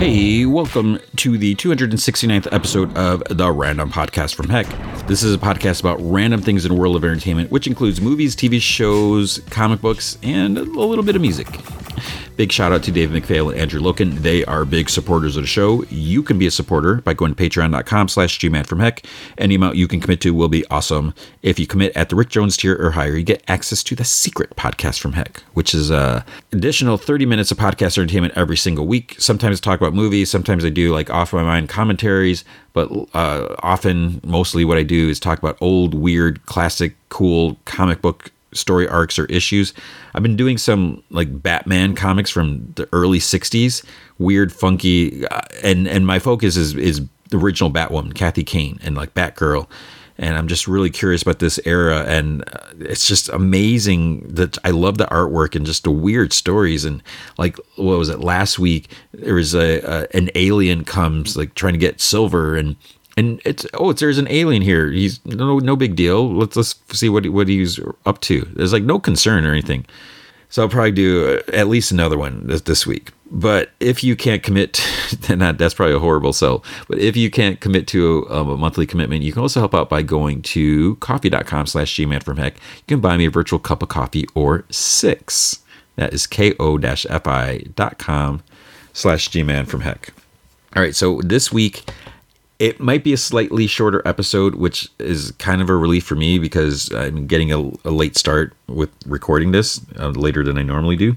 Hey, welcome to the 269th episode of the Random Podcast from Heck. This is a podcast about random things in the world of entertainment, which includes movies, TV shows, comic books, and a little bit of music. Big shout out to Dave McPhail and Andrew Loken. They are big supporters of the show. You can be a supporter by going to patreon.com slash gman from heck. Any amount you can commit to will be awesome. If you commit at the Rick Jones tier or higher, you get access to the secret podcast from heck, which is a additional 30 minutes of podcast entertainment every single week. Sometimes I talk about movies, sometimes I do like off my mind commentaries, but uh, often, mostly what I do is talk about old, weird, classic, cool comic book story arcs or issues. I've been doing some like Batman comics from the early 60s, weird, funky uh, and and my focus is is the original Batwoman, Kathy Kane and like Batgirl. And I'm just really curious about this era. And uh, it's just amazing that I love the artwork and just the weird stories. And like what was it? Last week there was a, a an alien comes like trying to get silver. And and it's oh it's there's an alien here. He's no no big deal. Let's let's see what what he's up to. There's like no concern or anything. So i'll probably do at least another one this, this week but if you can't commit then that, that's probably a horrible sell. But if you can't commit to a, um, a monthly commitment you can also help out by going to ko-fi.com slash gman from heck. You can buy me a virtual cup of coffee or six. That is ko-fi.com slash gman from heck. All right so this week it might be a slightly shorter episode, which is kind of a relief for me because I'm getting a, a late start with recording this uh, later than I normally do.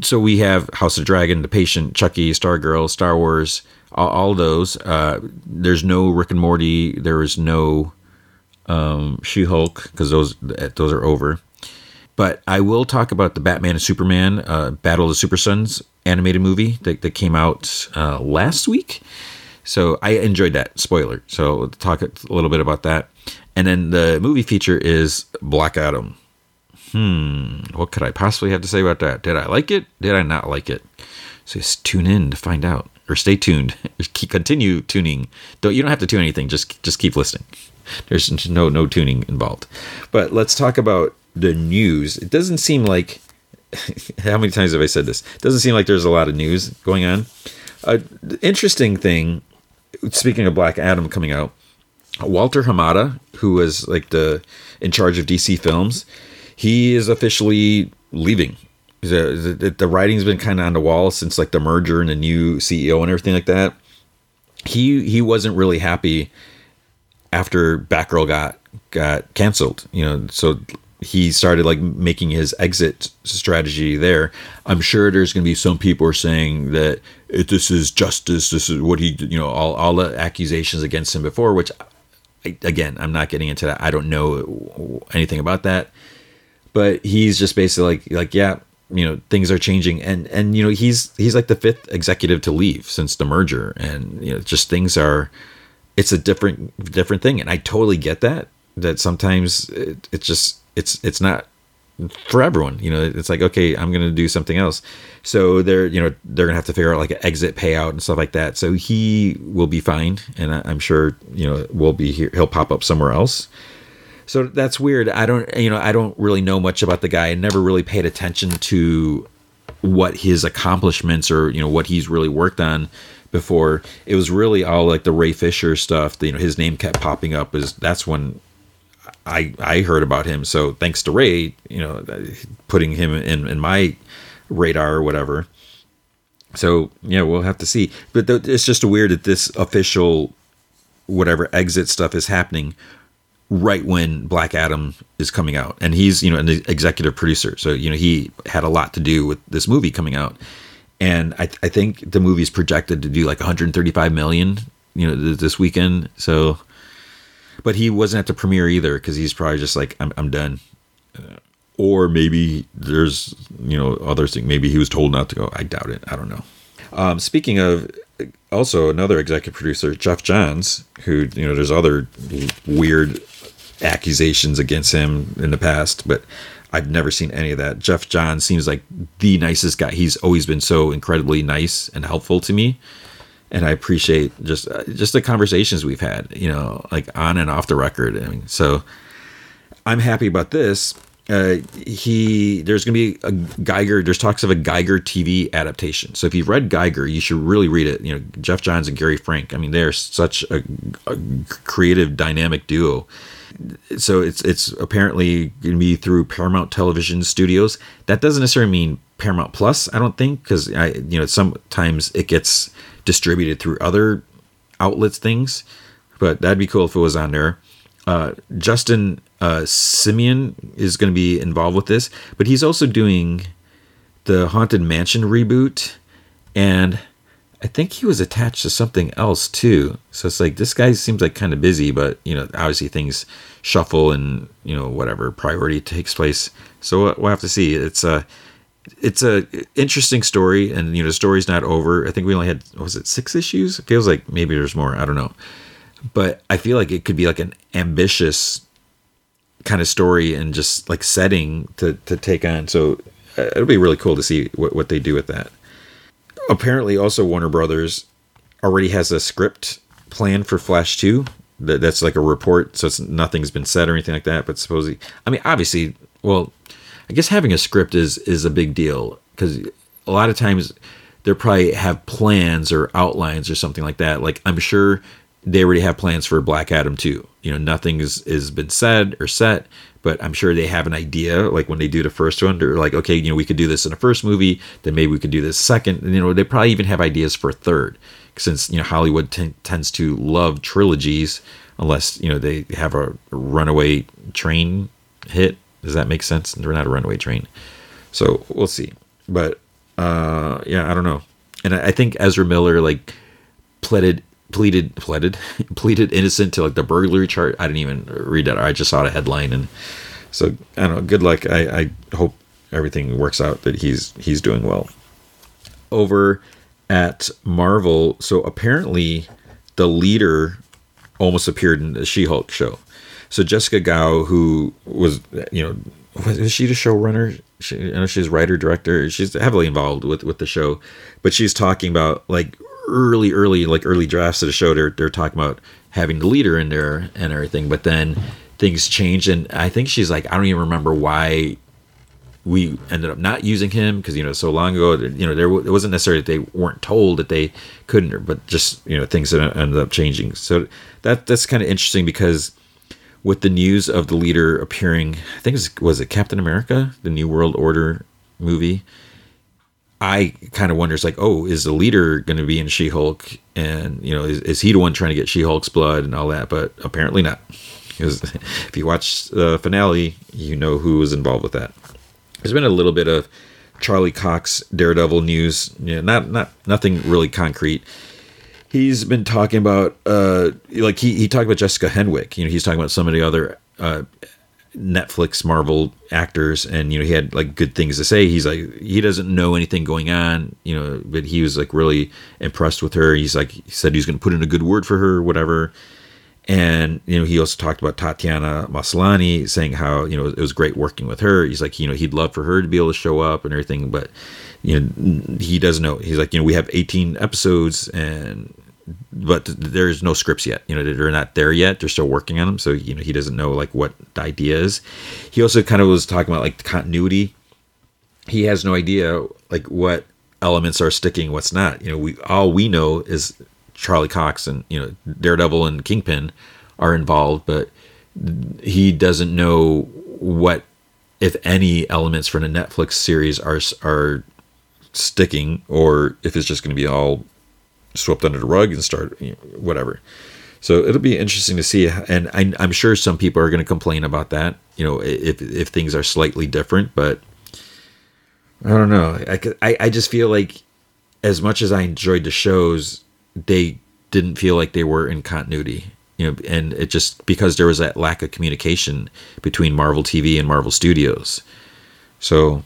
So we have House of Dragon, The Patient, Chucky, Stargirl, Star Wars, all, all those. Uh, there's no Rick and Morty. There is no um, She-Hulk because those those are over. But I will talk about the Batman and Superman uh, Battle of the Super Sons animated movie that, that came out uh, last week. So I enjoyed that. Spoiler. So we'll talk a little bit about that. And then the movie feature is Black Adam. Hmm. What could I possibly have to say about that? Did I like it? Did I not like it? So just tune in to find out, or stay tuned. Keep continue tuning. Don't you don't have to tune anything. Just just keep listening. There's no no tuning involved. But let's talk about the news. It doesn't seem like how many times have I said this? It doesn't seem like there's a lot of news going on. Uh, interesting thing speaking of Black Adam coming out, Walter Hamada, who was like the in charge of DC Films, he is officially leaving. The, the, the writing's been kind of on the wall since like the merger and the new CEO and everything like that. He he wasn't really happy after Batgirl got got canceled. You know, so he started like making his exit strategy there. I'm sure there's going to be some people are saying that this is justice. This is what he, you know, all, all the accusations against him before, which again, I'm not getting into that. I don't know anything about that, but he's just basically like, like, yeah, you know, things are changing. And, and, you know, he's, he's like the fifth executive to leave since the merger. And, you know, just things are, it's a different, different thing. And I totally get that, that sometimes it, it just, it's it's not for everyone. You know, it's like okay, I'm going to do something else. So they're you know they're going to have to figure out like an exit payout and stuff like that. So he will be fine, and I'm sure you know will be here. He'll pop up somewhere else. So that's weird. I don't you know I don't really know much about the guy. I never really paid attention to what his accomplishments or you know what he's really worked on before it was really all like the ray fisher stuff you know his name kept popping up is that's when I I heard about him. So thanks to Ray, you know, uh, putting him in in my radar or whatever. So yeah, we'll have to see. But th- it's just weird that this official whatever exit stuff is happening right when Black Adam is coming out, and he's you know an executive producer. So you know he had a lot to do with this movie coming out. And I, I think the movie's projected to do like 135 million, you know, this weekend. So but he wasn't at the premiere either because he's probably just like I'm I'm done. Uh, or maybe there's you know other things. Maybe he was told not to go. I doubt it. I don't know. Um, speaking of, also another executive producer, Geoff Johns, who you know there's other weird accusations against him in the past, but I've never seen any of that. Geoff Johns seems like the nicest guy. He's always been so incredibly nice and helpful to me and I appreciate just uh, just the conversations we've had, you know, like on and off the record. I mean, so I'm happy about this. uh, he there's going to be a Geiger. There's talks of a Geiger TV adaptation. So if you've read Geiger, you should really read it. You know, Geoff Johns and Gary Frank. I mean, they're such a, a creative, dynamic duo. So it's it's apparently going to be through Paramount Television Studios. That doesn't necessarily mean Paramount Plus. I don't think because I you know sometimes it gets distributed through other outlets things, but that'd be cool if it was on there. Uh, Justin uh, Simien is going to be involved with this, but he's also doing the Haunted Mansion reboot, and I think he was attached to something else too. So it's like this guy seems like kind of busy, but you know, obviously things shuffle and you know whatever priority takes place. So we'll have to see. It's a it's a interesting story, and you know, the story's not over. I think we only had was it six issues? It feels like maybe there's more. I don't know, but I feel like it could be like an ambitious kind of story and just like setting to to take on. So uh, it'll be really cool to see what what they do with that. Apparently, also Warner Brothers already has a script plan for Flash Two. That that's like a report, so it's nothing's been said or anything like that. But supposedly, I mean, obviously, well, I guess having a script is is a big deal because a lot of times they probably have plans or outlines or something like that. Like I'm sure they already have plans for Black Adam too. You know, nothing is has been said or set, but I'm sure they have an idea. Like when they do the first one, they're like, okay, you know, we could do this in the first movie, then maybe we could do this second. And, you know, they probably even have ideas for a third, since you know Hollywood t- tends to love trilogies, unless you know they have a runaway train hit. Does that make sense? They're not a runaway train, so we'll see. But uh, yeah, I don't know. And I, I think Ezra Miller like pleaded pleaded pleaded pleaded innocent to like the burglary chart. I didn't even read that. I just saw the headline, and so I don't know. Good luck. I, I hope everything works out. That he's he's doing well. Over at Marvel, so apparently the leader almost appeared in the She-Hulk show. So Jessica Gao, who was you know was she the showrunner? She, I know she's writer director. She's heavily involved with with the show, but she's talking about like early, early, like early drafts of the show, they're they're talking about having the leader in there and everything. But then things changed, and I think she's like, I don't even remember why we ended up not using him because you know so long ago you know there it wasn't necessarily that they weren't told that they couldn't but just you know things ended up changing so that that's kind of interesting because with the news of the leader appearing i think it was, was it captain america the new world order movie I kind of wonders like, oh, is the leader going to be in She-Hulk, and you know, is, is he the one trying to get She-Hulk's blood and all that? But apparently not, because if you watch the finale, you know who was involved with that. There's been a little bit of Charlie Cox Daredevil news, not not nothing really concrete. He's been talking about, uh, like he he talked about Jessica Henwick. You know, he's talking about some of the other uh, Netflix Marvel actors and you know he had like good things to say. He's like he doesn't know anything going on you know but he was like really impressed with her. He's like he said he's going to put in a good word for her whatever. And you know he also talked about Tatiana Maslany saying how you know it was great working with her. He's like you know he'd love for her to be able to show up and everything but you know he doesn't know. He's like you know we have 18 episodes and but there's no scripts yet. You know, they're not there yet. They're still working on them. So, you know, he doesn't know like what the idea is. He also kind of was talking about like continuity. He has no idea like what elements are sticking, what's not. You know, we all we know is Charlie Cox and, you know, Daredevil and Kingpin are involved, but he doesn't know what if any elements from the Netflix series are are sticking or if it's just going to be all swept under the rug and start you know, whatever. So it'll be interesting to see, and I, am sure some people are going to complain about that. You know, if if things are slightly different, but I don't know. I, I, I just feel like as much as I enjoyed the shows, they didn't feel like they were in continuity. You know, and it just because there was that lack of communication between Marvel TV and Marvel Studios. So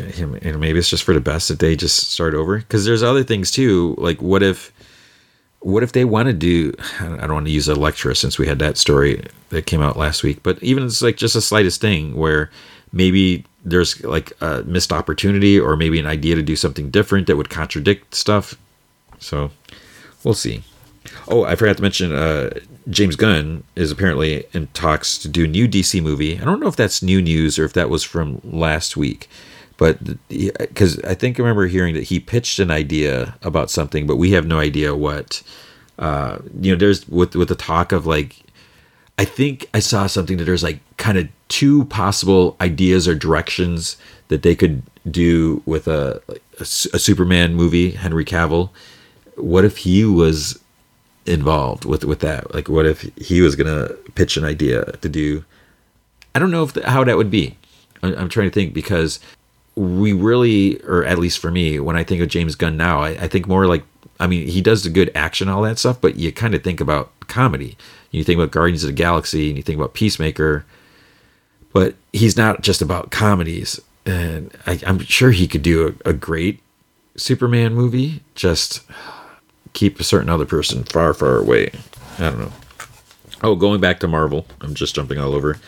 and maybe it's just for the best that they just start over because there's other things too like what if what if they want to do i don't want to use Elektra since we had that story that came out last week but even it's like just a slightest thing where maybe there's like a missed opportunity or maybe an idea to do something different that would contradict stuff so we'll see Oh, I forgot to mention. Uh, James Gunn is apparently in talks to do a new DC movie. I don't know if that's new news or if that was from last week, but because I think I remember hearing that he pitched an idea about something, but we have no idea what. Uh, you know, there's with with the talk of like, I think I saw something that there's like kind of two possible ideas or directions that they could do with a, a, a Superman movie, Henry Cavill. What if he was involved with with that? Like, what if he was gonna pitch an idea to do? I don't know if the, how that would be. I'm, I'm, trying to think because we really, or at least for me, when I think of James Gunn now, I, I think more like. I mean, he does the good action, all that stuff, but you kind of think about comedy. You think about Guardians of the Galaxy, and you think about Peacemaker, but he's not just about comedies. And I, am sure he could do a, a great Superman movie. Just keep a certain other person far, far away. I don't know. Oh, going back to Marvel, I'm just jumping all over.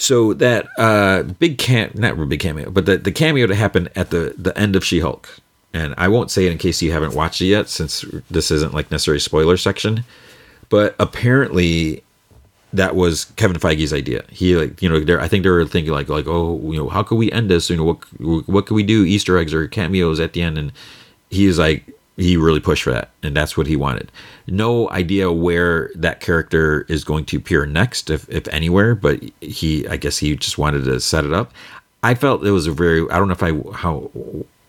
So that uh, big cam, not big cameo, but the, the cameo that happened at the the end of She-Hulk, and I won't say it in case you haven't watched it yet, since this isn't like necessarily spoiler section. But apparently, that was Kevin Feige's idea. He like you know there I think they were thinking like like oh you know how could we end this you know what what could we do Easter eggs or cameos at the end and he was like he really pushed for that and that's what he wanted. No idea where that character is going to appear next if, if anywhere but he i guess he just wanted to set it up. I felt it was a very i don't know if i how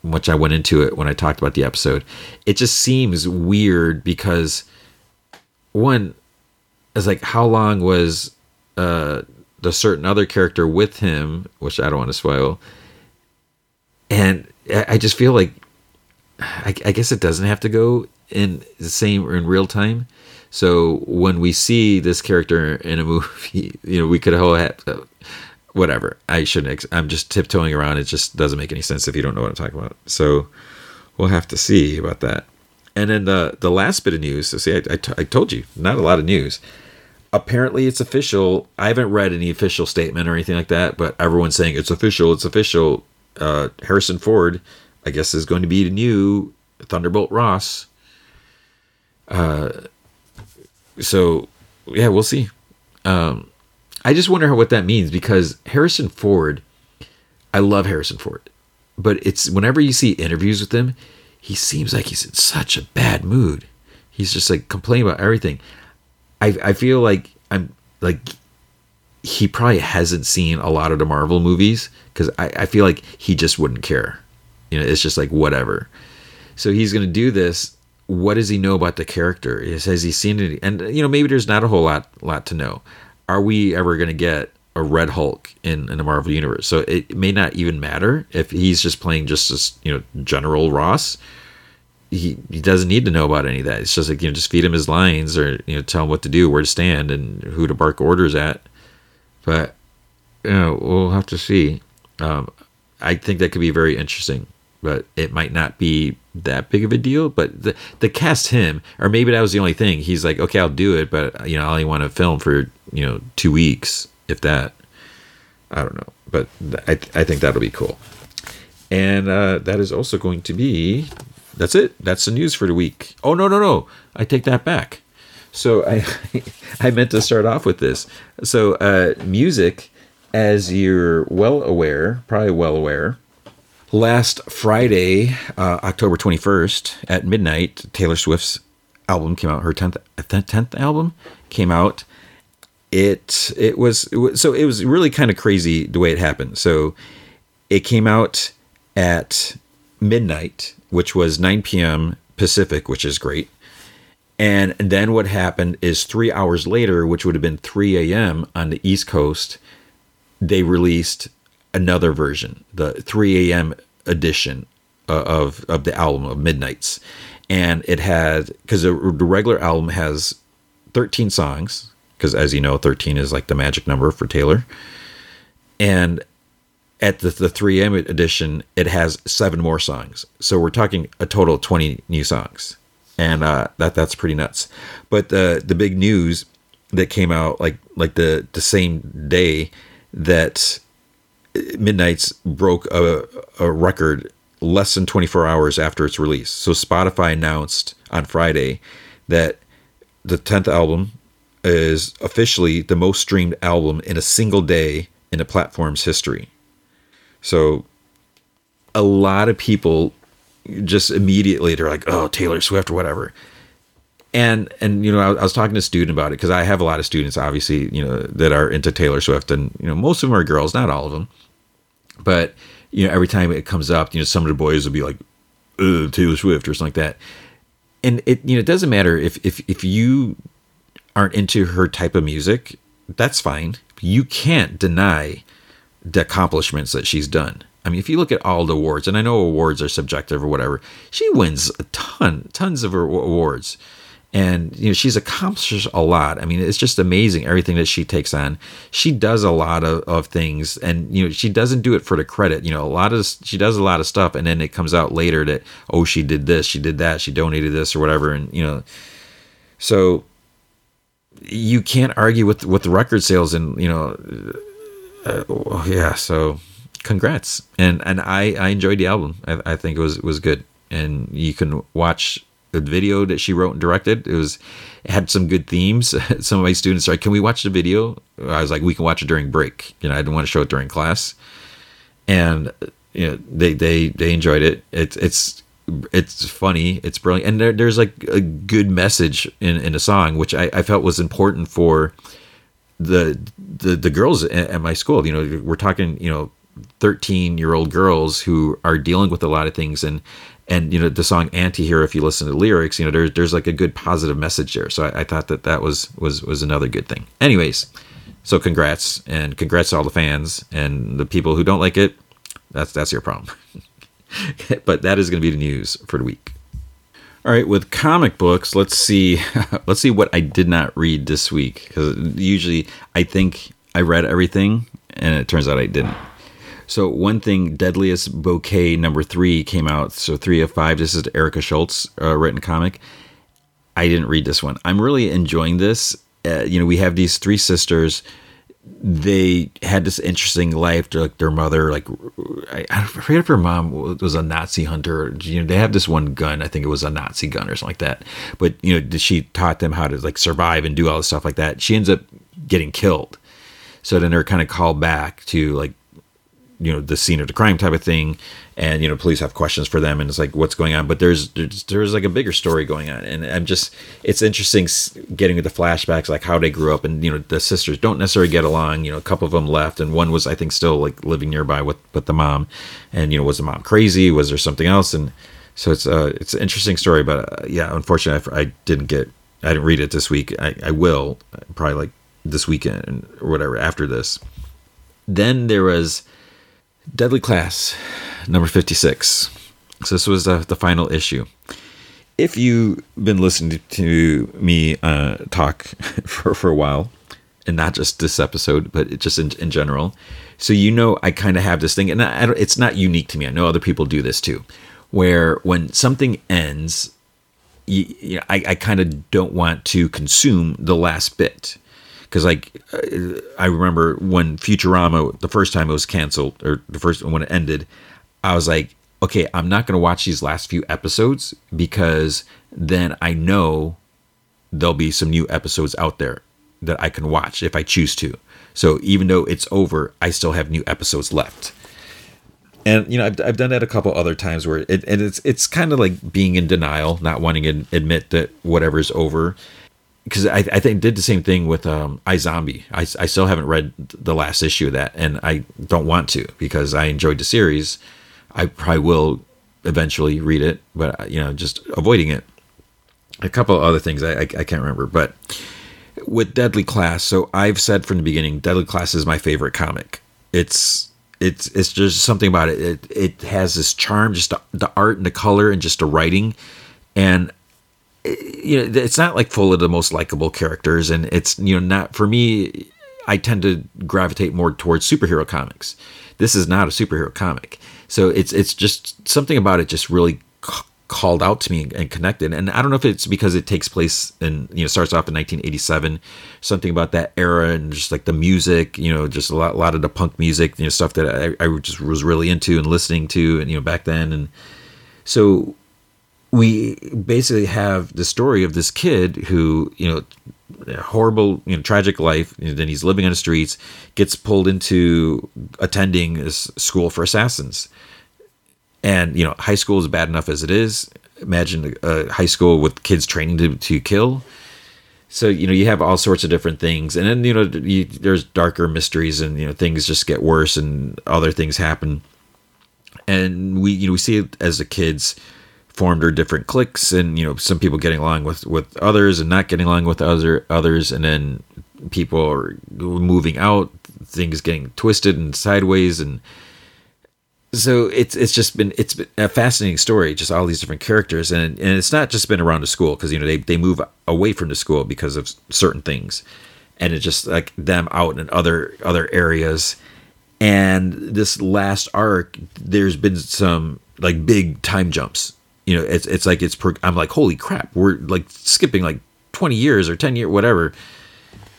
much i went into it when i talked about the episode. It just seems weird because one is like how long was uh the certain other character with him which i don't want to spoil and i just feel like I, I, guess it doesn't have to go in the same or in real time. So when we see this character in a movie, you know, we could have uh, whatever. I shouldn't. I'm just tiptoeing around. It just doesn't make any sense if you don't know what I'm talking about. So we'll have to see about that. And then the the last bit of news. So see, I, I, t- I told you, not a lot of news. Apparently, it's official. I haven't read any official statement or anything like that, but everyone's saying it's official. It's official. Uh, Harrison Ford I guess is going to be the new Thunderbolt Ross. Uh, so yeah, we'll see. Um, I just wonder how, what that means because Harrison Ford, I love Harrison Ford, but it's whenever you see interviews with him, he seems like he's in such a bad mood. He's just like complaining about everything. I I feel like I'm like he probably hasn't seen a lot of the Marvel movies because I, I feel like he just wouldn't care. You know, it's just like whatever. So he's going to do this. What does he know about the character? Has he seen it? And you know, maybe there's not a whole lot lot to know. Are we ever going to get a Red Hulk in, in the Marvel universe? So it may not even matter if he's just playing just as you know General Ross. He, he doesn't need to know about any of that. It's just like you know, just feed him his lines or you know, tell him what to do, where to stand, and who to bark orders at. But you know, we'll have to see. Um, I think that could be very interesting but it might not be that big of a deal. But the the cast him, or maybe that was the only thing. He's like, okay, I'll do it, but you know, I only want to film for you know two weeks, if that. I don't know, but I I think that'll be cool. And uh, that is also going to be. That's it. That's the news for the week. Oh no no no! I take that back. So I I meant to start off with this. So uh, music, as you're well aware, probably well aware, Last Friday, uh, October 21st at midnight, Taylor Swift's album came out. Her 10th, 10th album came out. It it was, it was so it was really kind of crazy the way it happened. So it came out at midnight, which was 9 p.m. Pacific, which is great. And then what happened is three hours later, which would have been 3 a.m. on the East Coast, they released another version, the 3 a.m. edition uh, of of the album of Midnights, and it had because the, regular album has 13 songs because as you know 13 is like the magic number for Taylor, and at the, the 3 a.m. edition, it has seven more songs. So we're talking a total of 20 new songs. And uh, that that's pretty nuts. But the the big news that came out like like the the same day that Midnights broke a, a record less than 24 hours after its release. So Spotify announced on Friday that the 10th album is officially the most streamed album in a single day in the platform's history. So a lot of people just immediately they're like, "Oh, Taylor Swift or whatever." And and you know, I, I was talking to a student about it because I have a lot of students, obviously, you know, that are into Taylor Swift, and you know, most of them are girls, not all of them. But you know, every time it comes up, you know, some of the boys will be like, Taylor Swift or something like that. And it you know, it doesn't matter if if if you aren't into her type of music, that's fine. You can't deny the accomplishments that she's done. I mean, if you look at all the awards, and I know awards are subjective or whatever, she wins a ton, tons of awards. And you know she's accomplished a lot. I mean, it's just amazing everything that she takes on. She does a lot of, of things, and you know she doesn't do it for the credit. You know, a lot of she does a lot of stuff, and then it comes out later that oh she did this, she did that, she donated this or whatever, and you know, so you can't argue with with the record sales and you know uh, yeah so congrats and and i i enjoyed the album i, I think it was it was good and you can watch the video that she wrote and directed it was it had some good themes. Some of my students are like can we watch the video? I was like we can watch it during break. You know i didn't want to show it during class. And you know they they they enjoyed it. It's it's it's funny, it's brilliant, and there, there's like a good message in, in a song, which I, I felt was important for the the the girls at, my school. You know, we're talking, you know, 13 year old girls who are dealing with a lot of things. And and you know the song anti-hero if you listen to lyrics you know there's there's like a good positive message there so I, I, thought that that was was was another good thing anyways so congrats and congrats to all the fans and the people who don't like it that's that's your problem but that is going to be the news for the week. All right, with comic books, let's see let's see what I did not read this week cuz usually I think I read everything and it turns out I didn't. So one thing, Deadliest Bouquet number three came out. So three of five. This is Erica Schultz uh, written comic. I didn't read this one. I'm really enjoying this. Uh, you know, we have these three sisters they had this interesting life. To, like their mother, like I, I forget if her mom was a Nazi hunter. You know, they have this one gun. I think it was a Nazi gun or something like that. But you know, she taught them how to like survive and do all this stuff like that. She ends up getting killed. So then they're kind of called back to like you know the scene of the crime type of thing and you know police have questions for them and it's like what's going on? But there's there's, there's like a bigger story going on and i'm just it's interesting getting the flashbacks like how they grew up and you know the sisters don't necessarily get along you know a couple of them left and one was i think still like living nearby with with the mom and you know was the mom crazy? Was there something else? And so it's uh it's an interesting story but uh, yeah unfortunately I, I, didn't get i didn't read it this week. I, I will probably like this weekend or whatever after this. Then there was Deadly Class, number 56. So this was uh, the final issue. If you've been listening to me uh, talk for, for a while, and not just this episode, but just in, in general, so you know I kind of have this thing, and I, it's not unique to me. I know other people do this too, where when something ends, you, you know, I, I kind of don't want to consume the last bit because like uh, I remember when Futurama the first time it was canceled or the first when it ended, I was like, okay, I'm not to watch these last few episodes because then I know there'll be some new episodes out there that I can watch if I choose to. So even though it's over, I still have new episodes left. And you know, I've, I've done that a couple other times where it and it's it's kind of like being in denial, not wanting to admit that whatever's over because I, I think did the same thing with um, iZombie. I, I still haven't read the last issue of that, and I don't want to because I enjoyed the series. I probably will eventually read it, but you know, just avoiding it. A couple other things I, I, I can't remember, but with Deadly Class, so I've said from the beginning, Deadly Class is my favorite comic. It's it's it's just something about it. It it has this charm, just the, the art and the color and just the writing, and you know it's not like full of the most likable characters and it's you know not for me i tend to gravitate more towards superhero comics. This is not a superhero comic. So it's it's just something about it just really c- called out to me and connected. And i don't know if it's because it takes place in you know starts off in 1987 something about that era and just like the music you know just a lot, a lot of the punk music you know stuff that I, I just was really into and listening to and you know back then. And so we basically have the story of this kid who, you know, horrible, you know, tragic life. And then he's living on the streets, gets pulled into attending school for assassins. And, you know, high school is bad enough as it is. Imagine a high school with kids training to, to kill. So, you know, you have all sorts of different things. And then, you know, you, there's darker mysteries and, you know, things just get worse and other things happen. And we, you know, we see it as the kids formed different cliques and you know some people getting along with with others and not getting along with other others. And then people are moving out things getting twisted and sideways. And so it's it's just been it's been a fascinating story just all these different characters. And and it's not just been around the school because you know they, they move away from the school because of certain things. And it's just like them out in other other areas. And this last arc there's been some like big time jumps you know it's it's like it's i'm like holy crap we're like skipping like 20 years or 10 years whatever.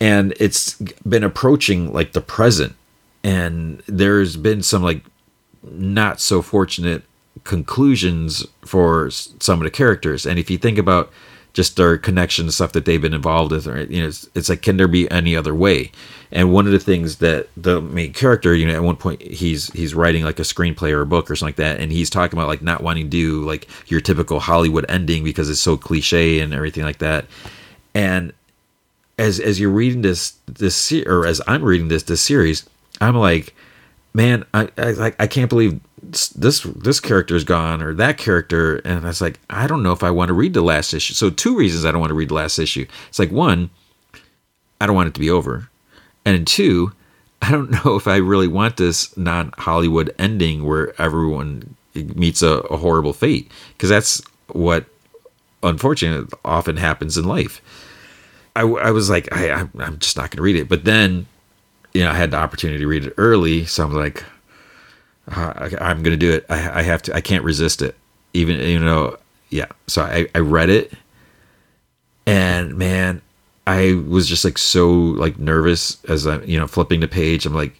And it's been approaching like the present. And there's been some like not so fortunate conclusions for some of the characters. And if you think about just their connection stuff that they've been involved with. Right? You know, it's, it's, like, can there be any other way? And one of the things that the main character, you know, at one point he's he's writing like a screenplay or a book or something like that, and he's talking about like not wanting to do like your typical Hollywood ending because it's so cliche and everything like that. And as as you're reading this this or as I'm reading this this series, I'm like, man, I I, I can't believe this this character is gone or that character and i was like i don't know if i want to read the last issue. So two reasons i don't want to read the last issue. It's like one i don't want it to be over. And two i don't know if i really want this non-hollywood ending where everyone meets a, a horrible fate because that's what unfortunately often happens in life. I, I was like I, i'm just not going to read it. But then you know i had the opportunity to read it early so i'm like uh, I, am gonna do it. I, I, have to. I can't resist it. Even you know, yeah. So I, I read it, and man, I was just like so like nervous as I'm you know flipping the page. I'm like,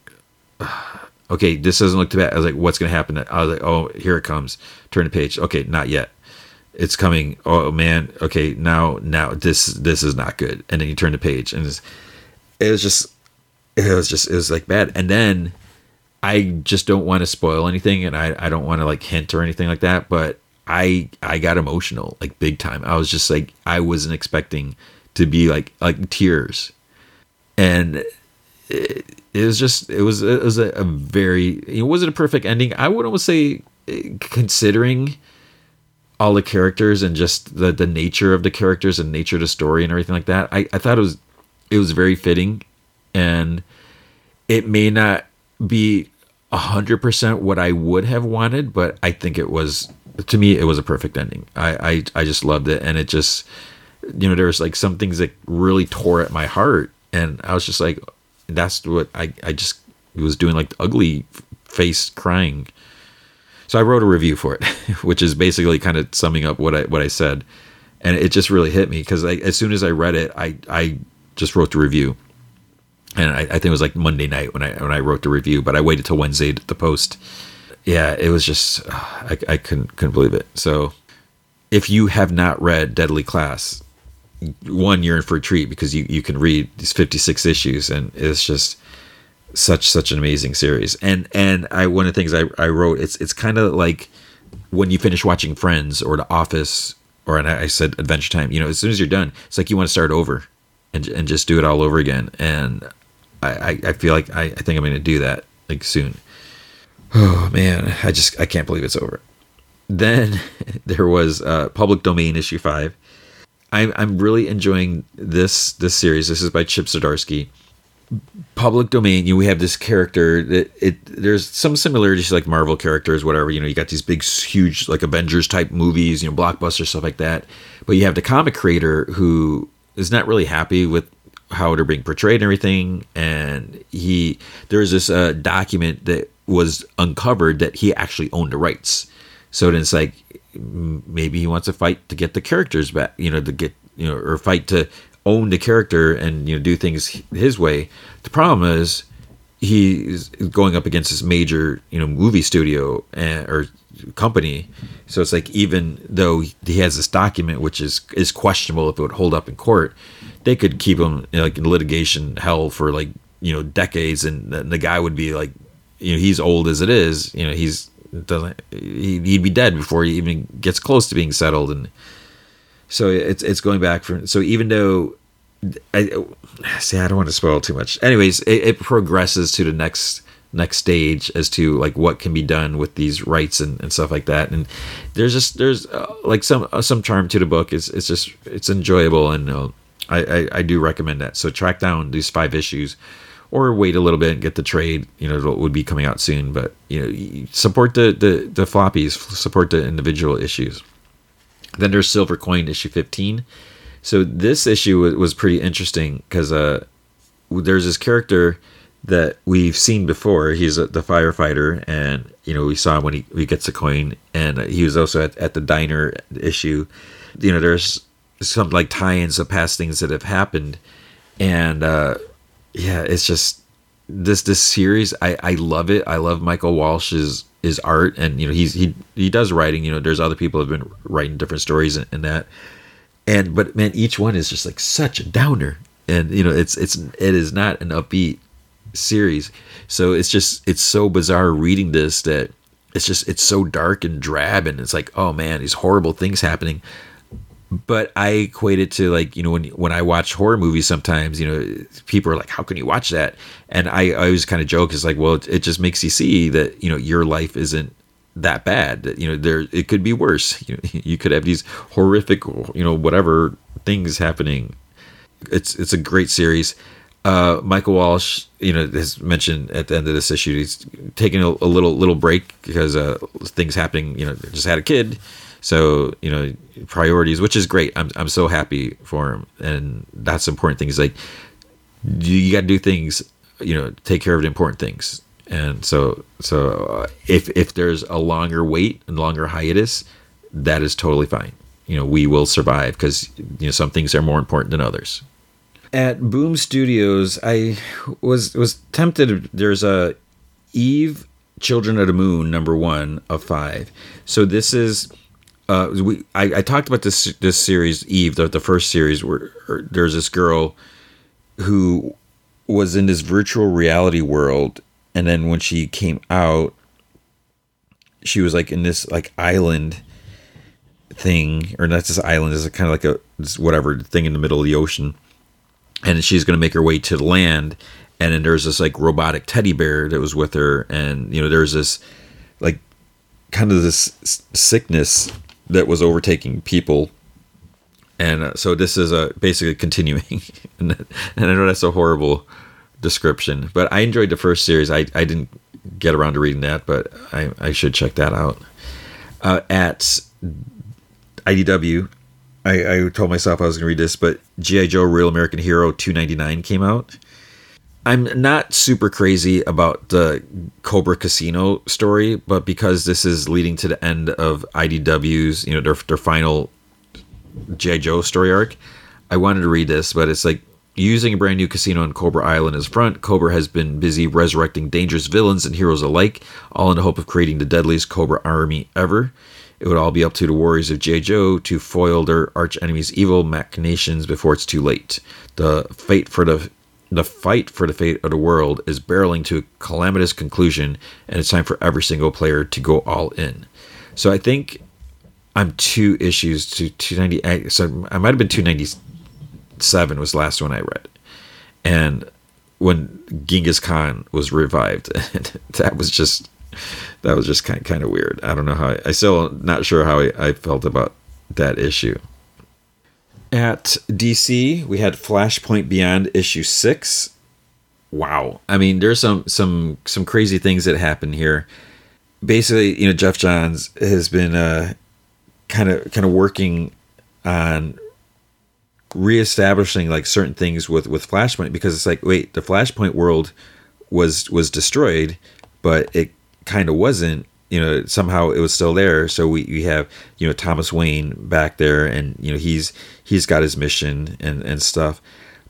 okay, this doesn't look too bad. I was like, what's gonna happen? I was like, oh, here it comes. Turn the page. Okay, not yet. It's coming. Oh man. Okay, now now this this is not good. And then you turn the page, and it was just it was just it was like bad. And then I just don't want to spoil anything and I, I don't want to like hint or anything like that, but I I got emotional like big time. I was just like I wasn't expecting to be like like tears. And it, it was just it was it was a, a very it wasn't a perfect ending. I would almost say eh, considering all the characters and just the the nature of the characters and nature of the story and everything like that. I, I thought it was it was very fitting and it may not be 100% what I would have wanted, but I think it was to me it was a perfect ending. I I, I just loved it and it just you know there was like some things that really tore at my heart and I was just like that's what I I just was doing like ugly face crying. So I wrote a review for it, which is basically kind of summing up what I what I said, and it just really hit me because as soon as I read it, I I just wrote the review and I, I, think it was like Monday night when I when I wrote the review, but I waited till Wednesday to post. Yeah, it was just I, I couldn't couldn't believe it. So, if you have not read Deadly Class, one you're in for a treat because you you can read these 56 issues and it's just such such an amazing series. And and I one of the things I, I wrote it's it's kind of like when you finish watching Friends or The Office or and I said Adventure Time. You know, as soon as you're done, it's like you want to start over and and just do it all over again. And I, I feel like I, I think I'm going to do that like soon. Oh man, I just I can't believe it's over. Then there was uh, Public Domain issue five. I'm I'm really enjoying this this series. This is by Chip Zdarsky. Public Domain, you know, we have this character that it there's some similarities to like Marvel characters, whatever. You know, you got these big, huge like Avengers type movies, you know, blockbuster stuff like that. But you have the comic creator who is not really happy with how they're being portrayed and everything. And he there's this uh, document that was uncovered that he actually owned the rights. So then it's like maybe he wants to fight to get the characters back, you know, to get you know, or fight to own the character and you know do things his way. The problem is he's going up against this major you know movie studio and, or company so it's like even though he has this document which is is questionable if it would hold up in court they could keep him you know, like in litigation hell for like you know decades and the, the guy would be like you know he's old as it is you know he's doesn't he'd be dead before he even gets close to being settled and so it's it's going back from so even though I see I don't want to spoil too much. Anyways, it, it, progresses to the next next stage as to like what can be done with these rights and, and stuff like that. And there's just there's uh, like some uh, some charm to the book. It's it's just it's enjoyable and uh, I, I I do recommend that. So track down these five issues. Or wait a little bit and get the trade. You know, it would be coming out soon. But you know, support the the, the floppies, support the individual issues. Then there's Silver Coin issue 15 so this issue was pretty interesting because uh, there's this character that we've seen before. He's a, the firefighter, and you know we saw him when he, he gets a coin, and he was also at, at the diner issue. You know, there's some like tie-ins of past things that have happened, and uh, yeah, it's just this this series. I I love it. I love Michael Walsh's his art, and you know he's he he does writing. You know, there's other people have been writing different stories in, in that and but man each one is just like such a downer and you know it's it's it is not an upbeat series so it's just it's so bizarre reading this that it's just it's so dark and drab and it's like oh man these horrible things happening but I equate it to like you know when when I watch horror movies sometimes you know people are like how can you watch that and I, I always kind of joke it's like well it, it just makes you see that you know your life isn't that bad. that You know, there it could be worse. You, you could have these horrific, you know, whatever things happening. It's it's a great series. Uh, Michael Walsh, you know, has mentioned at the end of this issue he's taking a, a little little break because uh, things happening. You know, just had a kid, so you know priorities, which is great. I'm I'm so happy for him, and that's important things. Like you got to do things. You know, take care of the important things. And so so uh, if if there's a longer wait and longer hiatus that is totally fine. You know we will survive because you know some things are more important than others. At boom studios i was was tempted. There's a eve children of the moon number one of five. So this is uh we i, I talked about this this series eve the, the first series where there's this girl who was in this virtual reality world and then when she came out she was like in this like island thing or not this island is a kind of like a whatever thing in the middle of the ocean and she's going to make her way to the land and then there's this like robotic teddy bear that was with her and you know there's this like kind of this sickness that was overtaking people and uh, so this is a uh, basically continuing and, and i know that's a horrible description. But I enjoyed the first series. I, I didn't get around to reading that, but I, I should check that out. Uh, at IDW, I, I told myself I was going to read this, but G.I. Joe Real American Hero 299 came out. I'm not super crazy about the Cobra Casino story, but because this is leading to the end of IDW's, you know, their, their final G.I. Joe story arc, I wanted to read this, but it's like Using a brand new casino on Cobra Island as front, Cobra has been busy resurrecting dangerous villains and heroes alike, all in the hope of creating the deadliest Cobra army ever. It would all be up to the warriors of G.I. Joe to foil their arch enemy's evil machinations before it's too late. The fate for the the fight for the fate of the world is barreling to a calamitous conclusion, and it's time for every single player to go all in. So I think I'm two issues to 290. So I might have been 297 was the last one I read, and when Genghis Khan was revived, that was just that was just kind kind of weird. I don't know how I, I still not sure how I, I felt about that issue. At DC, we had Flashpoint Beyond issue six. Wow, I mean, there's some some some crazy things that happen here. Basically, you know, Geoff Johns has been uh, kind of kind of working on reestablishing like certain things with with Flashpoint because it's like wait the Flashpoint world was was destroyed but it kind of wasn't you know somehow it was still there so we, we have you know Thomas Wayne back there and you know he's he's got his mission and and stuff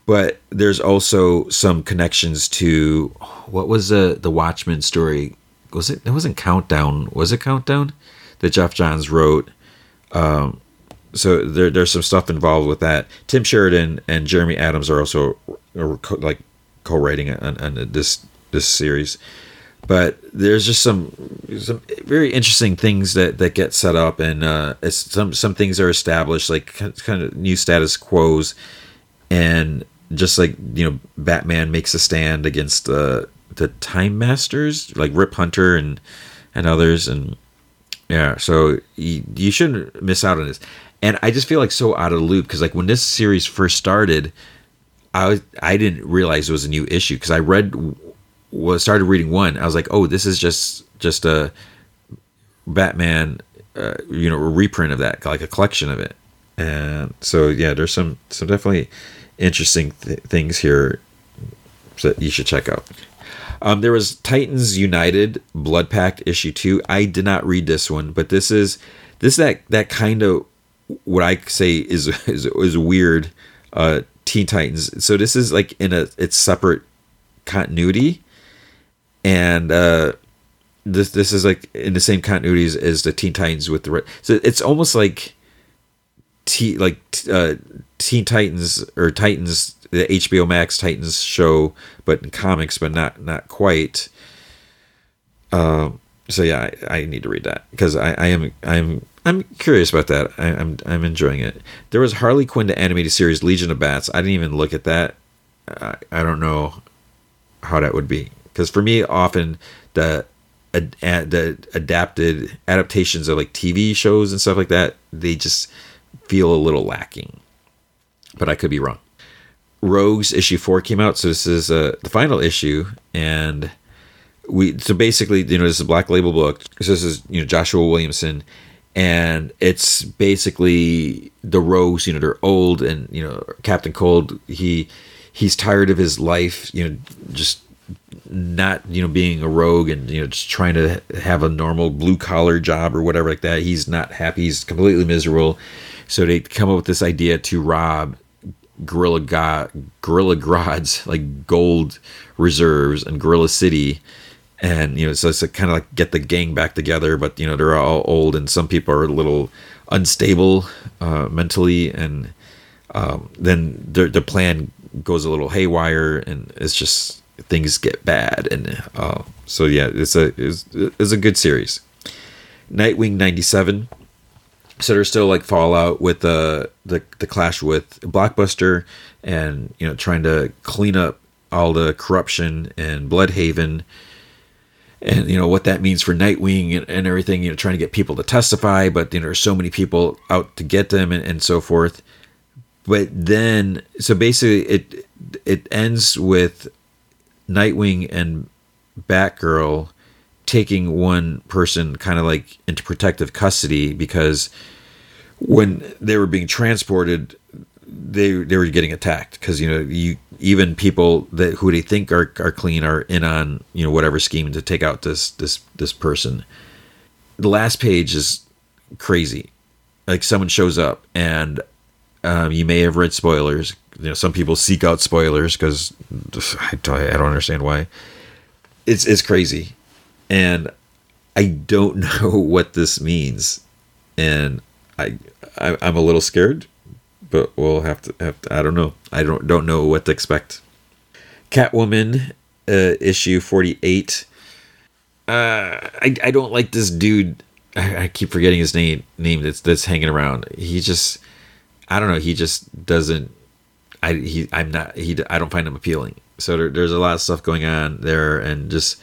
but there's also some connections to what was the the Watchmen story? Was it? It wasn't Countdown. Was it Countdown that Geoff Johns wrote? Um, so there, there's some stuff involved with that. Tim Sheridan and Jeremy Adams are also like co-writing on, on this this series. But there's just some some very interesting things that, that get set up, and uh, some some things are established, like kind of new status quos, and just like you know, Batman makes a stand against the the Time Masters, like Rip Hunter and and others, and yeah, so you, you shouldn't miss out on this. And I just feel like so out of the loop because like when this series first started, I was I didn't realize it was a new issue because I read was started reading one. I was like, oh, this is just just a Batman, uh, you know, reprint of that, like a collection of it. And so yeah, there's some some definitely interesting th- things here that you should check out. Um, there was Titans United Blood Pact issue two. I did not read this one, but this is this that that kind of what I say is is, is weird. Uh, Teen Titans. So this is like in a it's separate continuity, and uh, this this is like in the same continuities as the Teen Titans with the so it's almost like T like uh, Teen Titans or Titans the HBO Max Titans show, but in comics, but not not quite. Um. So yeah, I, I need to read that because I, I am I'm I'm curious about that. I, am I'm, I'm enjoying it. There was Harley Quinn the animated series Legion of Bats. I didn't even look at that. I, I don't know how that would be because for me, often the ad, the adapted adaptations of like TV shows and stuff like that, they just feel a little lacking. But I could be wrong. Rogues issue four came out, so this is uh, the final issue, and we so basically you know this is a black label book. So this is you know Joshua Williamson and it's basically the rogues you know they're old and you know captain cold he he's tired of his life you know just not you know being a rogue and you know just trying to have a normal blue collar job or whatever like that he's not happy. He's completely miserable. So they come up with this idea to rob gorilla gorilla Grodd's like gold reserves and gorilla city. And you know so it's kind of like get the gang back together but you know they're all old and some people are a little unstable uh, mentally. And um, then the, the plan goes a little haywire and it's just things get bad and uh, so yeah it's a it's, it's a good series nightwing 97 so there's still like fallout with the the, the clash with blockbuster and you know trying to clean up all the corruption in Blüdhaven and you know what that means for Nightwing and, and, everything. You know, trying to get people to testify, but you know, there's so many people out to get them and, and so forth. But then, so basically, it it ends with Nightwing and Batgirl taking one person kind of like into protective custody because when they were being transported they they were getting attacked because you know you even people that who they think are, are clean are in on you know whatever scheme to take out this this this person. The last page is crazy. Like someone shows up and um, you may have read spoilers you know some people seek out spoilers because I, I don't understand why it's it's crazy and i don't know what this means and i, I i'm a little scared but we'll have to, have to I don't know. I don't don't know what to expect. Catwoman uh, issue 48. Uh, I, I don't like this dude. I, I keep forgetting his name name that's that's hanging around. He just I don't know. He just doesn't. I he I'm not he I don't find him appealing. So there, there's a lot of stuff going on there, and just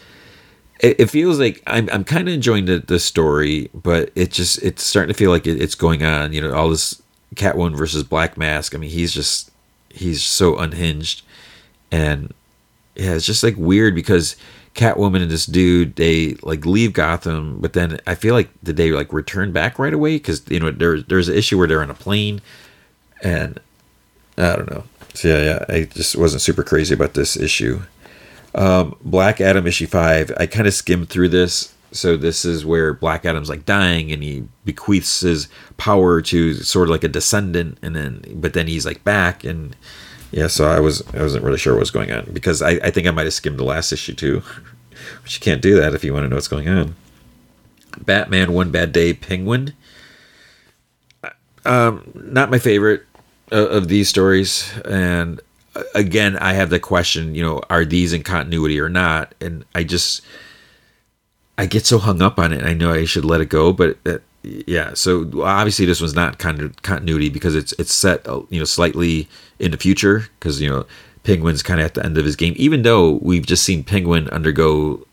it, it feels like I'm I'm kind of enjoying the the story, but it just it's starting to feel like it, it's going on. You know, all this Catwoman versus Black Mask. I mean, he's just he's so unhinged, and yeah, it's just like weird because Catwoman and this dude they like leave Gotham, but then I feel like did they like return back right away? Because you know there's there's an issue where they're on a plane, and I don't know. So yeah, yeah, I just wasn't super crazy about this issue. Um, Black Adam issue five. I kind of skimmed through this so this is where Black Adam's like dying and he bequeaths his power to sort of like a descendant and then but then he's like back and yeah, so I was I wasn't really sure what was going on because I, I think I might have skimmed the last issue too. but you can't do that if you want to know what's going on. Batman One Bad Day Penguin. Um, not my favorite of, of these stories, and uh, again, I have the question, you know, are these in continuity or not? And I just I get so hung up on it. I know I should let it go, but uh, yeah. So obviously, this one's not kind of continuity because it's it's set uh, you know slightly in the future because you know Penguin's kind of at the end of his game. Even though we've just seen Penguin undergo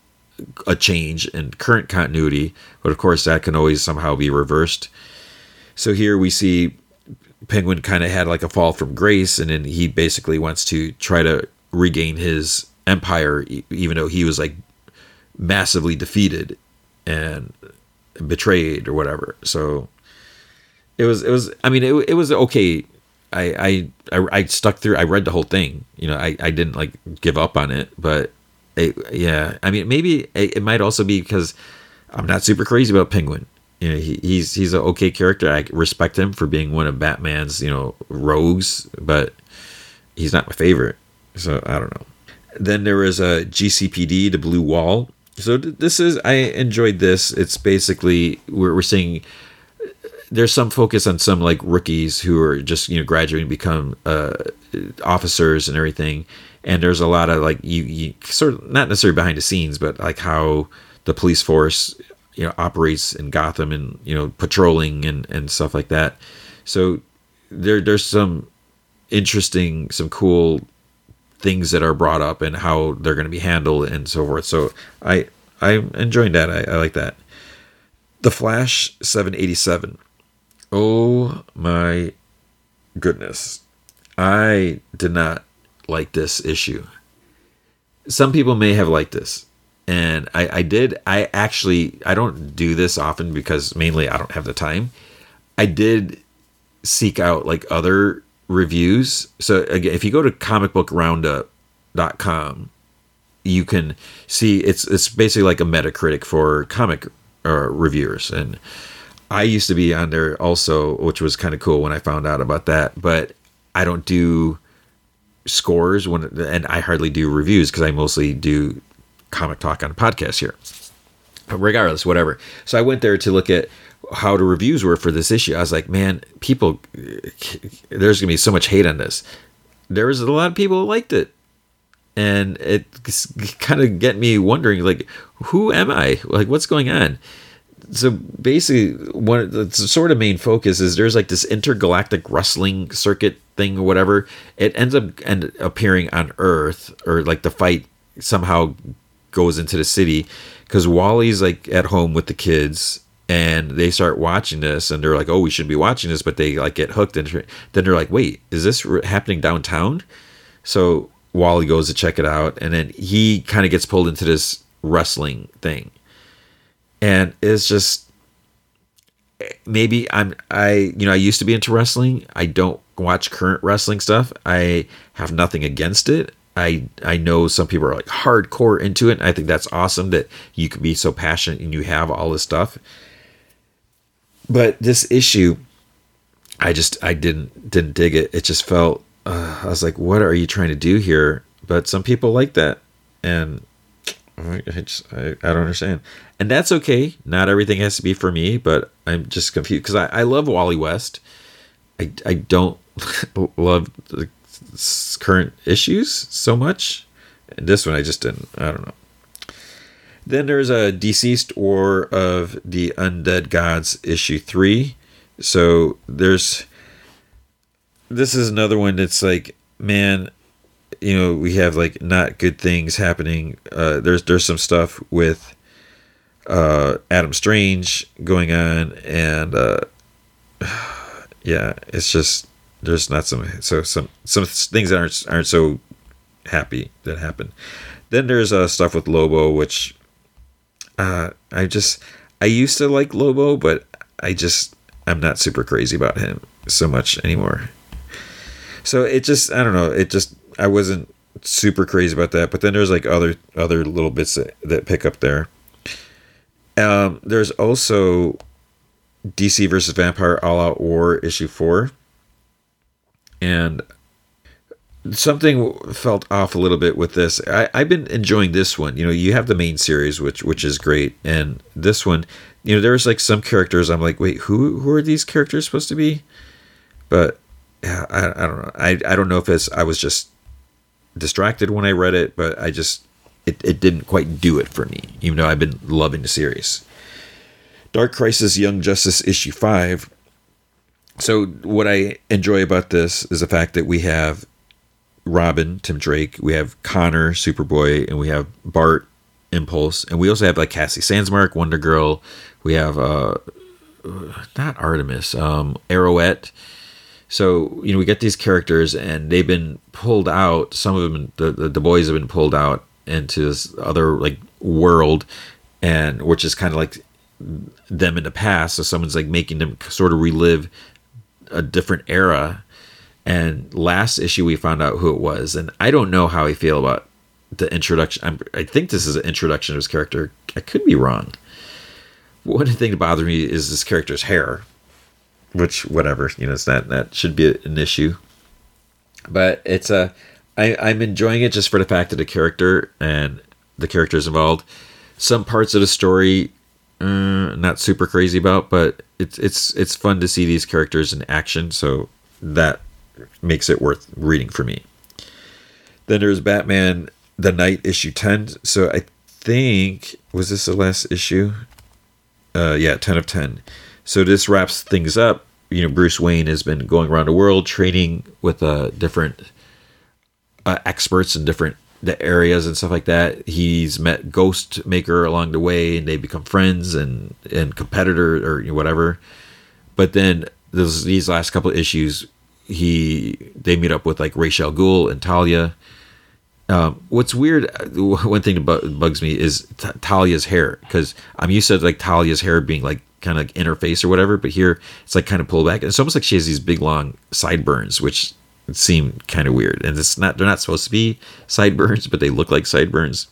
a change in current continuity, but of course that can always somehow be reversed. So here we see Penguin kind of had like a fall from grace, and then he basically wants to try to regain his empire, even though he was like massively defeated and betrayed or whatever. So it was it was I mean it, it was okay. I, I I stuck through I read the whole thing. You know, I, I didn't like give up on it, but it, yeah, I mean maybe it, it might also be because I'm not super crazy about Penguin. You know, he, he's he's an okay character. I respect him for being one of Batman's, you know, rogues, but he's not my favorite. So I don't know. Then there was a GCPD, the Blue Wall, so this is I enjoyed this. It's basically we're we're seeing there's some focus on some like rookies who are just you know graduating become uh, officers and everything and there's a lot of like you, you sort of not necessarily behind the scenes but like how the police force you know operates in Gotham and you know patrolling and and stuff like that so there there's some interesting some cool things that are brought up and how they're going to be handled and so forth. So I I'm enjoying that. I, I like that. The Flash 787. Oh my goodness. I did not like this issue. Some people may have liked this. And I, I did. I actually, I don't do this often because mainly I don't have the time. I did seek out like other reviews. So again, if you go to comicbookroundup.com, you can see it's it's basically like a Metacritic for comic uh, reviewers, and I used to be on there also, which was kind of cool when I found out about that. But I don't do scores when, and I hardly do reviews because I mostly do comic talk on a podcast here. But regardless, whatever. So I went there to look at how the reviews were for this issue. I was like, man, people, there's gonna be so much hate on this. There was a lot of people who liked it, and it kind of get me wondering, like, who am I? Like, what's going on? So basically, one the sort of main focus is there's like this intergalactic wrestling circuit thing or whatever. It ends up and appearing on Earth, or like the fight somehow goes into the city because Wally's like at home with the kids and they start watching this and they're like oh we shouldn't be watching this but they like get hooked and then they're like wait is this happening downtown? So wally goes to check it out and then he kind of gets pulled into this wrestling thing. And it's just eh, maybe i'm i you know i used to be into wrestling. I don't watch current wrestling stuff. I have nothing against it I I know some people are like hardcore into it. I think that's awesome that you can be so passionate and you have all this stuff. But this issue i just i didn't didn't dig it. It just felt uh, i was like what are you trying to do here? But some people like that and I, just, I, I don't understand. And that's okay. Not everything has to be for me but i'm just confused because I, I love wally west. I, I don't love the current issues so much and this one i just didn't i don't know then there's a DCeased War of the Undead Gods issue three. So there's this is another one that's like, man, you know, we have like not good things happening. Uh, there's there's some stuff with uh, Adam Strange going on, and uh, yeah, it's just there's not some so some some things that aren't aren't so happy that happen. Then there's uh, stuff with Lobo, which uh, I just I used to like Lobo, but I just I'm not super crazy about him so much anymore. So it just I don't know. It just I wasn't super crazy about that. But then there's like other other little bits that, that pick up there. Um, there's also DC versus Vampire All Out War issue four, and something felt off a little bit with this. I, I've been enjoying this one. You know, you have the main series, which which is great, and this one, you know, there's like some characters. I'm like, wait, who who are these characters supposed to be? But yeah, I, I don't know. I I don't know if it's I was just distracted when I read it, but I just it, it didn't quite do it for me, even though I've been loving the series. Dark Crisis Young Justice issue five. So what I enjoy about this is the fact that we have Robin, Tim Drake, we have Conner, Superboy, and we have Bart, Impulse, and we also have like Cassie Sandsmark, Wonder Girl. We have uh, not Artemis, um, Arrowette. So you know we get these characters, and they've been pulled out. Some of them, the the, the boys have been pulled out into this other like world, and which is kind of like them in the past. So someone's like making them sort of relive a different era. And last issue, we found out who it was, and I don't know how I feel about the introduction. I'm, i think this is an introduction of his character. I could be wrong. One thing that bothers me is this character's hair, which whatever you know, it's not that should be an issue. But it's a, I, I'm enjoying it just for the fact that the character and the characters involved. Some parts of the story uh, not super crazy about, but it's it's it's fun to see these characters in action, so that makes it worth reading for me. Then there's Batman the Knight issue 10. So I think was this the last issue? Uh yeah, 10 of 10. So this wraps things up. You know, Bruce Wayne has been going around the world training with uh different uh, experts in different the areas and stuff like that. He's met Ghost Maker along the way, and they become friends and and competitor or whatever. But then those these last couple of issues, he they meet up with like Rachel al Ghul and Talia. Um, what's weird, one thing that bugs me is T- Talia's hair because I'm used to like Talia's hair being like kind of like in her face or whatever, but here it's like kind of pulled back. And it's almost like she has these big long sideburns, which seem kind of weird. And it's not they're not supposed to be sideburns, but they look like sideburns.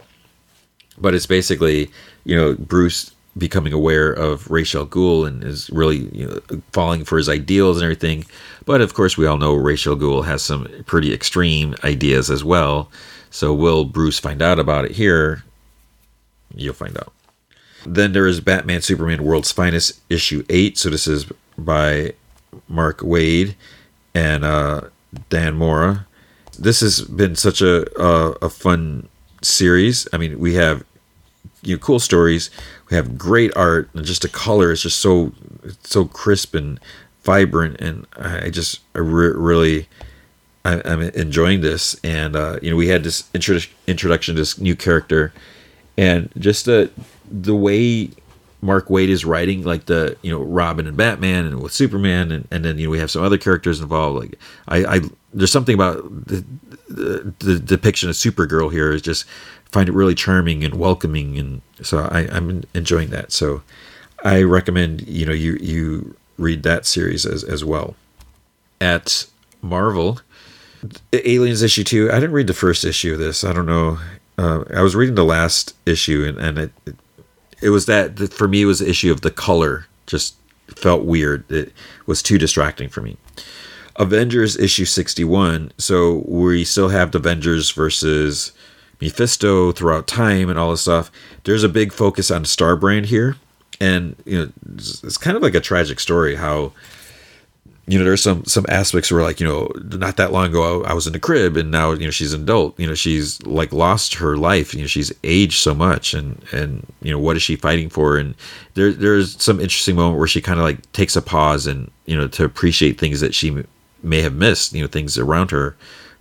But it's basically, you know, Bruce becoming aware of Ra's al Ghul and is really you know, falling for his ideals and everything. But of course, we all know Ra's al Ghul has some pretty extreme ideas as well. So will Bruce find out about it here? You'll find out. Then there is Batman Superman World's Finest issue 8. So this is by Mark Waid and uh, Dan Mora. This has been such a a, a fun series. I mean, we have you know, cool stories. We have great art, and just the color is just so so crisp and vibrant. And I just I re- really I, am enjoying this. And uh, you know, we had this intro- introduction to this new character, and just the the way Mark Waid is writing like the you know Robin and Batman and with Superman and, and then you know we have some other characters involved like I, I there's something about the, the, the depiction of Supergirl here is just find it really charming and welcoming and so I, I'm enjoying that. So I recommend you know you you read that series as, as well. At Marvel Aliens issue two I didn't read the first issue of this. I don't know uh, I was reading the last issue and, and it, it it was that for me it was the issue of the color just felt weird. It was too distracting for me. Avengers issue 61. So we still have the Avengers versus Mephisto throughout time and all this stuff. There's a big focus on Starbrand here. And, you know, it's kind of like a tragic story how you know, there's some some aspects where like, you know, not that long ago I, I, was in the crib and now, you know, she's an adult. You know, she's like lost her life. You know, she's aged so much and and you know, what is she fighting for? And there there's some interesting moment where she kind of like takes a pause and, you know, to appreciate things that she may have missed, you know, things around her.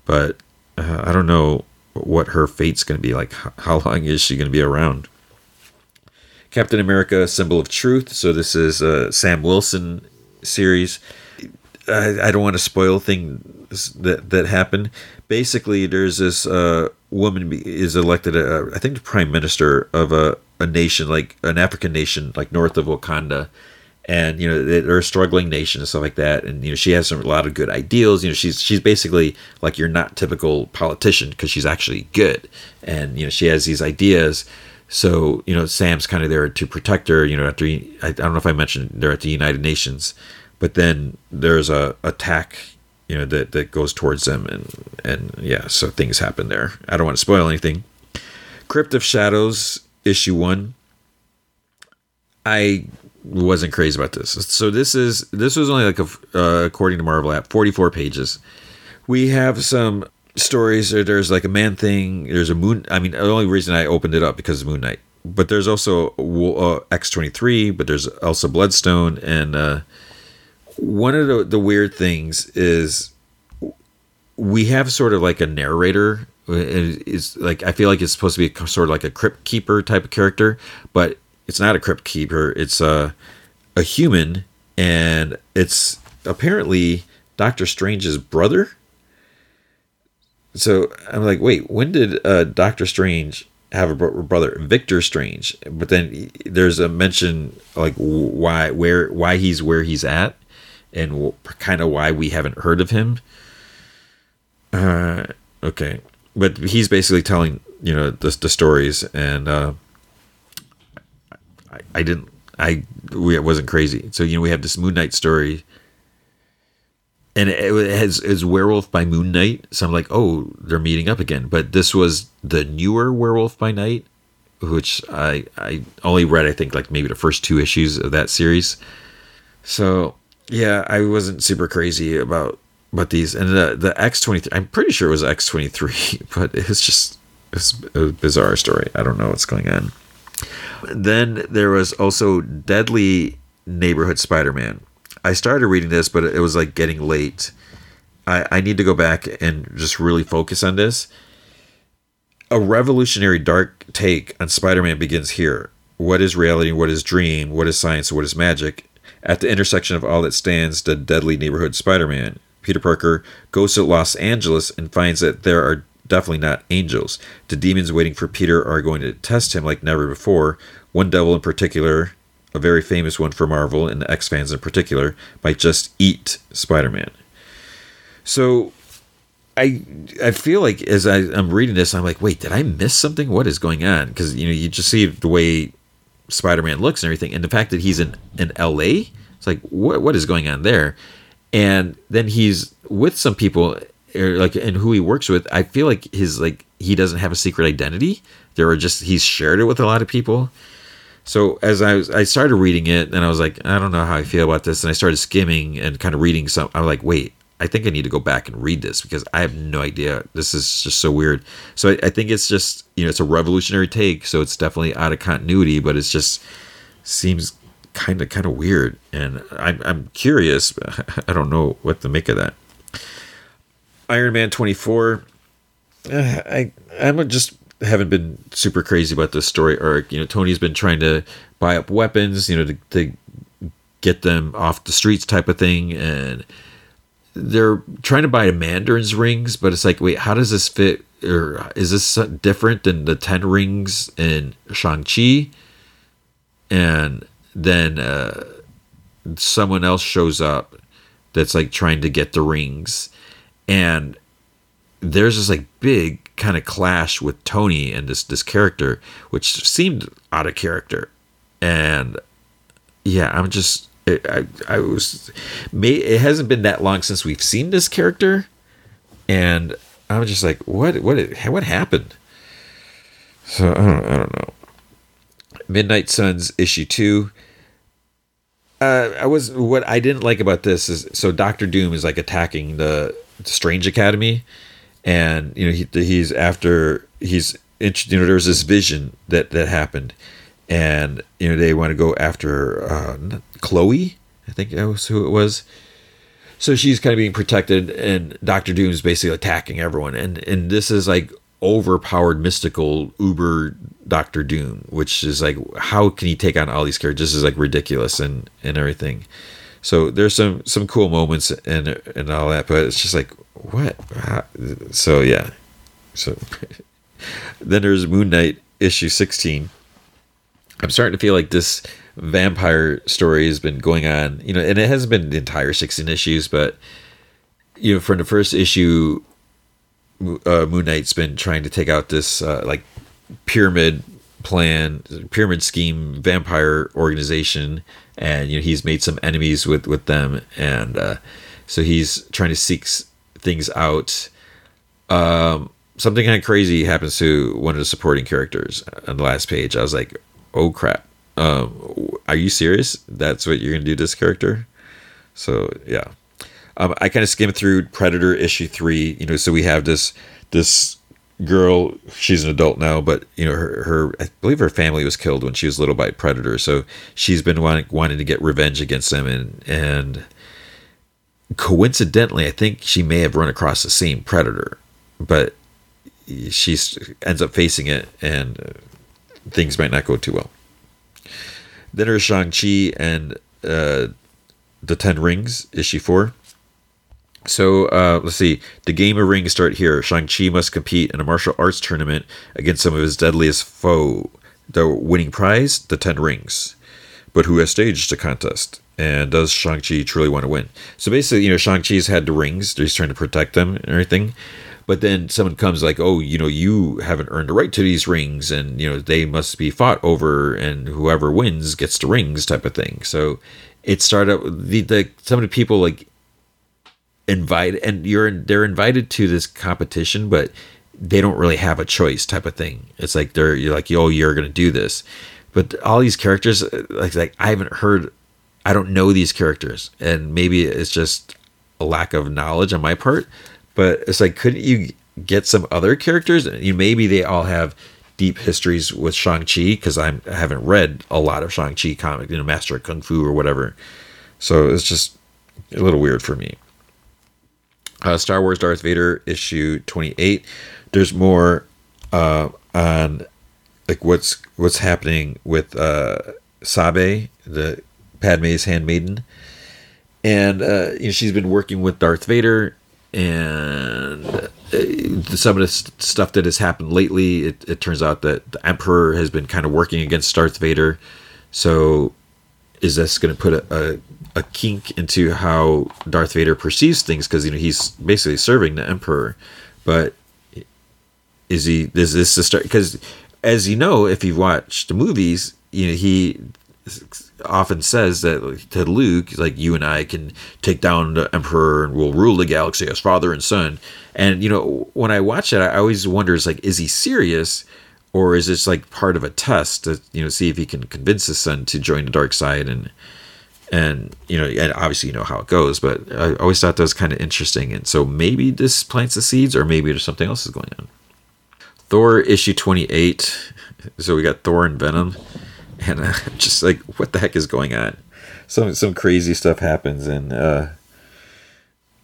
But uh, I don't know what her fate's going to be like. How long is she going to be around? Captain America: Symbol of Truth. So this is a Sam Wilson series I, I don't want to spoil things that that happen. Basically, there's this uh, woman is elected, uh, I think, the prime minister of a, a nation like an African nation, like north of Wakanda, and you know they're a struggling nation and stuff like that. And you know she has some, a lot of good ideals. You know she's she's basically like your not typical politician because she's actually good, and you know she has these ideas. So you know Sam's kind of there to protect her. You know after I, I don't know if I mentioned they're at the United Nations but then there's a attack you know that that goes towards them and and yeah so things happen there. I don't want to spoil anything. Crypt of shadows issue one. I wasn't crazy about this. So this is this was only like a uh, according to marvel app 44 pages. We have some stories there's like a man thing there's a moon i mean the only reason i opened it up because of moon knight. But there's also uh, x23 but there's elsa bloodstone and uh one of the, the weird things is we have sort of like a narrator it's like I feel like it's supposed to be sort of like a crypt keeper type of character, but it's not a crypt keeper. It's a a human, and it's apparently Doctor Strange's brother. So I'm like, wait, when did uh, Doctor Strange have a brother, Victor Strange? But then there's a mention like why, where, why he's where he's at, and kind of why we haven't heard of him. Uh, okay, but he's basically telling you know the, the stories, and uh, I, I didn't, I we, it wasn't crazy. So you know we have this Moon Knight story, and it, it has is Werewolf by Moon Knight. So I'm like, oh, they're meeting up again. But this was the newer Werewolf by Night, which I I only read I think like maybe the first two issues of that series. So yeah, I wasn't super crazy about about these. And the the X twenty three, I'm pretty sure it was X twenty three, but it's just it's a bizarre story. I don't know what's going on. Then there was also Deadly Neighborhood Spider Man. I started reading this, but it was like getting late. I, I need to go back and just really focus on this. A revolutionary dark take on Spider Man begins here. What is reality? What is dream? What is science? What is magic? At the intersection of all that stands the deadly neighborhood Spider Man. Peter Parker goes to Los Angeles and finds that there are definitely not angels. The demons waiting for Peter are going to test him like never before. One devil in particular, a very famous one for Marvel and X fans in particular, might just eat Spider Man. So I I feel like as I, I'm reading this, I'm like, wait, did I miss something? What is going on? Because you know, you just see the way Spider-Man looks and everything, and the fact that he's in in L.A. It's like what what is going on there? And then he's with some people, or like and who he works with. I feel like his like he doesn't have a secret identity. There are just he's shared it with a lot of people. So as I was, I started reading it, and I was like, I don't know how I feel about this, and I started skimming and kind of reading some. I'm like, wait, I think I need to go back and read this because I have no idea. This is just so weird. So I, I, think it's just you know it's a revolutionary take, so it's definitely out of continuity, but it's just seems kind of kind of weird, and I'm I'm curious. I don't know what to make of that. Iron Man twenty four. Uh, I I'm just haven't been super crazy about this story arc. You know, Tony's been trying to buy up weapons, you know, to, to get them off the streets, type of thing, and they're trying to buy a Mandarin's rings, but it's like, wait, how does this fit? Or is this different than the 10 rings in Shang-Chi? And then uh, someone else shows up that's like trying to get the rings. And there's this like big kind of clash with Tony and this this character, which seemed out of character. And yeah, I'm just it, I, I was it hasn't been that long since we've seen this character and i was just like what what what happened? So i don't, I don't know. Midnight suns issue 2 uh, I was what I didn't like about this is so Doctor Doom is like attacking the Strange Academy, and you know he, he's after he's you know there's this vision that that happened, and you know they want to go after uh, Chloe, I think that was who it was. So she's kind of being protected, and Doctor Doom is basically attacking everyone, and and this is like overpowered mystical uber Doctor Doom, which is like how can he take on all these characters? This is like ridiculous and and everything. So there's some some cool moments and and all that, but it's just like what? So yeah, so then there's Moon Knight issue sixteen. I'm starting to feel like this vampire story has been going on, you know, and it hasn't been the entire 16 issues, but you know, from the first issue, uh, Moon Knight's been trying to take out this uh, like pyramid plan, pyramid scheme, vampire organization, and you know he's made some enemies with with them, and uh, So he's trying to seek things out. Um, something kind of crazy happens to one of the supporting characters on the last page. I was like, oh crap. Um, are you serious? That's what you're to do to this character? So, yeah. Um, I kind of skimmed through Predator issue three, you know, so we have this, this girl, she's an adult now, but you know, her, her, I believe her family was killed when she was little by Predator. So she's been wanting, wanting to get revenge against them and, and coincidentally, I think she may have run across the same Predator, but she ends up facing it, and uh, things might not go too well. Then there's Shang-Chi and uh, the Ten Rings, issue four. So uh, let's see. The game of rings start here. Shang-Chi must compete in a martial arts tournament against some of his deadliest foe. The winning prize, the Ten Rings. But who has staged the contest? And does Shang-Chi truly want to win? So basically, you know, Shang-Chi's had the rings. He's trying to protect them and everything. But then someone comes like, oh, you know, you haven't earned a right to these rings, and you know they must be fought over, and whoever wins gets the rings, type of thing. So it started the the some of the people like invite and you're they're invited to this competition, but they don't really have a choice, type of thing. It's like they're you're like, oh, you're gonna do this, but all these characters, like like I haven't heard, I don't know these characters, and maybe it's just a lack of knowledge on my part but it's like, couldn't you get some other characters? You maybe they all have deep histories with Shang Chi because I haven't read a lot of Shang Chi comic, you know, Master of Kung Fu or whatever. So it's just a little weird for me. Uh, Star Wars Darth Vader issue twenty eight. There's more uh, on like what's what's happening with uh, Sabe, the Padme's handmaiden, and uh, you know she's been working with Darth Vader and uh, some of the stuff that has happened lately, it, it, turns out that the Emperor has been kind of working against Darth Vader. So, is this going to put a, a, a, kink into how Darth Vader perceives things? Because you know he's basically serving the Emperor, but is he? Is this the start? Because as you know, if you've watched the movies, you know he often says that to Luke, like you and I can take down the Emperor and we'll rule the galaxy as father and son. And you know, when I watch that, I always wonder, is like, is he serious, or is this like part of a test to you know see if he can convince his son to join the dark side and and you know, and obviously you know how it goes. But I always thought that was kind of interesting, and so maybe this plants the seeds, or maybe there's something else is going on. Thor issue twenty eight. So we got Thor and Venom and uh, just like what the heck is going on? Some some crazy stuff happens and uh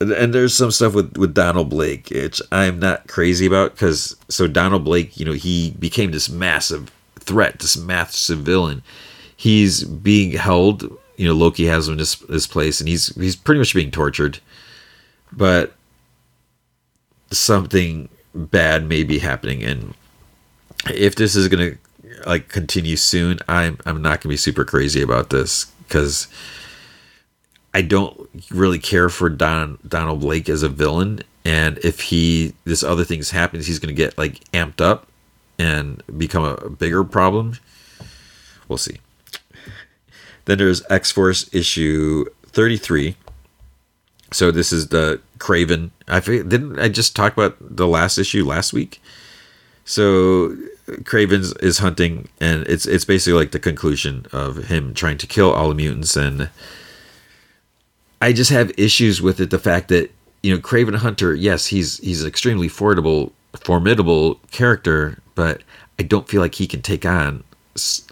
and there's some stuff with with Donald Blake which I'm not crazy about because so Donald Blake you know he became this massive threat this massive villain. He's being held you know Loki has him in this, this place and he's he's pretty much being tortured. But something bad may be happening and if this is gonna like continue soon, I'm I'm not gonna be super crazy about this because I don't really care for Don Donald Blake as a villain, and if he this other things happens, he's gonna get like amped up and become a bigger problem. We'll see. Then there's X Force issue 33. So this is the Kraven. I didn't I just talk about the last issue last week. So Kraven's is hunting, and it's it's basically like the conclusion of him trying to kill all the mutants. And I just have issues with it. The fact that you know Kraven Hunter, yes, he's he's an extremely formidable formidable character, but I don't feel like he can take on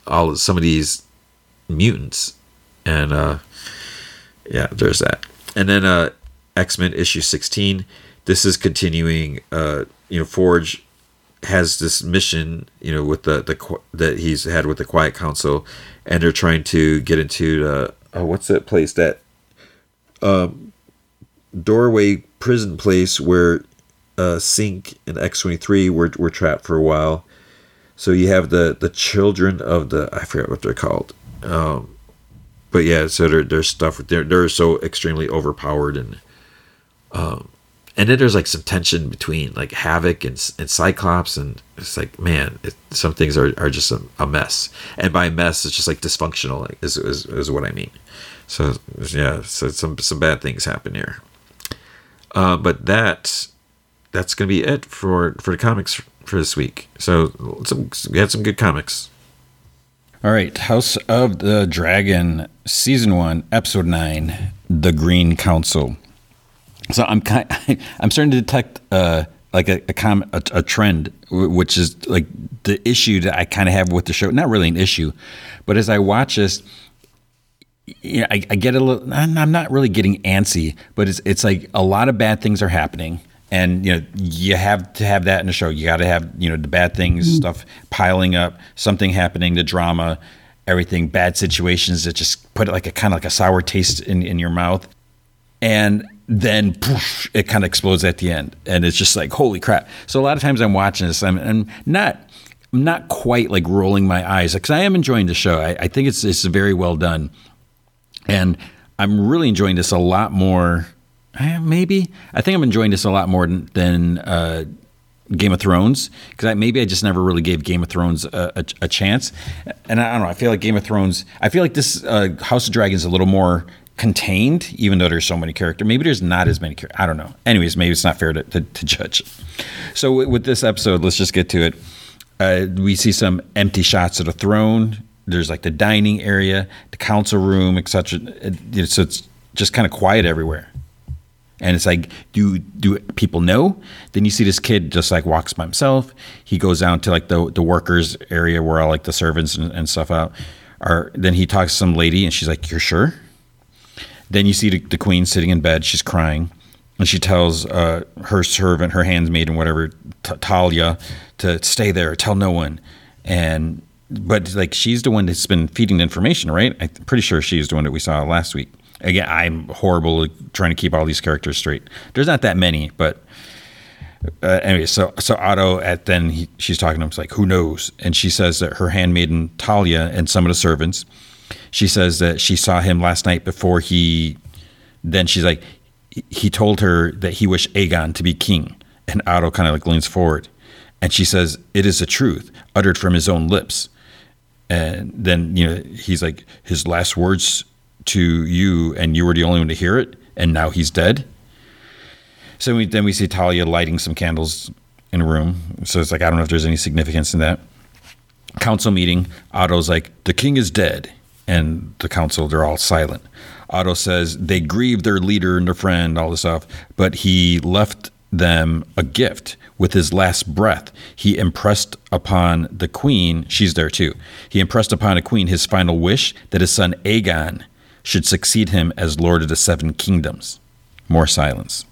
all some of these mutants. And uh, yeah, there's that. And then uh, X Men issue sixteen. This is continuing. Uh, you know, Forge has this mission, you know, with the the that he's had with the Quiet Council, and they're trying to get into the oh, what's that place that um, doorway prison place where uh, Synch and X twenty three were were trapped for a while. So you have the the children of the I forget what they're called, um, but yeah, so they're they're stuff they're they're so extremely overpowered and um, and then there's like some tension between like Havoc and, and Cyclops, and it's like, man, it, some things are, are just a, a, mess. And by mess, it's just like dysfunctional, is, is, is what I mean. So yeah, so some some bad things happen here. Uh, but that that's to be it for for the comics for this week. So some, we had some good comics. All right, House of the Dragon, season one, episode nine, The Green Council. So I'm kind, I'm starting to detect uh, like a a, com- a a trend, which is like the issue that I kind of have with the show. Not really an issue, but as I watch this, you know, I, I get a little. I'm not really getting antsy, but it's it's like a lot of bad things are happening, and you know you have to have that in a show. You got to have you know the bad things, stuff piling up, something happening, the drama, everything, bad situations that just put it like a kind of like a sour taste in in your mouth, and then poof, it kind of explodes at the end, and it's just like holy crap. So a lot of times I'm watching this, I'm, I'm not. I'm not quite like rolling my eyes because I am enjoying the show. I, I think it's it's very well done and I'm really enjoying this a lot more. eh, Maybe I think I'm enjoying this a lot more than, uh, Game of Thrones because I, maybe I just never really gave Game of Thrones a, a, a chance. And I don't know. I feel like Game of Thrones. I feel like this uh, House of Dragons a little more contained, even though there's so many characters. Maybe there's not as many characters. I don't know. Anyways, maybe it's not fair to, to, to judge. So with, this episode, let's just get to it. Uh, we see some empty shots of the throne. There's like the dining area, the council room, etc. It- So it's just kind of quiet everywhere. And it's like, do do people know? Then you see this kid just like walks by himself. He goes down to like the the workers area where all like the servants and, and stuff out are. Then he talks to some lady, and she's like, "You're sure?" Then you see the, queen sitting in bed. She's crying, and she tells uh, her servant, her handmaid, and whatever, T- Talya, to stay there, tell no one. And but like she's the one that's been feeding the information, right? I'm pretty sure she's the one that we saw last week. Again, I'm horrible at trying to keep all these characters straight. There's not that many, but uh, anyway, so so Otto at then he, she's talking to him. It's like who knows, and she says that her handmaiden Talya and some of the servants. She says that she saw him last night before he. Then she's like, he told her that he wished Aegon to be king, and Otto kind of like leans forward, and she says, "It is the truth, uttered from his own lips." And then you know he's like, his last words to you, and you were the only one to hear it, and now he's dead. So we, then we see Talya lighting some candles in a room. So it's like, I don't know if there's any significance in that. Council meeting, Otto's like, the king is dead. And the council, they're all silent. Otto says they grieve their leader and their friend, all this stuff, but he left them a gift with his last breath. He impressed upon the queen, she's there too. He impressed upon the queen his final wish that his son Aegon should succeed him as Lord of the Seven Kingdoms. More silence.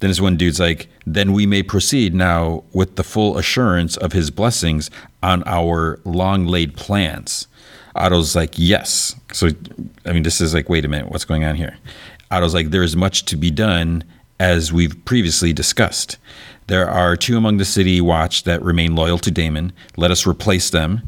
Then this one dude's like, then we may proceed now with the full assurance of his blessings on our long laid plans. Otto's like, yes. So, I mean, this is like, wait a minute, what's going on here? Otto's like, there is much to be done as we've previously discussed. There are two among the city watch that remain loyal to Daemon. Let us replace them.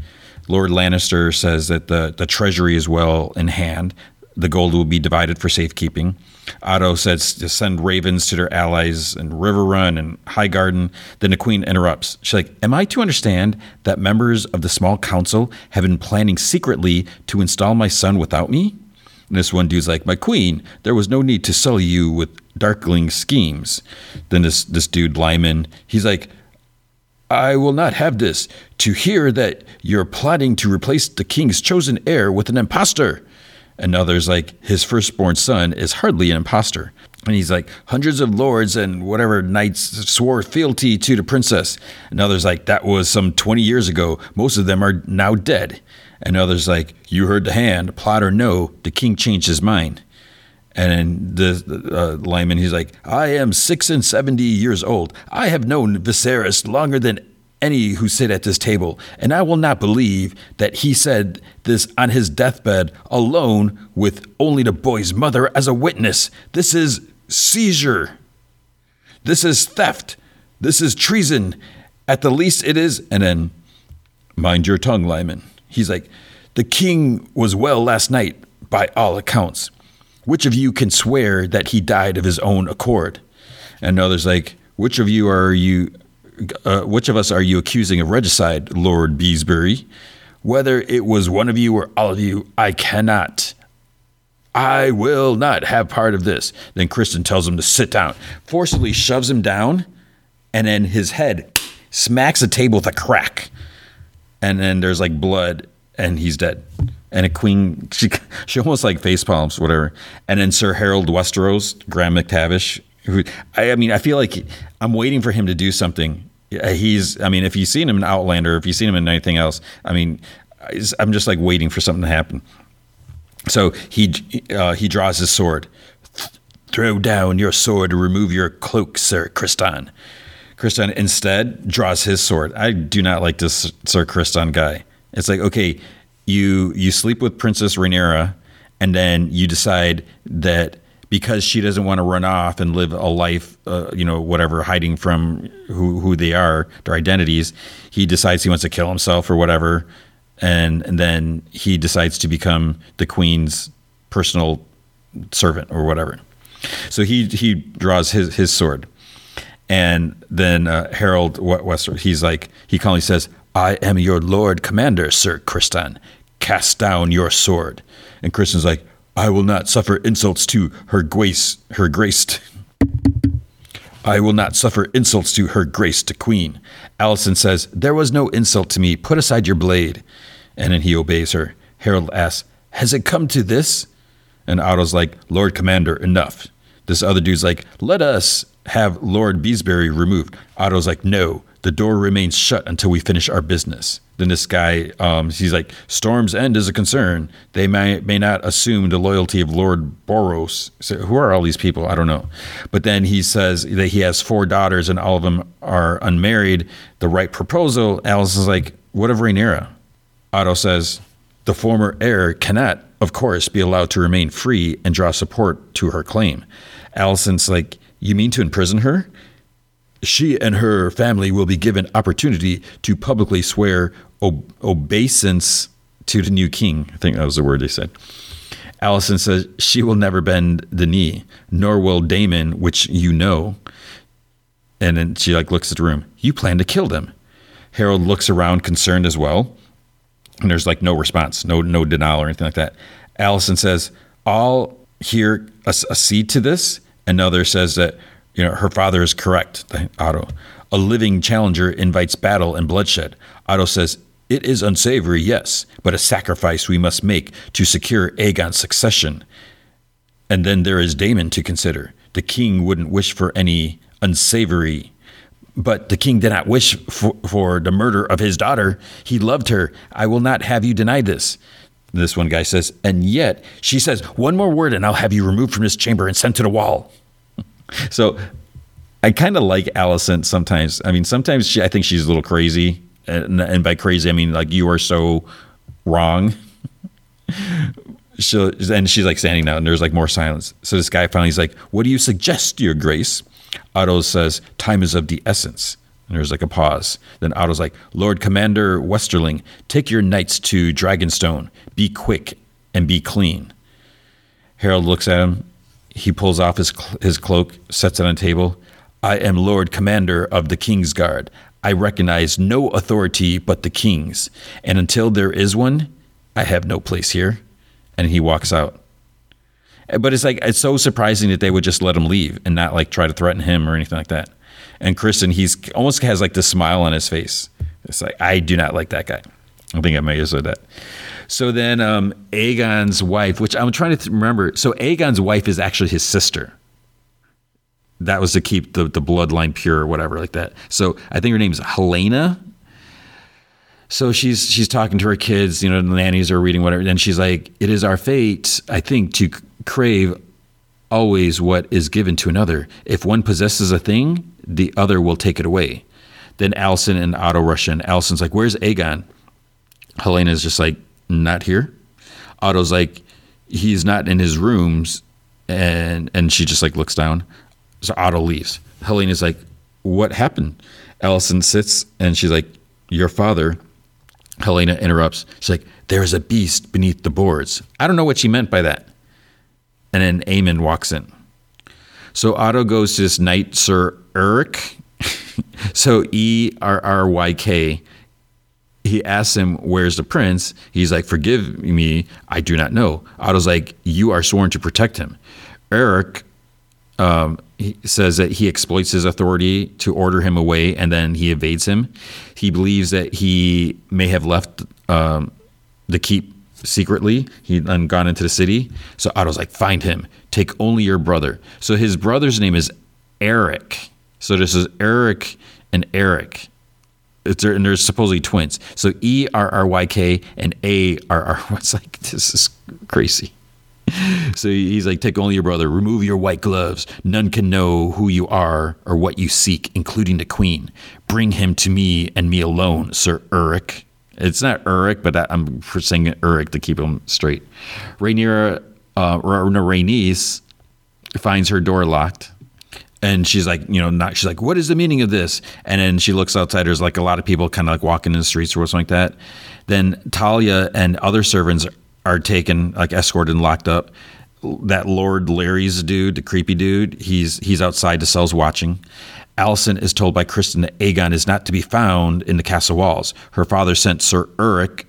Lord Lannister says that the, the treasury is well in hand. The gold will be divided for safekeeping. Otto says to send ravens to their allies in Riverrun and Highgarden. Then the queen interrupts. She's like, Am I to understand that members of the small council have been planning secretly to install my son without me? And this one dude's like, My queen, there was no need to sully you with darkling schemes. Then this, this dude, Lyman, he's like, I will not have this. To hear that you're plotting to replace the king's chosen heir with an impostor. And others like his firstborn son is hardly an impostor. And he's like, hundreds of lords and whatever knights swore fealty to the princess. And others like, that was some 20 years ago. Most of them are now dead. And others like, you heard the hand, plot or no, the king changed his mind. And the uh, Lyman, he's like, I am six and seventy years old. I have known Viserys longer than any who sit at this table, and I will not believe that he said this on his deathbed alone with only the boy's mother as a witness. This is seizure. This is theft. This is treason. At the least, it is. And then, mind your tongue, Lyman. He's like, the king was well last night, by all accounts. Which of you can swear that he died of his own accord? And others like, which of you are you? Uh, which of us are you accusing of regicide, Lord Beesbury? Whether it was one of you or all of you, I cannot. I will not have part of this. Then Criston tells him to sit down, forcibly shoves him down, and then his head smacks a table with a crack. And then there's like blood, and he's dead. And a queen, she, she almost like face palms, whatever. And then Sir Harold Westerling, Graham McTavish, I, mean, I feel like I'm waiting for him to do something. He's, I mean, if you've seen him in Outlander, if you've seen him in anything else, I mean, I'm just like waiting for something to happen. So he uh, he draws his sword. Throw down your sword to remove your cloak, Sir Criston. Criston instead draws his sword. I do not like this Sir Criston guy. It's like okay, you you sleep with Princess Rhaenyra, and then you decide that because she doesn't want to run off and live a life, uh, you know, whatever, hiding from who who they are, their identities, he decides he wants to kill himself or whatever and, and then he decides to become the queen's personal servant or whatever. So he he draws his his sword, and then uh, Harold Wester he's like he calmly says, "I am your lord commander, Sir Criston. Cast down your sword." And Criston's like, "I will not suffer insults to her grace, her graced." I will not suffer insults to her grace to queen. Alicent says, There was no insult to me. Put aside your blade. And then he obeys her. Harold asks, Has it come to this? And Otto's like, Lord Commander, enough. This other dude's like, Let us have Lord Beesbury removed. Otto's like, No, the door remains shut until we finish our business. Then this guy, um, he's like, Storm's End is a concern. They may, may not assume the loyalty of Lord Borros. So who are all these people? I don't know. But then he says that he has four daughters and all of them are unmarried. The right proposal. Alice is like, What of Rhaenyra? Otto says, the former heir cannot, of course, be allowed to remain free and draw support to her claim. Alicent's like, You mean to imprison her? She and her family will be given opportunity to publicly swear ob- obeisance to the new king. I think that was the word they said. Alicent says she will never bend the knee, nor will Daemon, which you know. And then she like looks at the room. You plan to kill them. Harold looks around concerned as well and there's like no response, no no denial or anything like that. Alicent says, "I'll hear a, a seed to this." Another says that you know her father is correct. Otto, a living challenger invites battle and bloodshed. Otto says. It is unsavory, yes, but a sacrifice we must make to secure Aegon's succession. And then there is Daemon to consider. The king wouldn't wish for any unsavory but the king did not wish for, for, the murder of his daughter. He loved her. I will not have you deny this. This one guy says, and yet she says, one more word and I'll have you removed from this chamber and sent to the wall. so I kind of like Alicent sometimes. I mean, sometimes she, I think she's a little crazy. And, and by crazy, I mean like you are so wrong. so, and she's like standing now and there's like more silence. So this guy finally is like, what do you suggest, your grace? Otto says, Time is of the essence. And there's like a pause. Then Otto's like, Lord Commander Westerling, take your knights to Dragonstone. Be quick and be clean. Harold looks at him. He pulls off his, his cloak, sets it on a table. I am Lord Commander of the King's Guard. I recognize no authority but the King's. And until there is one, I have no place here. And he walks out. But it's like it's so surprising that they would just let him leave and not like try to threaten him or anything like that. And Criston, he's almost has like this smile on his face. It's like I do not like that guy. I think I may have said that. So then um, Aegon's wife, which I'm trying to remember. So Aegon's wife is actually his sister. That was to keep the, the bloodline pure or whatever like that. So I think her name is Helaena. So she's she's talking to her kids, you know, the nannies are reading whatever, and she's like, "It is our fate, I think, to crave always what is given to another. If one possesses a thing, the other will take it away. Then Alicent and Otto rush in. Alicent's like, Where's Aegon? Helaena's just like, Not here. Otto's like, He's not in his rooms. And and she just like looks down. So Otto leaves. Helaena's like, What happened? Alicent sits and she's like, Your father. Helaena interrupts. She's like, There is a beast beneath the boards. I don't know what she meant by that and then Aemon walks in. So Otto goes to this knight, Sir Eric. so E R R Y K. he asks him, Where's the prince? He's like, Forgive me, I do not know. Otto's like, You are sworn to protect him. Eric um, he says that he exploits his authority to order him away and then he evades him. He believes that he may have left um, the keep secretly. He then gone into the city. So Otto's like, Find him. Take only your brother. So his brother's name is Eric. So this is Eric and Eric. It's, and they're supposedly twins. So E R R Y K and A R R. What's like this is crazy. So he's like, take only your brother. Remove your white gloves. None can know who you are or what you seek, including the queen. Bring him to me and me alone, Sir Eric. It's not Eric, but I'm for saying Eric to keep him straight. Rhaenyra, uh, Rhaenys finds her door locked and she's like, you know, not, she's like, what is the meaning of this? And then she looks outside. There's like a lot of people kind of like walking in the streets or something like that. Then Talya and other servants are taken, like escorted and locked up. That Lord Larys dude, the creepy dude, he's he's outside. The cell's watching. Alicent is told by Criston that Aegon is not to be found in the castle walls. Her father sent Sir Eric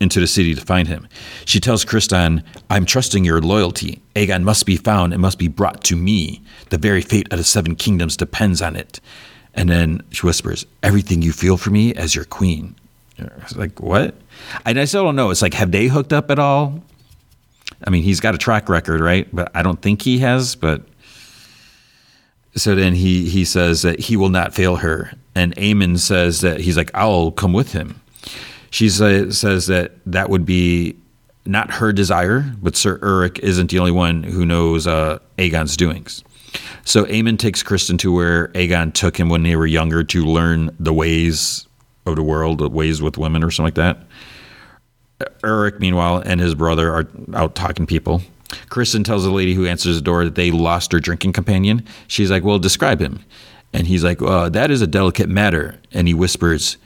into the city to find him. She tells Criston, I'm trusting your loyalty. Aegon must be found and must be brought to me. The very fate of the seven kingdoms depends on it. And then she whispers, Everything you feel for me as your queen. It's like, what? I still don't know. It's like, have they hooked up at all? I mean, he's got a track record, right? But I don't think he has. But so then he he says that he will not fail her, and Aemon says that he's like, I'll come with him. She say, says that that would be not her desire, but Sir Eric isn't the only one who knows uh, Aegon's doings. So Aemon takes Criston to where Aegon took him when they were younger to learn the ways of the world, the ways with women or something like that. Eric, meanwhile, and his brother are out talking people. Criston tells the lady who answers the door that they lost her drinking companion. She's like, Well, describe him. And he's like, uh, That is a delicate matter. And he whispers,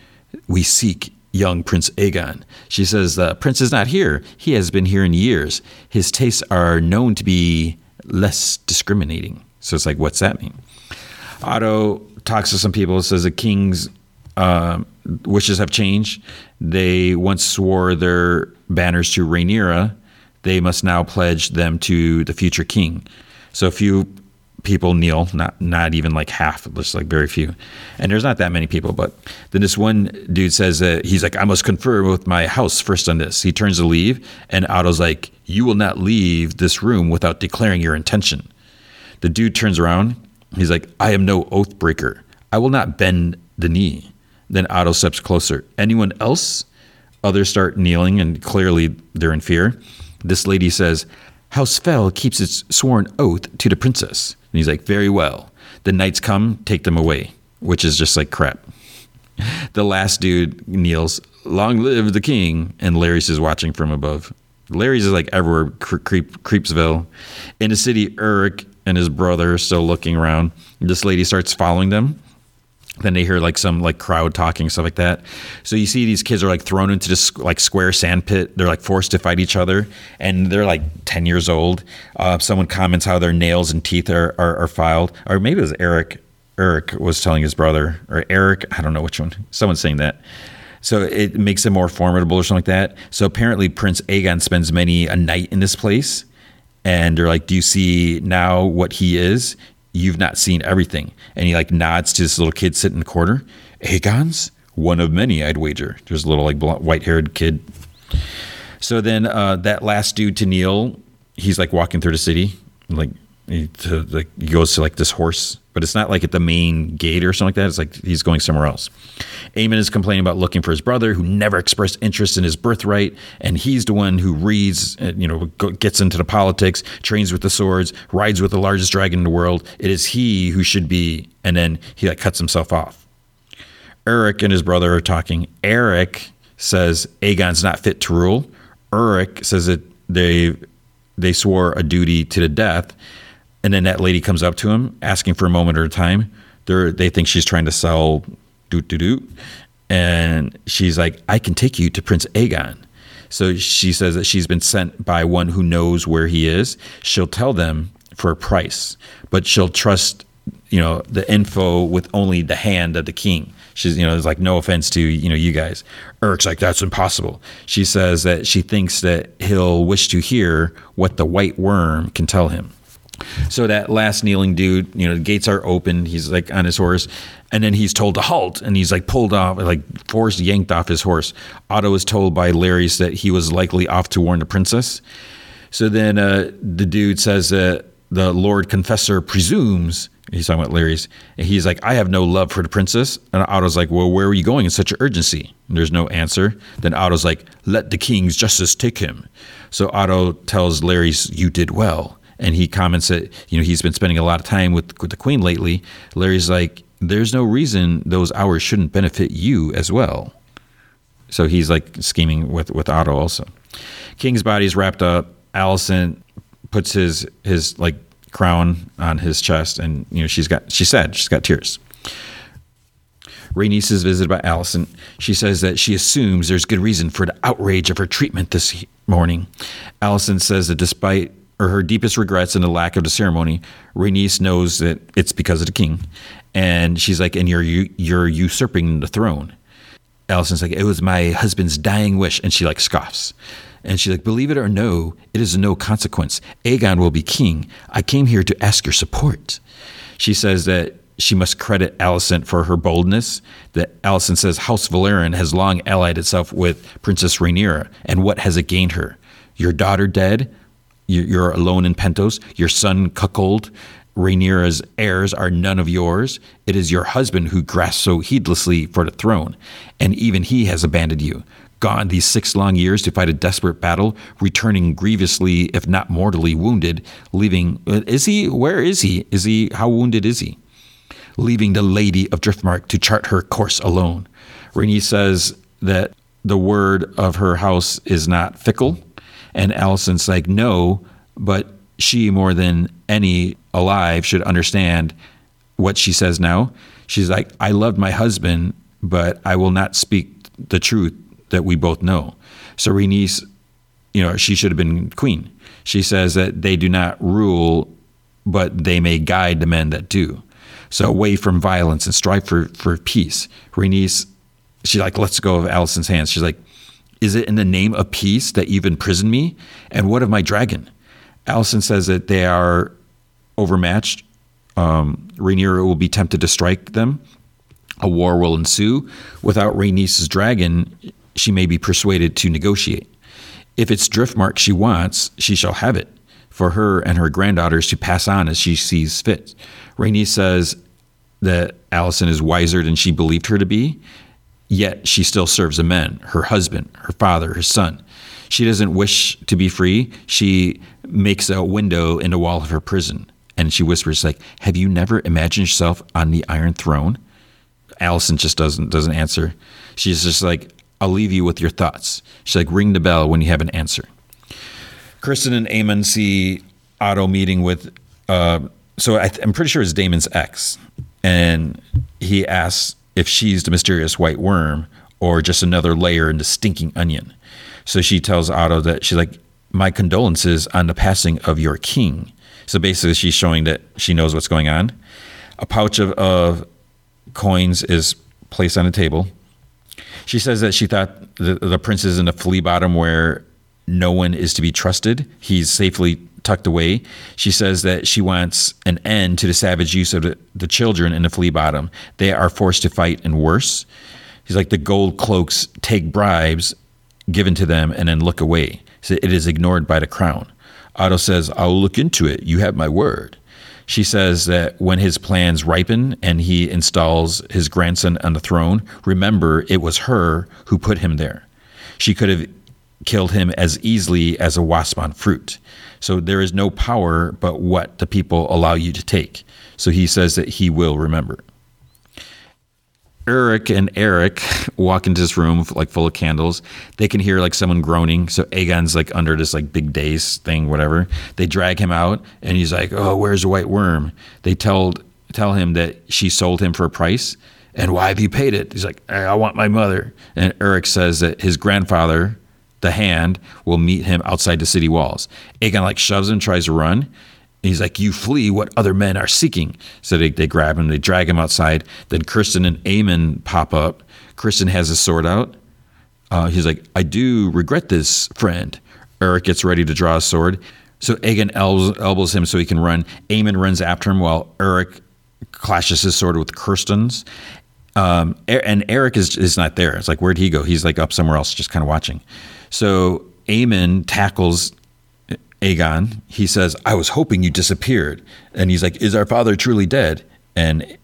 We seek young Prince Aegon. She says, The prince is not here. He has been here in years. His tastes are known to be less discriminating. So it's like, What's that mean? Otto talks to some people, says the king's uh, wishes have changed. They once swore their banners to Rhaenyra. They must now pledge them to the future king. So a few people kneel, not not even like half, just like very few. And there's not that many people, but then this one dude says that he's like, I must confer with my house first on this. He turns to leave, and Otto's like, You will not leave this room without declaring your intention. The dude turns around. He's like, I am no oath breaker. I will not bend the knee. Then Otto steps closer. Anyone else? Others start kneeling, and clearly they're in fear. This lady says, House Fell keeps its sworn oath to the princess. And he's like, Very well. The knights come, take them away, which is just like crap. The last dude kneels, Long live the king. And Larys is watching from above. Larys is like everywhere, creep, Creepsville. In the city, Eric and his brother are still looking around. This lady starts following them then they hear like some like crowd talking stuff like that. So you see these kids are like thrown into this like square sand pit. They're like forced to fight each other and they're like 10 years old. Uh, someone comments how their nails and teeth are, are, are filed. Or maybe it was eric eric was telling his brother or eric i don't know which one someone's saying that. So it makes them more formidable or something like that. So apparently prince aegon spends many a night in this place and they're like do you see now what he is you've not seen everything. And he like nods to this little kid sitting in the corner. Aegon's one of many, I'd wager. There's a little like white haired kid. So then uh, that last dude to kneel, he's like walking through the city, like he, to, like he goes to like this horse, but it's not like at the main gate or something like that. It's like he's going somewhere else. Aemon is complaining about looking for his brother, who never expressed interest in his birthright, and he's the one who reads, uh, you know, gets into the politics, trains with the swords, rides with the largest dragon in the world. It is he who should be, and then he like cuts himself off. Eric and his brother are talking. Eric says Aegon's not fit to rule. Eric says that they they swore a duty to the death and then that lady comes up to him asking for a moment at a time. They they think she's trying to sell doot doot doot, and she's like, "I can take you to Prince Aegon." So she says that she's been sent by one who knows where he is. She'll tell them for a price, but she'll trust you know the info with only the hand of the king. She's, you know, it's like, no offense to, you know, you guys. Eric's like, that's impossible. She says that she thinks that he'll wish to hear what the white worm can tell him. So that last kneeling dude, you know, the gates are open. He's like on his horse, and then he's told to halt, and he's like pulled off, like forced yanked off his horse. Otto is told by Larys that he was likely off to warn the princess. So then uh, the dude says that the Lord Confessor presumes he's talking about Larys. And he's like, I have no love for the princess. And Otto's like, Well, where are you going in such urgency? And there's no answer. Then Otto's like, Let the king's justice take him. So Otto tells Larys, You did well. And he comments that, you know, he's been spending a lot of time with, with the queen lately. Larry's like, There's no reason those hours shouldn't benefit you as well. So he's like scheming with, with Otto also. King's body is wrapped up. Alicent puts his his like crown on his chest, and you know she's got she said she's got tears. Rhaenys is visited by Alicent. She says that she assumes there's good reason for the outrage of her treatment this morning. Alicent says that despite or her deepest regrets and the lack of the ceremony, Rhaenys knows that it's because of the king, and she's like, "And you're you're usurping the throne." Alicent's like, "It was my husband's dying wish," and she like scoffs. And she's like, Believe it or no, it is no consequence. Aegon will be king. I came here to ask your support. She says that she must credit Alicent for her boldness. That Alicent says House Velaryon has long allied itself with Princess Rhaenyra, and what has it gained her? Your daughter dead? You're alone in Pentos? Your son cuckold? Rhaenyra's heirs are none of yours. It is your husband who grasped so heedlessly for the throne, and even he has abandoned you gone these six long years to fight a desperate battle, returning grievously, if not mortally, wounded, leaving. Uh, is he? Where is he? Is he? How wounded is he? Leaving the Lady of Driftmark to chart her course alone. Rhaenys says that the word of her house is not fickle, and Alicent's like, no, but she more than any alive should understand what she says now. She's like, I loved my husband, but I will not speak the truth that we both know. So Rhaenys, you know, she should have been queen. She says that they do not rule, but they may guide the men that do. So away from violence and strive for, for peace. Rhaenys, she like lets go of Alicent's hands. She's like, is it in the name of peace that you've imprisoned me? And what of my dragon? Alicent says that they are overmatched. Um, Rhaenyra will be tempted to strike them. A war will ensue. Without Rhaenys' dragon, she may be persuaded to negotiate. If it's Driftmark she wants, she shall have it for her and her granddaughters to pass on as she sees fit. Rhaenys says that Alicent is wiser than she believed her to be, yet she still serves the men, her husband, her father, her son. She doesn't wish to be free. She makes a window in the wall of her prison. And she whispers, like, Have you never imagined yourself on the Iron Throne? Alicent just doesn't doesn't answer. She's just like, I'll leave you with your thoughts. She's like, ring the bell when you have an answer. Criston and Aemon see Otto meeting with, uh, so I am pretty sure it's Daemon's ex. And he asks if she's the mysterious white worm or just another layer in the stinking onion. So she tells Otto that she's like, my condolences on the passing of your king. So basically, she's showing that she knows what's going on. A pouch of, of coins is placed on the table. She says that she thought the, the prince is in the flea bottom where no one is to be trusted. He's safely tucked away. She says that she wants an end to the savage use of the, the children in the flea bottom. They are forced to fight and worse. He's like the gold cloaks take bribes given to them and then look away. So it is ignored by the crown. Otto says, I'll look into it. You have my word. She says that when his plans ripen and he installs his grandson on the throne, remember it was her who put him there. She could have killed him as easily as a wasp on fruit. So there is no power but what the people allow you to take. So he says that he will remember. Eric and Eric walk into this room like full of candles. They can hear like someone groaning. So Aegon's like under this like big daze thing, whatever. They drag him out, and he's like, "Oh, where's the white worm?" They tell tell him that she sold him for a price, and why have you paid it? He's like, "I want my mother." And Eric says that his grandfather, the Hand, will meet him outside the city walls. Aegon like shoves him, tries to run. He's like, You flee what other men are seeking. So they, they grab him, they drag him outside. Then Criston and Aemon pop up. Criston has his sword out. Uh, he's like, I do regret this, friend. Eric gets ready to draw a sword. So Aegon elbows, elbows him so he can run. Aemon runs after him while Eric clashes his sword with Criston's. Um, and Eric is, is not there. It's like, where'd he go? He's like up somewhere else, just kind of watching. So Aemon tackles Aegon. He says, I was hoping you disappeared. And he's like, Is our father truly dead? And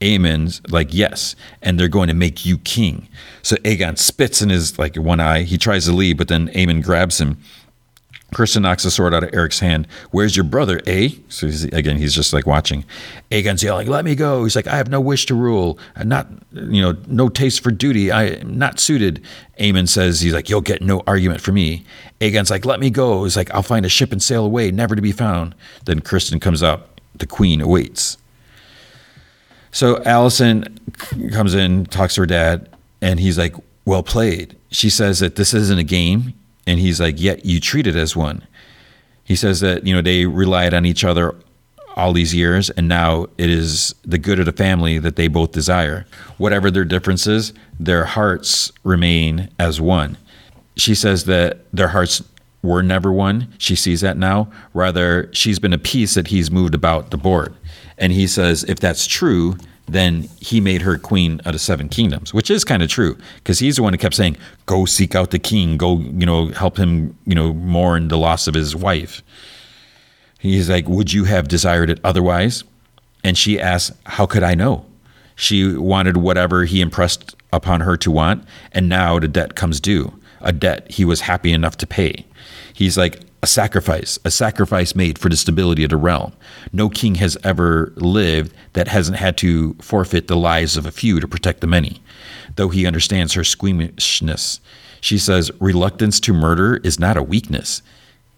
Aemon's like, Yes. And they're going to make you king. So Aegon spits in his like one eye. He tries to leave, but then Aemon grabs him Criston knocks the sword out of Eric's hand. Where's your brother, eh? So he's, again, he's just like watching. Aegon's yelling, "Let me go!" He's like, "I have no wish to rule. I'm not, you know, no taste for duty. I am not suited." Aemon says, "He's like, you'll get no argument from me." Aegon's like, "Let me go." He's like, "I'll find a ship and sail away, never to be found." Then Criston comes up. The Queen awaits. So Alicent comes in, talks to her dad, and he's like, "Well played." She says that this isn't a game and he's like, Yet you treat it as one. He says that, you know, they relied on each other all these years, and now it is the good of the family that they both desire. Whatever their differences, their hearts remain as one. She says that their hearts were never one. She sees that now. Rather, she's been a piece that he's moved about the board. And he says, if that's true, then he made her queen of the seven kingdoms, which is kind of true because he's the one who kept saying, "Go seek out the king. Go, you know, help him, you know, mourn the loss of his wife." He's like, "Would you have desired it otherwise?" And she asks, "How could I know?" She wanted whatever he impressed upon her to want, and now the debt comes due, a debt he was happy enough to pay. He's like, a sacrifice, a sacrifice made for the stability of the realm. No king has ever lived that hasn't had to forfeit the lives of a few to protect the many. Though he understands her squeamishness, she says, Reluctance to murder is not a weakness.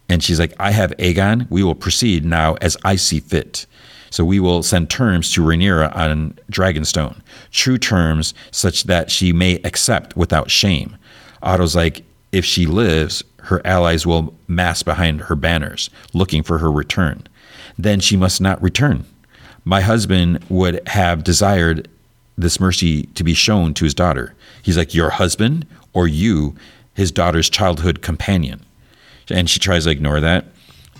And she's like, I have Aegon. We will proceed now as I see fit. So we will send terms to Rhaenyra on Dragonstone, true terms such that she may accept without shame. Otto's like, if she lives, her allies will mass behind her banners, looking for her return. Then she must not return. My husband would have desired this mercy to be shown to his daughter. He's like, Your husband or you, his daughter's childhood companion. And she tries to ignore that.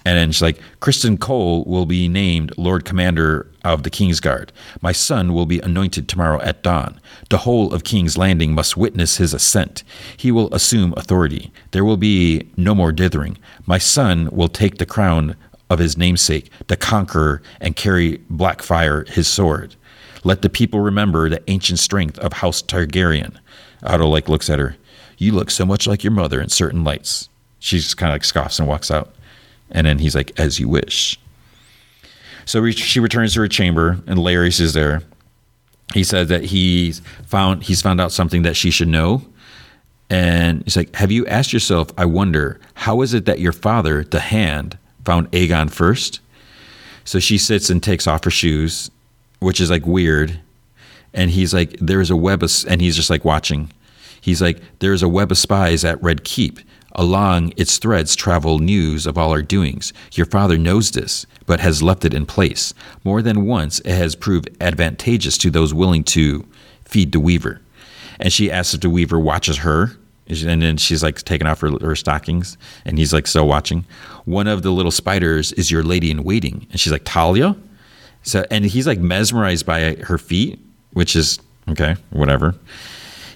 And then she's like, Criston Cole will be named Lord Commander of the King's Guard. My son will be anointed tomorrow at dawn. The whole of King's Landing must witness his ascent. He will assume authority. There will be no more dithering. My son will take the crown of his namesake, the conqueror, and carry Blackfyre, his sword. Let the people remember the ancient strength of House Targaryen. Otto like looks at her. You look so much like your mother in certain lights. She just kind of like scoffs and walks out. And then he's like, as you wish. So she returns to her chamber, and Larys is there. He said that he's found he's found out something that she should know. And he's like, Have you asked yourself, I wonder, how is it that your father, the hand, found Aegon first? So she sits and takes off her shoes, which is like weird. And he's like, There's a web of, and he's just like watching. He's like, There's a web of spies at Red Keep. Along its threads travel news of all our doings. Your father knows this, but has left it in place. More than once, it has proved advantageous to those willing to feed the weaver. And she asks if the weaver watches her. And then she's like taking off her, her stockings, and he's like still watching. One of the little spiders is your lady in waiting, and she's like Talya. So, and he's like mesmerized by her feet, which is okay, whatever.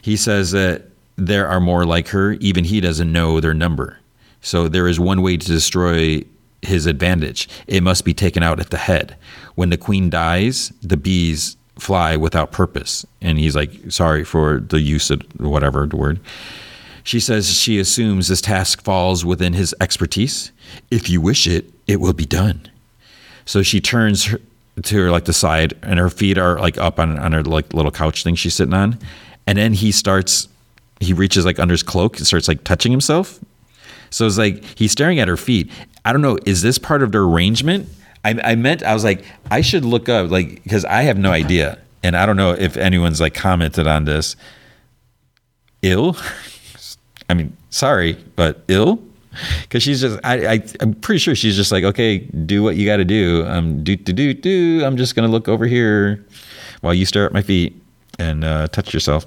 He says that there are more like her. Even he doesn't know their number. So there is one way to destroy his advantage. It must be taken out at the head. When the queen dies, the bees fly without purpose. And he's like, sorry for the use of whatever the word. She says she assumes this task falls within his expertise. If you wish it, it will be done. So she turns her, to her like the side, and her feet are like up on, on her like little couch thing she's sitting on. And then he starts he reaches like under his cloak and starts like touching himself. So it's like he's staring at her feet. I don't know. Is this part of the arrangement? I, I meant I was like I should look up like because I have no idea, and I don't know if anyone's like commented on this. Ill. I mean, sorry, but ill. because she's just I, I I'm pretty sure she's just like okay do what you got to do um do do do do I'm just gonna look over here while you stare at my feet and uh, touch yourself.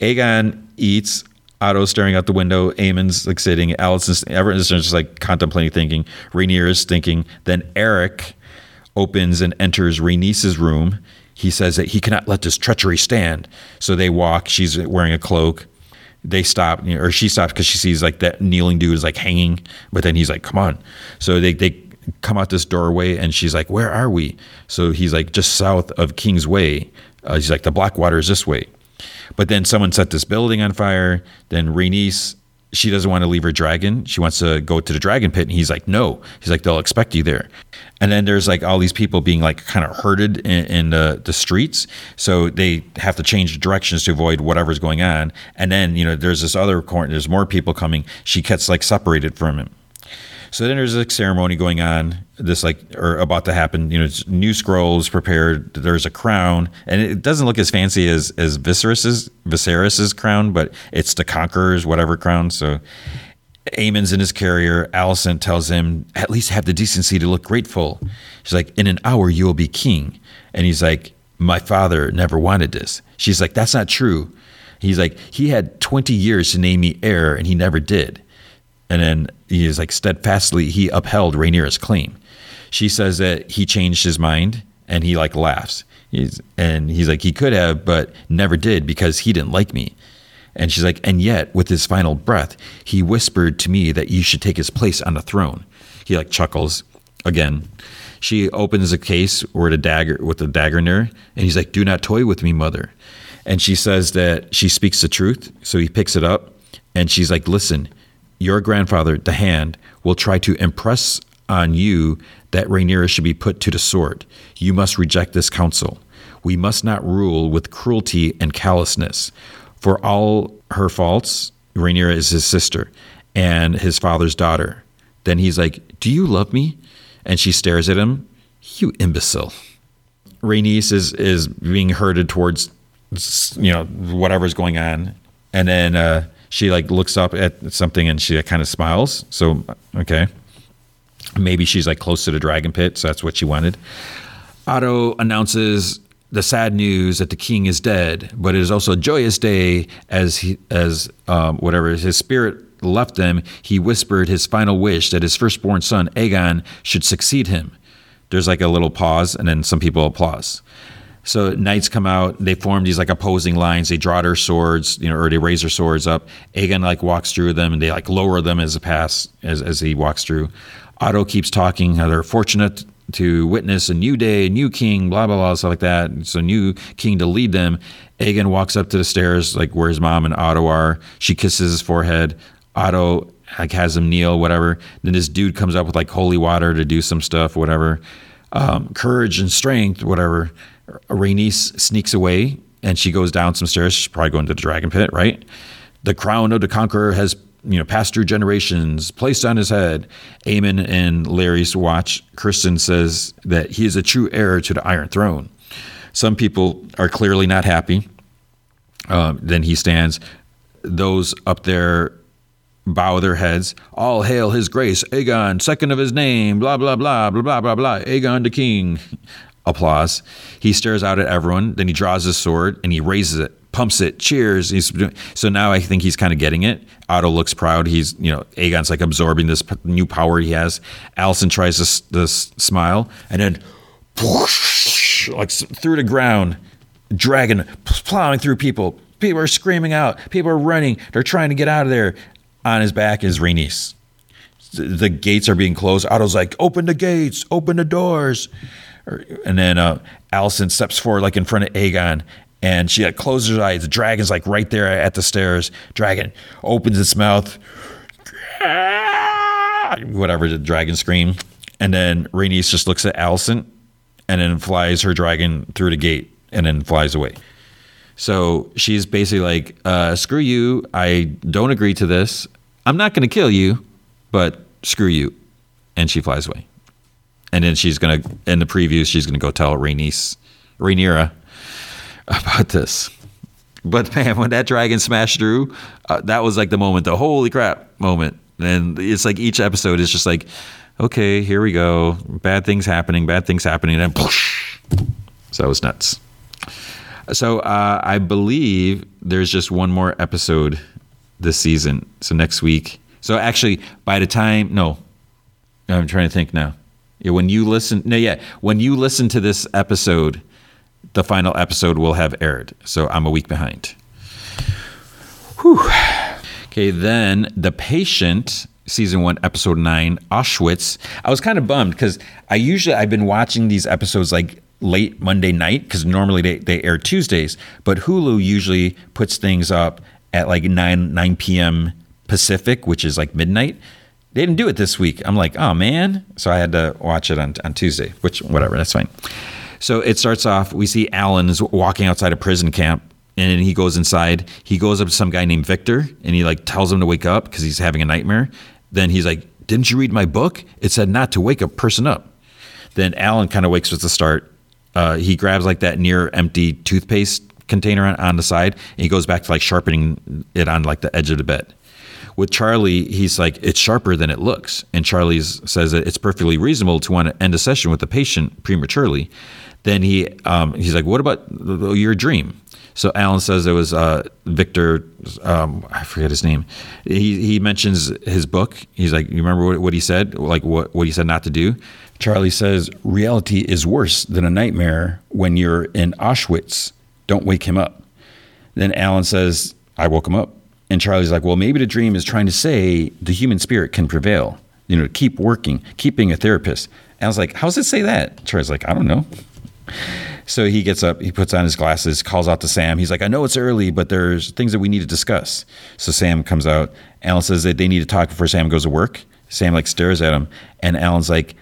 Aegon eats. Otto staring out the window. Aemon's like sitting. Alicent's everyone's just like contemplating, thinking. Rhaenyra is thinking. Then Eric opens and enters Rhaenys's room. He says that he cannot let this treachery stand. So they walk. She's wearing a cloak they stop or she stops because she sees like that kneeling dude is like hanging but then he's like come on so they, they come out this doorway and she's like where are we so he's like just south of king's way uh, he's like the blackwater is this way but then someone set this building on fire then Rhaenys she doesn't want to leave her dragon. She wants to go to the dragon pit. And he's like, no. He's like, they'll expect you there. And then there's like all these people being like kind of herded in, in the, the streets. So they have to change directions to avoid whatever's going on. And then, you know, there's this other corner, there's more people coming. She gets like separated from him. So then there's a ceremony going on, this like or about to happen. You know, it's new scrolls prepared. There's a crown, and it doesn't look as fancy as as Viserys's crown, but it's the Conqueror's whatever crown. So Aemon's in his carrier. Alicent tells him at least have the decency to look grateful. She's like, in an hour you will be king, and he's like, my father never wanted this. She's like, that's not true. He's like, he had 20 years to name me heir, and he never did. And then he is like steadfastly he upheld Rhaenyra's claim. She says that he changed his mind and he like laughs. He's, and he's like he could have but never did because he didn't like me. And she's like and yet with his final breath he whispered to me that you should take his place on the throne. He like chuckles again. She opens a case with a dagger with a dagger near and he's like do not toy with me mother. And she says that she speaks the truth, so he picks it up and she's like listen, your grandfather, the hand, will try to impress on you that Rhaenyra should be put to the sword. You must reject this counsel. We must not rule with cruelty and callousness. For all her faults, Rhaenyra is his sister and his father's daughter. Then he's like, Do you love me? And she stares at him. You imbecile. Rhaenys is, is being herded towards, you know, whatever's going on. And then uh, she like looks up at something and she kind of smiles. So okay, maybe she's like close to the dragon pit, so that's what she wanted. Otto announces the sad news that the king is dead, but it is also a joyous day as he as um, whatever his spirit left them. He whispered his final wish that his firstborn son Aegon should succeed him. There's like a little pause, and then some people applause. So knights come out, they form these like opposing lines. They draw their swords, you know, or they raise their swords up. Aegon like walks through them, and they like lower them as a pass as as he walks through. Otto keeps talking how they're fortunate to witness a new day, a new king, blah blah blah, stuff like that. It's a new king to lead them. Aegon walks up to the stairs, like where his mom and Otto are. She kisses his forehead. Otto like has him kneel, whatever. Then this dude comes up with like holy water to do some stuff, whatever. Um, courage and strength, whatever. Rhaenys sneaks away and she goes down some stairs. She's probably going to the dragon pit, right? The crown of the conqueror has you know passed through generations, placed on his head. Aemon and Larys watch. Criston says that he is a true heir to the Iron Throne. Some people are clearly not happy. Uh, then he stands. Those up there bow their heads. All hail his grace, Aegon, second of his name, blah, blah, blah, blah, blah, blah, blah, Aegon the king. Applause. He stares out at everyone, then he draws his sword and he raises it, pumps it, cheers. He's so now I think he's kind of getting it. Otto looks proud. He's, you know, Aegon's like absorbing this new power he has. Alicent tries to smile and then whoosh, like through the ground, dragon plowing through people. People are screaming out. People are running. They're trying to get out of there. On his back is Rhaenys. The gates are being closed. Otto's like, open the gates, open the doors. And then uh, Alicent steps forward, like in front of Aegon, and she like, closes her eyes. The dragon's like right there at the stairs. Dragon opens its mouth, whatever the dragon scream, and then Rhaenys just looks at Alicent, and then flies her dragon through the gate, and then flies away. So she's basically like, uh, "Screw you! I don't agree to this. I'm not going to kill you, but screw you," and she flies away and then she's gonna in the previews she's gonna go tell Rhaenys, Rhaenyra about this. But man, when that dragon smashed through, uh, that was like the moment, the holy crap moment. and it's like each episode is just like, okay, here we go, bad things happening, bad things happening, and then so it was nuts. So uh, I believe there's just one more episode this season. So next week. So actually, by the time no, I'm trying to think now. Yeah, when you listen, no, yeah, when you listen to this episode, the final episode will have aired. So I'm a week behind. Whew. Okay, then the patient season one, episode nine, Auschwitz. I was kind of bummed because I usually I've been watching these episodes like late Monday night because normally they, they air Tuesdays, but Hulu usually puts things up at like 9 9 p.m. Pacific, which is like midnight. They didn't do it this week. I'm like, oh man. So I had to watch it on, on Tuesday, which whatever, that's fine. So it starts off, we see Alan is walking outside a prison camp and he goes inside. He goes up to some guy named Viktor and he like tells him to wake up because he's having a nightmare. Then he's like, Didn't you read my book? It said not to wake a person up. Then Alan kind of wakes with the start. Uh, he grabs like that near empty toothpaste container on, on the side and he goes back to like sharpening it on like the edge of the bed. With Charlie, he's like, it's sharper than it looks. And Charlie says that it's perfectly reasonable to want to end a session with the patient prematurely. Then he um, he's like, what about your dream? So Alan says it was uh, Viktor. Um, I forget his name. He he mentions his book. He's like, you remember what, what he said? Like what what he said not to do. Charlie says reality is worse than a nightmare when you're in Auschwitz. Don't wake him up. Then Alan says, I woke him up. And Charlie's like, well, maybe the dream is trying to say the human spirit can prevail. You know, keep working, keep being a therapist. Alan's like, how's it say that? Charlie's like, I don't know. So he gets up, he puts on his glasses, calls out to Sam. He's like, I know it's early, but there's things that we need to discuss. So Sam comes out. Alan says that they need to talk before Sam goes to work. Sam like stares at him, and Alan's like,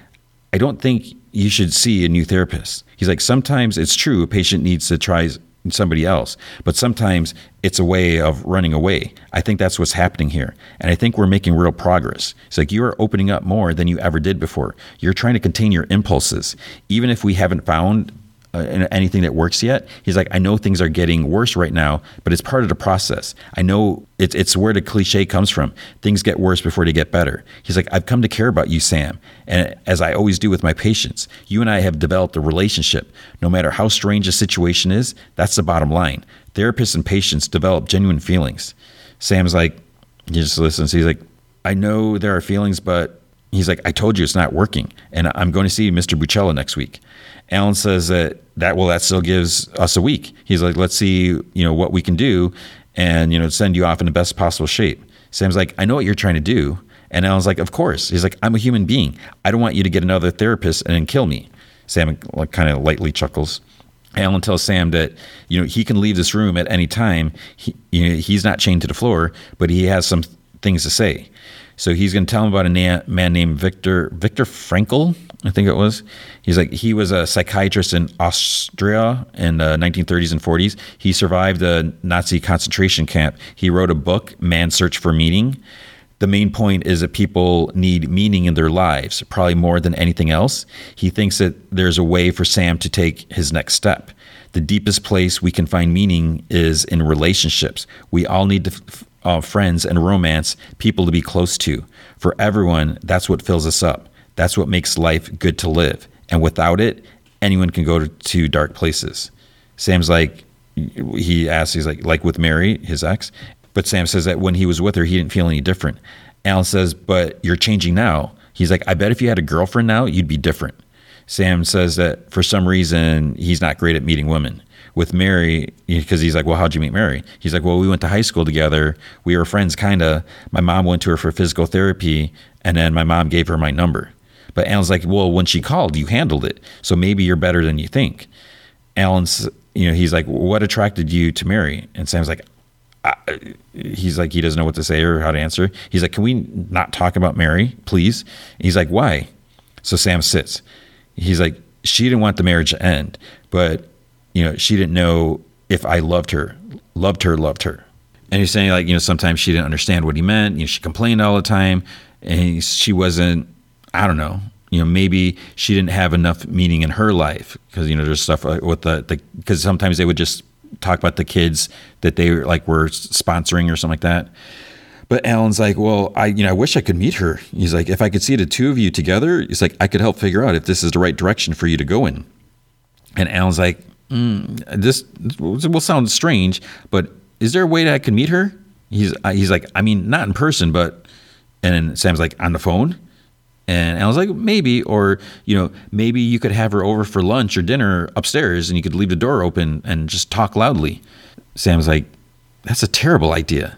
I don't think you should see a new therapist. He's like, sometimes it's true, a patient needs to try somebody else. But sometimes it's a way of running away. I think that's what's happening here. And I think we're making real progress. It's like you are opening up more than you ever did before. You're trying to contain your impulses. Even if we haven't found uh, anything that works yet. He's like, I know things are getting worse right now, but it's part of the process. I know it's it's where the cliche comes from. Things get worse before they get better. He's like, I've come to care about you, Sam, and as I always do with my patients, you and I have developed a relationship. No matter how strange a situation is, that's the bottom line. Therapists and patients develop genuine feelings. Sam's like, he just listens. He's like, I know there are feelings, but he's like, I told you it's not working, and I'm going to see Mr. Buccello next week. Alan says that that well that still gives us a week. He's like, let's see, you know, what we can do, and you know, send you off in the best possible shape. Sam's like, I know what you're trying to do, and Alan's like, of course. He's like, I'm a human being. I don't want you to get another therapist and then kill me. Sam like kind of lightly chuckles. Alan tells Sam that you know he can leave this room at any time. He, you know, he's not chained to the floor, but he has some things to say. So he's going to tell him about a na- man named Viktor Viktor Frankl. I think it was. He's like he was a psychiatrist in Austria in the 1930s and 40s. He survived a Nazi concentration camp. He wrote a book, Man's Search for Meaning. The main point is that people need meaning in their lives, probably more than anything else. He thinks that there's a way for Sam to take his next step. The deepest place we can find meaning is in relationships. We all need to uh, friends and romance, people to be close to. For everyone, that's what fills us up. That's what makes life good to live. And without it, anyone can go to, to dark places. Sam's like, he asks, he's like, like with Mary, his ex. But Sam says that when he was with her, he didn't feel any different. Alan says, but you're changing now. He's like, I bet if you had a girlfriend now, you'd be different. Sam says that for some reason, he's not great at meeting women with Mary because he's like, well, how'd you meet Mary? He's like, well, we went to high school together. We were friends, kind of. My mom went to her for physical therapy, and then my mom gave her my number. But Alan's like, well, when she called, you handled it, so maybe you're better than you think. Alan's, you know, he's like, what attracted you to Mary? And Sam's like, he's like, he doesn't know what to say or how to answer. He's like, can we not talk about Mary, please? He's like, why? So Sam sits. He's like, she didn't want the marriage to end, but you know, she didn't know if I loved her, loved her, loved her. And he's saying like, you know, sometimes she didn't understand what he meant. You know, she complained all the time, and she wasn't. I don't know. You know, maybe she didn't have enough meaning in her life because you know there's stuff uh, with the because sometimes they would just talk about the kids that they like were sponsoring or something like that. But Alan's like, well, I you know I wish I could meet her. He's like, if I could see the two of you together, he's like, I could help figure out if this is the right direction for you to go in. And Alan's like, mm, this, will sound strange, but is there a way that I can meet her? He's uh, he's like, I mean, not in person, but and Sam's like on the phone. And I was like, maybe, or you know, maybe you could have her over for lunch or dinner upstairs, and you could leave the door open and just talk loudly. Sam's like, that's a terrible idea.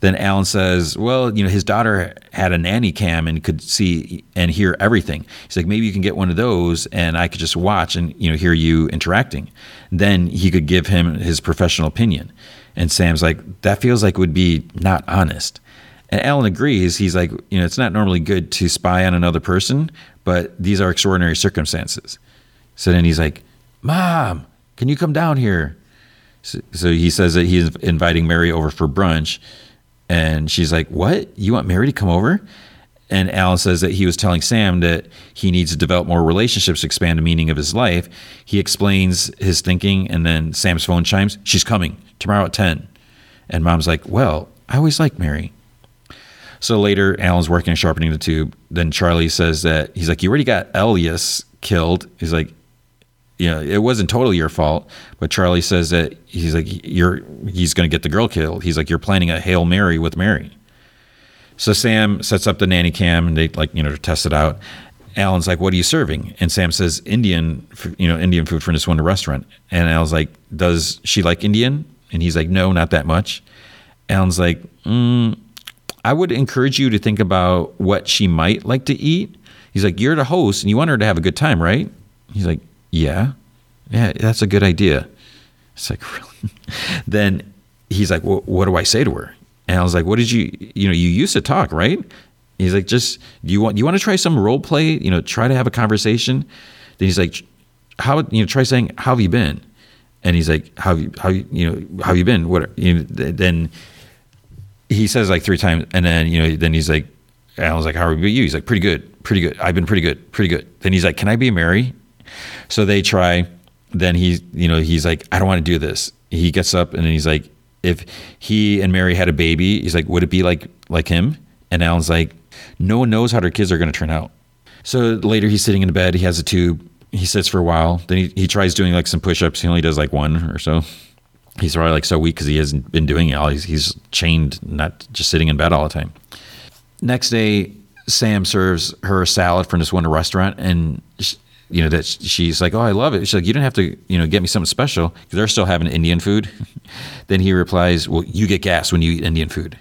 Then Alan says, well, you know, his daughter had a nanny cam and could see and hear everything. He's like, maybe you can get one of those, and I could just watch and you know hear you interacting. Then he could give him his professional opinion. And Sam's like, that feels like it would be not honest. And Alan agrees. He's like, you know, it's not normally good to spy on another person, but these are extraordinary circumstances. So then he's like, Mom, can you come down here? So, so he says that he's inviting Mary over for brunch. And she's like, What? You want Mary to come over? And Alan says that he was telling Sam that he needs to develop more relationships, to expand the meaning of his life. He explains his thinking, and then Sam's phone chimes. She's coming tomorrow at 10. And mom's like, Well, I always liked Mary. So later, Alan's working on sharpening the tube. Then Charlie says that he's like, You already got Elias killed. He's like, you know, it wasn't totally your fault, but Charlie says that he's like, you're, he's going to get the girl killed. He's like, you're planning a Hail Mary with Mary. So Sam sets up the nanny cam and they like, you know, to test it out. Alan's like, what are you serving? And Sam says, Indian, you know, Indian food from this one restaurant. And Alan's like, does she like Indian? And he's like, no, not that much. Alan's like, mm, I would encourage you to think about what she might like to eat. He's like, you're the host and you want her to have a good time, right? He's like, yeah, yeah, that's a good idea. It's like, really? then he's like, well, what do I say to her? And I was like, what did you, you know, you used to talk, right? He's like, just, do you want, you want to try some role play? You know, try to have a conversation. Then he's like, how, you know, try saying, how have you been? And he's like, how, you, how, you know, how have you been? What, you know, then he says like three times. And then, you know, then he's like, I was like, how are you? He's like, pretty good, pretty good. I've been pretty good, pretty good. Then he's like, can I be Mary? So they try. Then he, you know, he's like, I don't want to do this. He gets up and then he's like, if he and Mary had a baby, he's like, would it be like like him? And Alan's like, no one knows how their kids are going to turn out. So later he's sitting in bed. He has a tube. He sits for a while. Then he, he tries doing like some push-ups. He only does like one or so. He's probably like so weak because he hasn't been doing it all. He's, he's chained, not just sitting in bed all the time. Next day, Sam serves her a salad from this one restaurant, and you know that she's like, "Oh, I love it." She's like, "You don't have to, you know, get me something special because they're still having Indian food." then he replies, "Well, you get gas when you eat Indian food."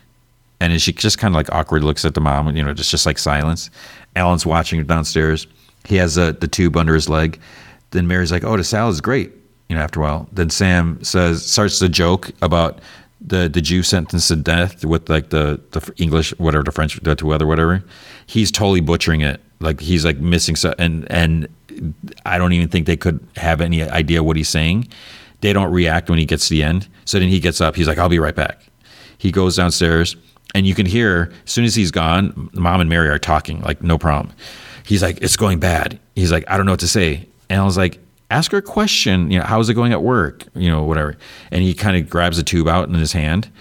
And she just kind of like awkward looks at the mom, you know, just just like silence. Alan's watching her downstairs. He has a, the tube under his leg. Then Mary's like, "Oh, the salad's great." You know, after a while, then Sam says starts the joke about the the Jew sentenced to death with like the the English whatever the French to weather whatever. He's totally butchering it. Like he's like missing so and and I don't even think they could have any idea what he's saying. They don't react when he gets to the end. So then he gets up. He's like, I'll be right back. He goes downstairs, and you can hear as soon as he's gone, mom and Mary are talking, like, no problem. He's like, it's going bad. He's like, I don't know what to say. And I was like, ask her a question. You know, how's it going at work? You know, whatever. And he kind of grabs a tube out in his hand.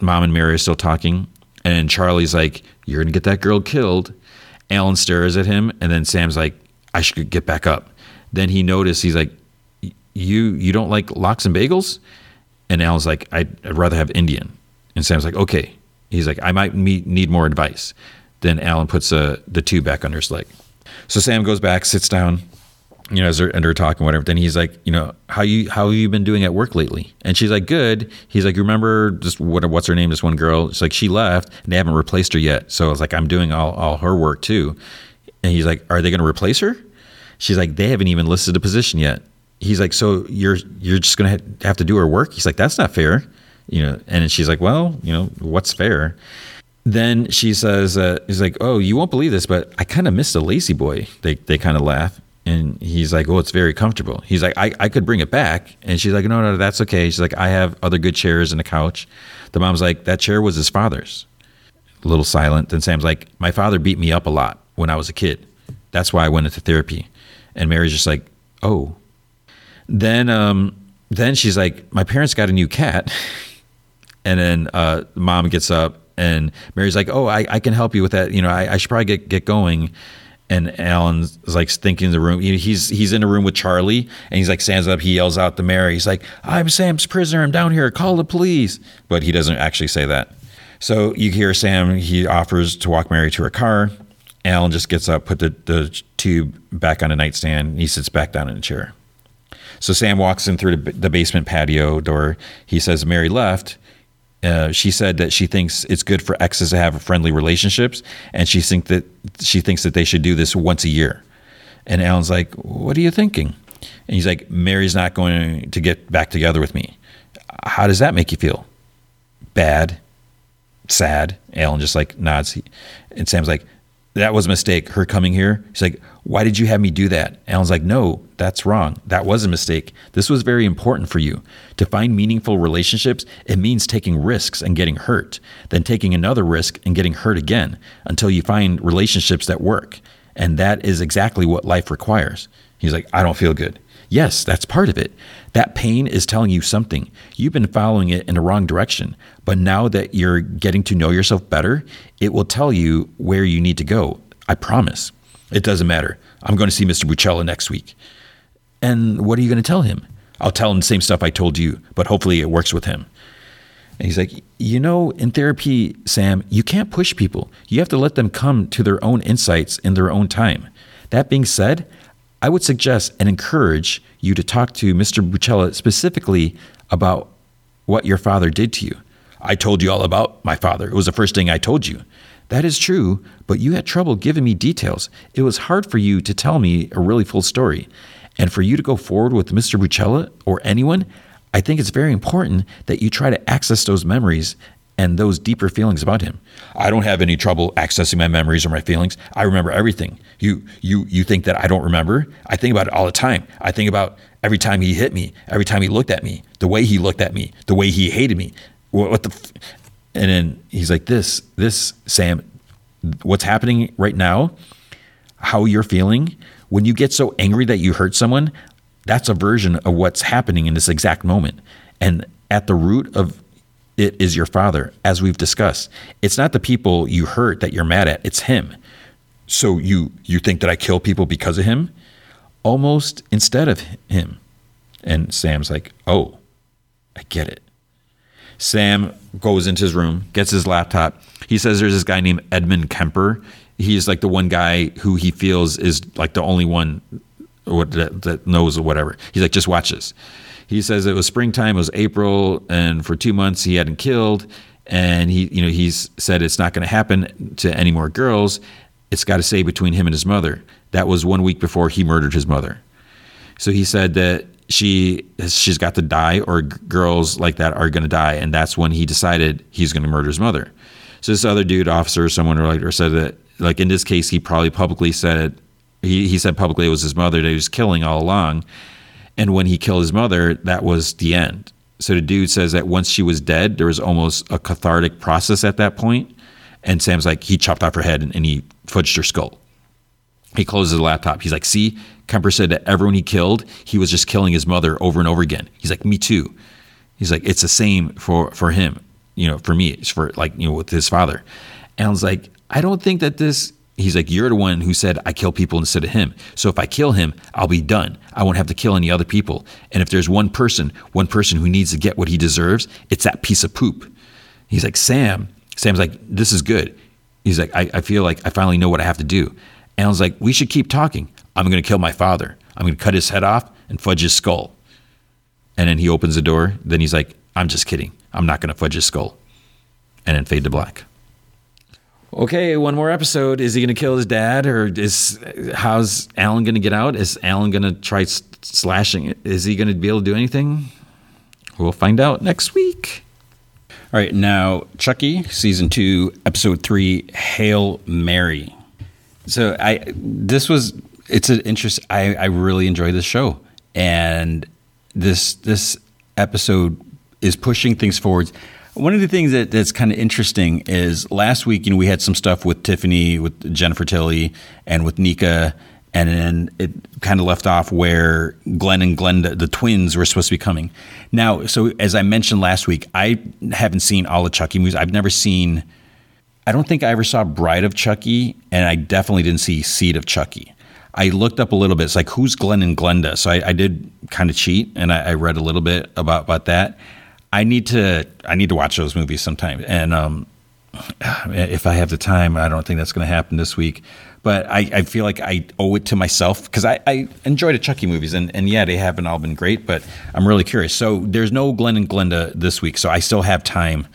Mom and Mary are still talking. And Charlie's like, You're going to get that girl killed. Alan stares at him. And then Sam's like, I should get back up. Then he noticed he's like, you you don't like lox and bagels? And Alan's like, I'd, I'd rather have Indian. And Sam's like, okay. He's like, I might meet, need more advice. Then Alan puts uh, the two back under his leg. So Sam goes back, sits down, you know, as they're, and they're talking, whatever. Then he's like, you know, how you how have you been doing at work lately? And she's like, good. He's like, you remember just what what's her name? This one girl. It's like she left and they haven't replaced her yet. So I was like, I'm doing all all her work too. And he's like, Are they going to replace her? She's like, They haven't even listed a position yet. He's like, So you're you're just to have to do her work? He's like, That's not fair. You know, and she's like, Well, you know, what's fair? Then she says, uh, He's like, Oh, you won't believe this, but I kind of missed a La-Z-Boy. They they kind of laugh. And he's like, "Oh, it's very comfortable." He's like, I, "I could bring it back," and she's like, "No, no, that's okay." She's like, "I have other good chairs and a couch." The mom's like, "That chair was his father's." A little silent. Then Sam's like, "My father beat me up a lot when I was a kid. That's why I went into therapy. And Mary's just like, oh. Then um, then she's like, my parents got a new cat. and then uh, mom gets up And Mary's like, "Oh, I, I can help you with that. You know, I, I should probably get get going." And Alan's like thinking in the room. He's he's in a room with Charlie, and he's like stands up. He yells out to Mary. He's like, "I'm Sam's prisoner. I'm down here. Call the police." But he doesn't actually say that. So you hear Sam. He offers to walk Mary to her car. Alan just gets up, put the, the tube back on a nightstand. And he sits back down in a chair. So Sam walks in through the basement patio door. He says Mary left. Uh, she said that she thinks it's good for exes to have friendly relationships, and she think that she thinks that they should do this once a year. And Alan's like, "What are you thinking?" And he's like, "Mary's not going to get back together with me. How does that make you feel? Bad, sad." Alan just like nods, and Sam's like, "That was a mistake. Her coming here." She's like, "Why did you have me do that?" Alan's like, "No, that's wrong. That was a mistake. This was very important for you. To find meaningful relationships, it means taking risks and getting hurt, then taking another risk and getting hurt again until you find relationships that work. And that is exactly what life requires. He's like, I don't feel good. Yes, that's part of it. That pain is telling you something. You've been following it in the wrong direction. But now that you're getting to know yourself better, it will tell you where you need to go. I promise. It doesn't matter. I'm going to see Mr. Bucella next week. And what are you going to tell him? I'll tell him the same stuff I told you, but hopefully it works with him. And he's like, You know, in therapy, Sam, you can't push people. You have to let them come to their own insights in their own time. That being said, I would suggest and encourage you to talk to Mr. Bucella specifically about what your father did to you. I told you all about my father. It was the first thing I told you. That is true, but you had trouble giving me details. It was hard for you to tell me a really full story. And for you to go forward with Mr. Bucella or anyone, I think it's very important that you try to access those memories and those deeper feelings about him. I don't have any trouble accessing my memories or my feelings. I remember everything. You you you think that I don't remember? I think about it all the time. I think about every time he hit me, every time he looked at me, the way he looked at me, the way he hated me. What, what the f-? And then he's like this this Sam what's happening right now, how you're feeling, when you get so angry that you hurt someone, that's a version of what's happening in this exact moment. And at the root of it is your father, as we've discussed. It's not the people you hurt that you're mad at, it's him. So you you think that I kill people because of him? Almost instead of him. And Sam's like, "Oh, I get it." Sam goes into his room, gets his laptop. He says there's this guy named Edmund Kemper he's like the one guy who he feels is like the only one that, that knows or whatever. He's like, just watch this. He says it was springtime, it was April, and for two months he hadn't killed. And he, you know, he's said it's not going to happen to any more girls. It's got to stay between him and his mother. That was one week before he murdered his mother. So he said that she she's got to die, or girls like that are going to die, and that's when he decided he's going to murder his mother. So this other dude, officer, someone or like, or said that like in this case, he probably publicly said he he said publicly it was his mother that he was killing all along, and when he killed his mother, that was the end. So the dude says that once she was dead, there was almost a cathartic process at that point. And Sam's like, he chopped off her head and, and he fudged her skull. He closes the laptop. He's like, see, Kemper said that everyone he killed, he was just killing his mother over and over again. He's like, me too. He's like, it's the same for for him, you know, for me. It's for like, you know, with his father. And I was like, I don't think that this he's like you're the one who said i kill people instead of him. So if i kill him i'll be done. I won't have to kill any other people. And if there's one person one person who needs to get what he deserves it's that piece of poop. He's like sam sam's like this is good. He's like i, I feel like i finally know what i have to do. And i was like we should keep talking. I'm going to kill my father. I'm going to cut his head off and fudge his skull. And then he opens the door. Then he's like i'm just kidding. I'm not going to fudge his skull. And then fade to black okay, one more episode. Is he going to kill his dad, or is how's Alan going to get out? Is Alan going to try slashing? Is he going to be able to do anything? We'll find out next week. All right, now Chucky, season two, episode three, Hail Mary. So I this was it's an interest. I I really enjoy this show, and this this episode is pushing things forward one of the things that, that's kind of interesting is last week, you know, we had some stuff with Tiffany, with Jennifer Tilly, and with Nica, and then it kind of left off where Glenn and Glenda, the twins, were supposed to be coming. Now, so as I mentioned last week, I haven't seen all the Chucky movies. I've never seen I don't think I ever saw Bride of Chucky, and I definitely didn't see Seed of Chucky. I looked up a little bit. It's like who's Glenn and Glenda. So I, I did kind of cheat, and I, I, read a little bit about about that. I need to I need to watch those movies sometime, and um, if I have the time, I don't think that's going to happen this week. But I, I feel like I owe it to myself because I, I enjoy the Chucky movies, and, and yeah, they haven't all been great, but I'm really curious. So there's no Glenn and Glenda this week, so I still have time,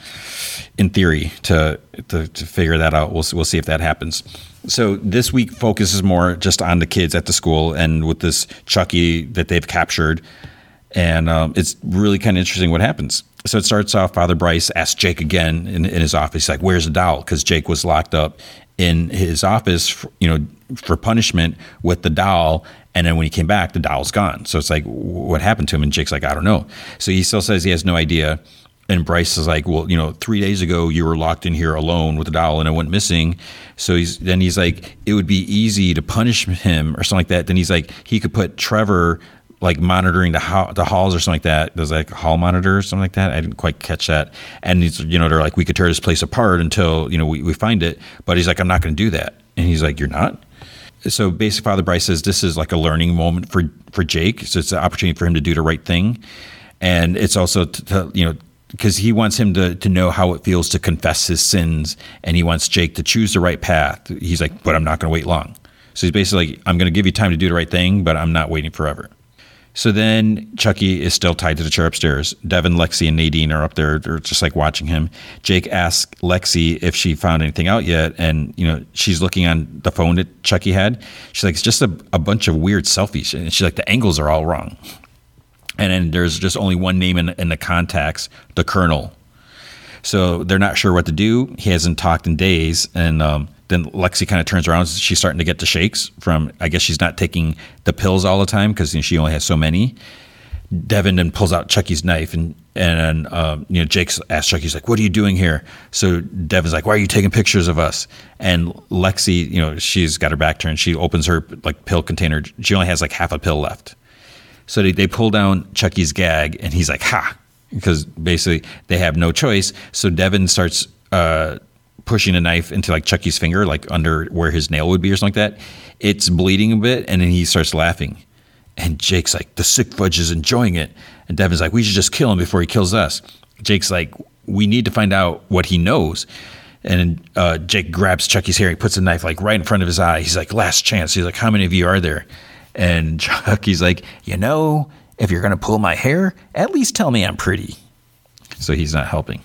in theory, to to, to figure that out. We'll we'll see if that happens. So this week focuses more just on the kids at the school and with this Chucky that they've captured, and um, it's really kind of interesting what happens so it starts off. Father Bryce asks Jake again in, in his office, like, "Where's the doll?" Because Jake was locked up in his office, for, you know, for punishment with the doll. And then when he came back, the doll's gone. So it's like, what happened to him? And Jake's like, I don't know. So he still says he has no idea. And Bryce is like, well, you know, three days ago you were locked in here alone with the doll and it went missing. So he's then he's like, it would be easy to punish him or something like that. Then he's like, he could put Trevor like monitoring the ho- the halls or something like that. There's like a hall monitor or something like that. I didn't quite catch that. And he's, you know, they're like, we could tear this place apart until you know we, we find it. But he's like, I'm not going to do that. And he's like, you're not. So basically, Father Bryce says this is like a learning moment for for Jake. So it's an opportunity for him to do the right thing, and it's also to, to you know because he wants him to, to know how it feels to confess his sins and he wants Jake to choose the right path. He's like, but I'm not going to wait long. So he's basically like, I'm going to give you time to do the right thing, but I'm not waiting forever. So then Chucky is still tied to the chair upstairs. Devin, Lexi, and Nadine are up there. They're just like watching him. Jake asks Lexi if she found anything out yet. And, you know, she's looking on the phone that Chucky had. She's like, it's just a, a bunch of weird selfies. And she's like, the angles are all wrong. And then there's just only one name in, in the contacts, the Colonel. So they're not sure what to do. He hasn't talked in days. And um, then Lexi kind of turns around. She's starting to get the shakes from, I guess she's not taking the pills all the time because you know, she only has so many. Devin then pulls out Chucky's knife and and um, you know Jake asks Chucky, he's like, "What are you doing here?" So Devin's like, "Why are you taking pictures of us?" And Lexi, you know, she's got her back turned. She opens her like pill container. She only has like half a pill left. So they, they pull down Chucky's gag, and he's like, "Ha!" Because basically they have no choice. So Devin starts uh, pushing a knife into like Chucky's finger, like under where his nail would be or something like that. It's bleeding a bit, and then he starts laughing. And Jake's like, the sick fudge is enjoying it. And Devin's like, we should just kill him before he kills us. Jake's like, we need to find out what he knows. And uh, Jake grabs Chucky's hair. He puts a knife like right in front of his eye. He's like, last chance. He's like, how many of you are there? And Chucky's like, you know, if you're going to pull my hair, at least tell me I'm pretty. So he's not helping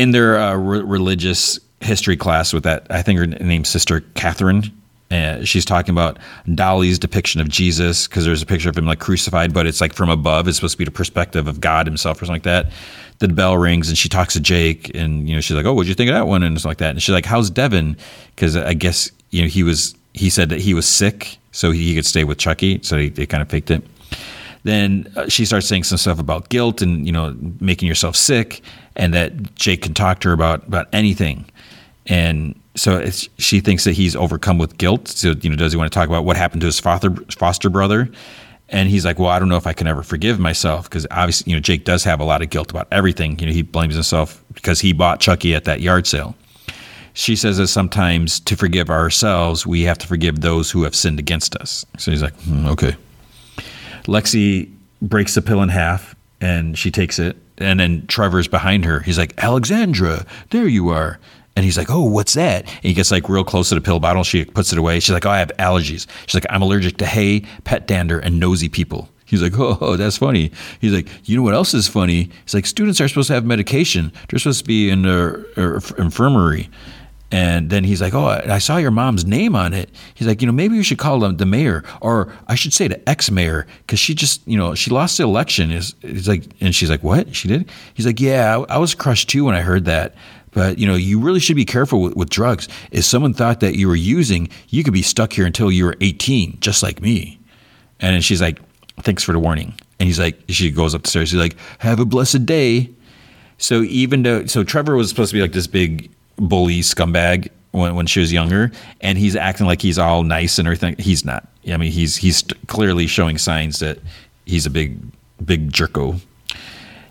in their uh, re- religious history class with that, I think her name's Sister Catherine. Uh, she's talking about Dalí's depiction of Jesus because there's a picture of him like crucified, but it's like from above. It's supposed to be the perspective of God Himself or something like that. The bell rings and she talks to Jake, and you know she's like, "Oh, what'd you think of that one?" and something like that. And she's like, "How's Devin?" Because I guess you know he was he said that he was sick, so he could stay with Chucky. So they, they kind of faked it then uh, she starts saying some stuff about guilt and you know making yourself sick, and that Jake can talk to her about about anything, and so she thinks that he's overcome with guilt. So you know, does he want to talk about what happened to his foster foster brother? And he's like, well, I don't know if I can ever forgive myself because obviously, you know, Jake does have a lot of guilt about everything. You know, he blames himself because he bought Chucky at that yard sale. She says that sometimes to forgive ourselves, we have to forgive those who have sinned against us. So he's like, mm, okay. Lexi breaks the pill in half and she takes it. And then Trevor's behind her. He's like, Alexandra, there you are. And he's like, Oh, what's that? And he gets like real close to the pill bottle. She puts it away. She's like, Oh, I have allergies. She's like, I'm allergic to hay, pet dander, and nosy people. He's like, oh, that's funny. He's like, you know what else is funny? He's like, students are supposed to have medication. They're supposed to be in the er, infirmary. And then he's like, "Oh, I saw your mom's name on it." He's like, "You know, maybe you should call them the mayor, or I should say the ex-mayor, because she just, you know, she lost the election." Is he's like, and she's like, "What? She did?" He's like, "Yeah, I, was crushed too when I heard that." But you know, you really should be careful with, with drugs. If someone thought that you were using, you could be stuck here until you were 18, just like me. And then she's like, "Thanks for the warning." And he's like, she goes up the stairs. He's like, "Have a blessed day." So even though, so Trevor was supposed to be like this big bully scumbag when, when she was younger, and he's acting like he's all nice and everything. He's not. I mean, he's he's clearly showing signs that he's a big big jerko.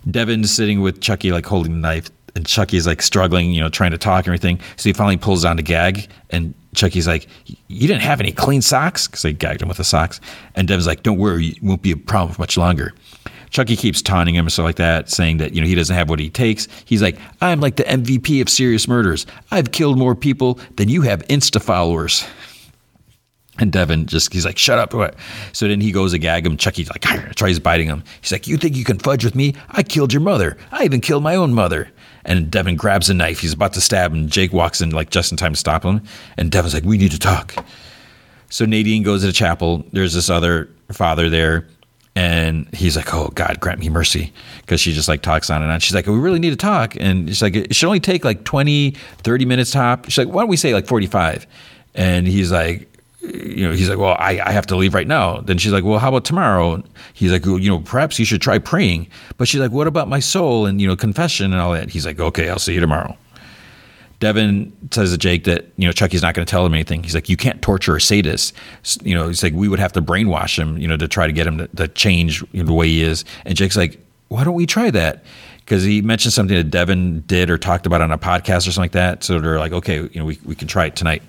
Devin's sitting with Chucky, like holding the knife, and Chucky's like struggling, you know, trying to talk and everything. So he finally pulls down the gag, and Chucky's like, "You didn't have any clean socks?" Because they gagged him with the socks. And Devin's like, "Don't worry, it won't be a problem for much longer." Chucky keeps taunting him and stuff like that, saying that you know he doesn't have what he takes. He's like, "I'm like the MVP of serious murders. I've killed more people than you have Insta followers." And Devin just, he's like, shut up. So then he goes to gag him. Chucky's like, tries biting him. He's like, you think you can fudge with me? I killed your mother. I even killed my own mother. And Devin grabs a knife. He's about to stab him. Jake walks in like just in time to stop him. And Devin's like, we need to talk. So Nadine goes to the chapel. There's this other father there. And he's like, oh, God, grant me mercy. Because she just like talks on and on. She's like, we really need to talk. And she's like, it should only take like 20, 30 minutes top. She's like, why don't we say like 45? And he's like, you know, he's like, well, I, I have to leave right now. Then she's like, well, how about tomorrow? He's like, well, you know, perhaps you should try praying. But she's like, what about my soul and, you know, confession and all that? He's like, okay, I'll see you tomorrow. Devin says to Jake that, you know, Chucky's not going to tell him anything. He's like, you can't torture a sadist. You know, he's like, we would have to brainwash him, you know, to try to get him to, to change the way he is. And Jake's like, why don't we try that? Because he mentioned something that Devin did or talked about on a podcast or something like that. So they're like, okay, you know, we, we can try it tonight.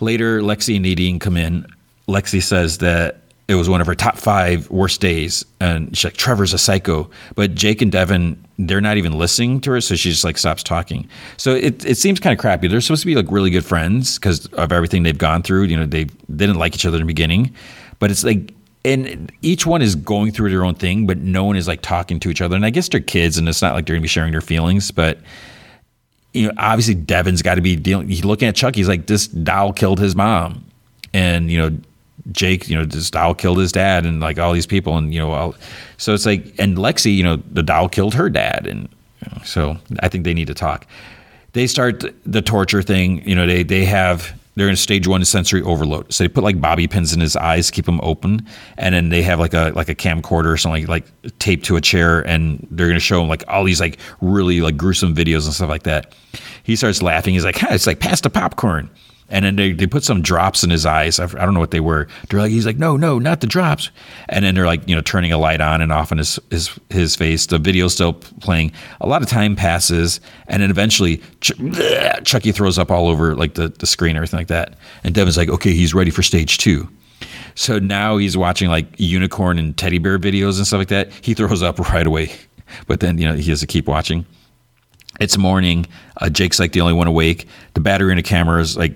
Later, Lexi and Nadine come in. Lexi says that it was one of her top five worst days, and she's like, "Trevor's a psycho." But Jake and Devin, they're not even listening to her, so she just like stops talking. So it it seems kind of crappy. They're supposed to be like really good friends because of everything they've gone through. You know, they, they didn't like each other in the beginning, but it's like. And each one is going through their own thing, but no one is like talking to each other. And I guess they're kids, and it's not like they're gonna be sharing their feelings. But you know, obviously Devin's got to be dealing. He's looking at Chuck. He's like, this doll killed his mom, and you know, Jake, you know, this doll killed his dad, and like all these people, and you know, all, so it's like, and Lexi, you know, the doll killed her dad, and so I think they need to talk. They start the torture thing. You know, they they have they're in stage one sensory overload. So they put like bobby pins in his eyes, keep them open, and then they have like a like a camcorder or something like, like taped to a chair, and they're gonna show him like all these like really like gruesome videos and stuff like that. He starts laughing. He's like, "It's like pass the popcorn." And then they, they put some drops in his eyes. I, don't know what they were. They're like, he's like, no, no, not the drops. And then they're like, you know, turning a light on and off in his his, his face. The video's still playing. A lot of time passes, and then eventually, Ch- bleh, Chucky throws up all over like the, the screen, everything like that. And Devin's like, okay, he's ready for stage two. So now he's watching like unicorn and teddy bear videos and stuff like that. He throws up right away, but then you know he has to keep watching. It's morning. Uh, Jake's like the only one awake. The battery in the camera is like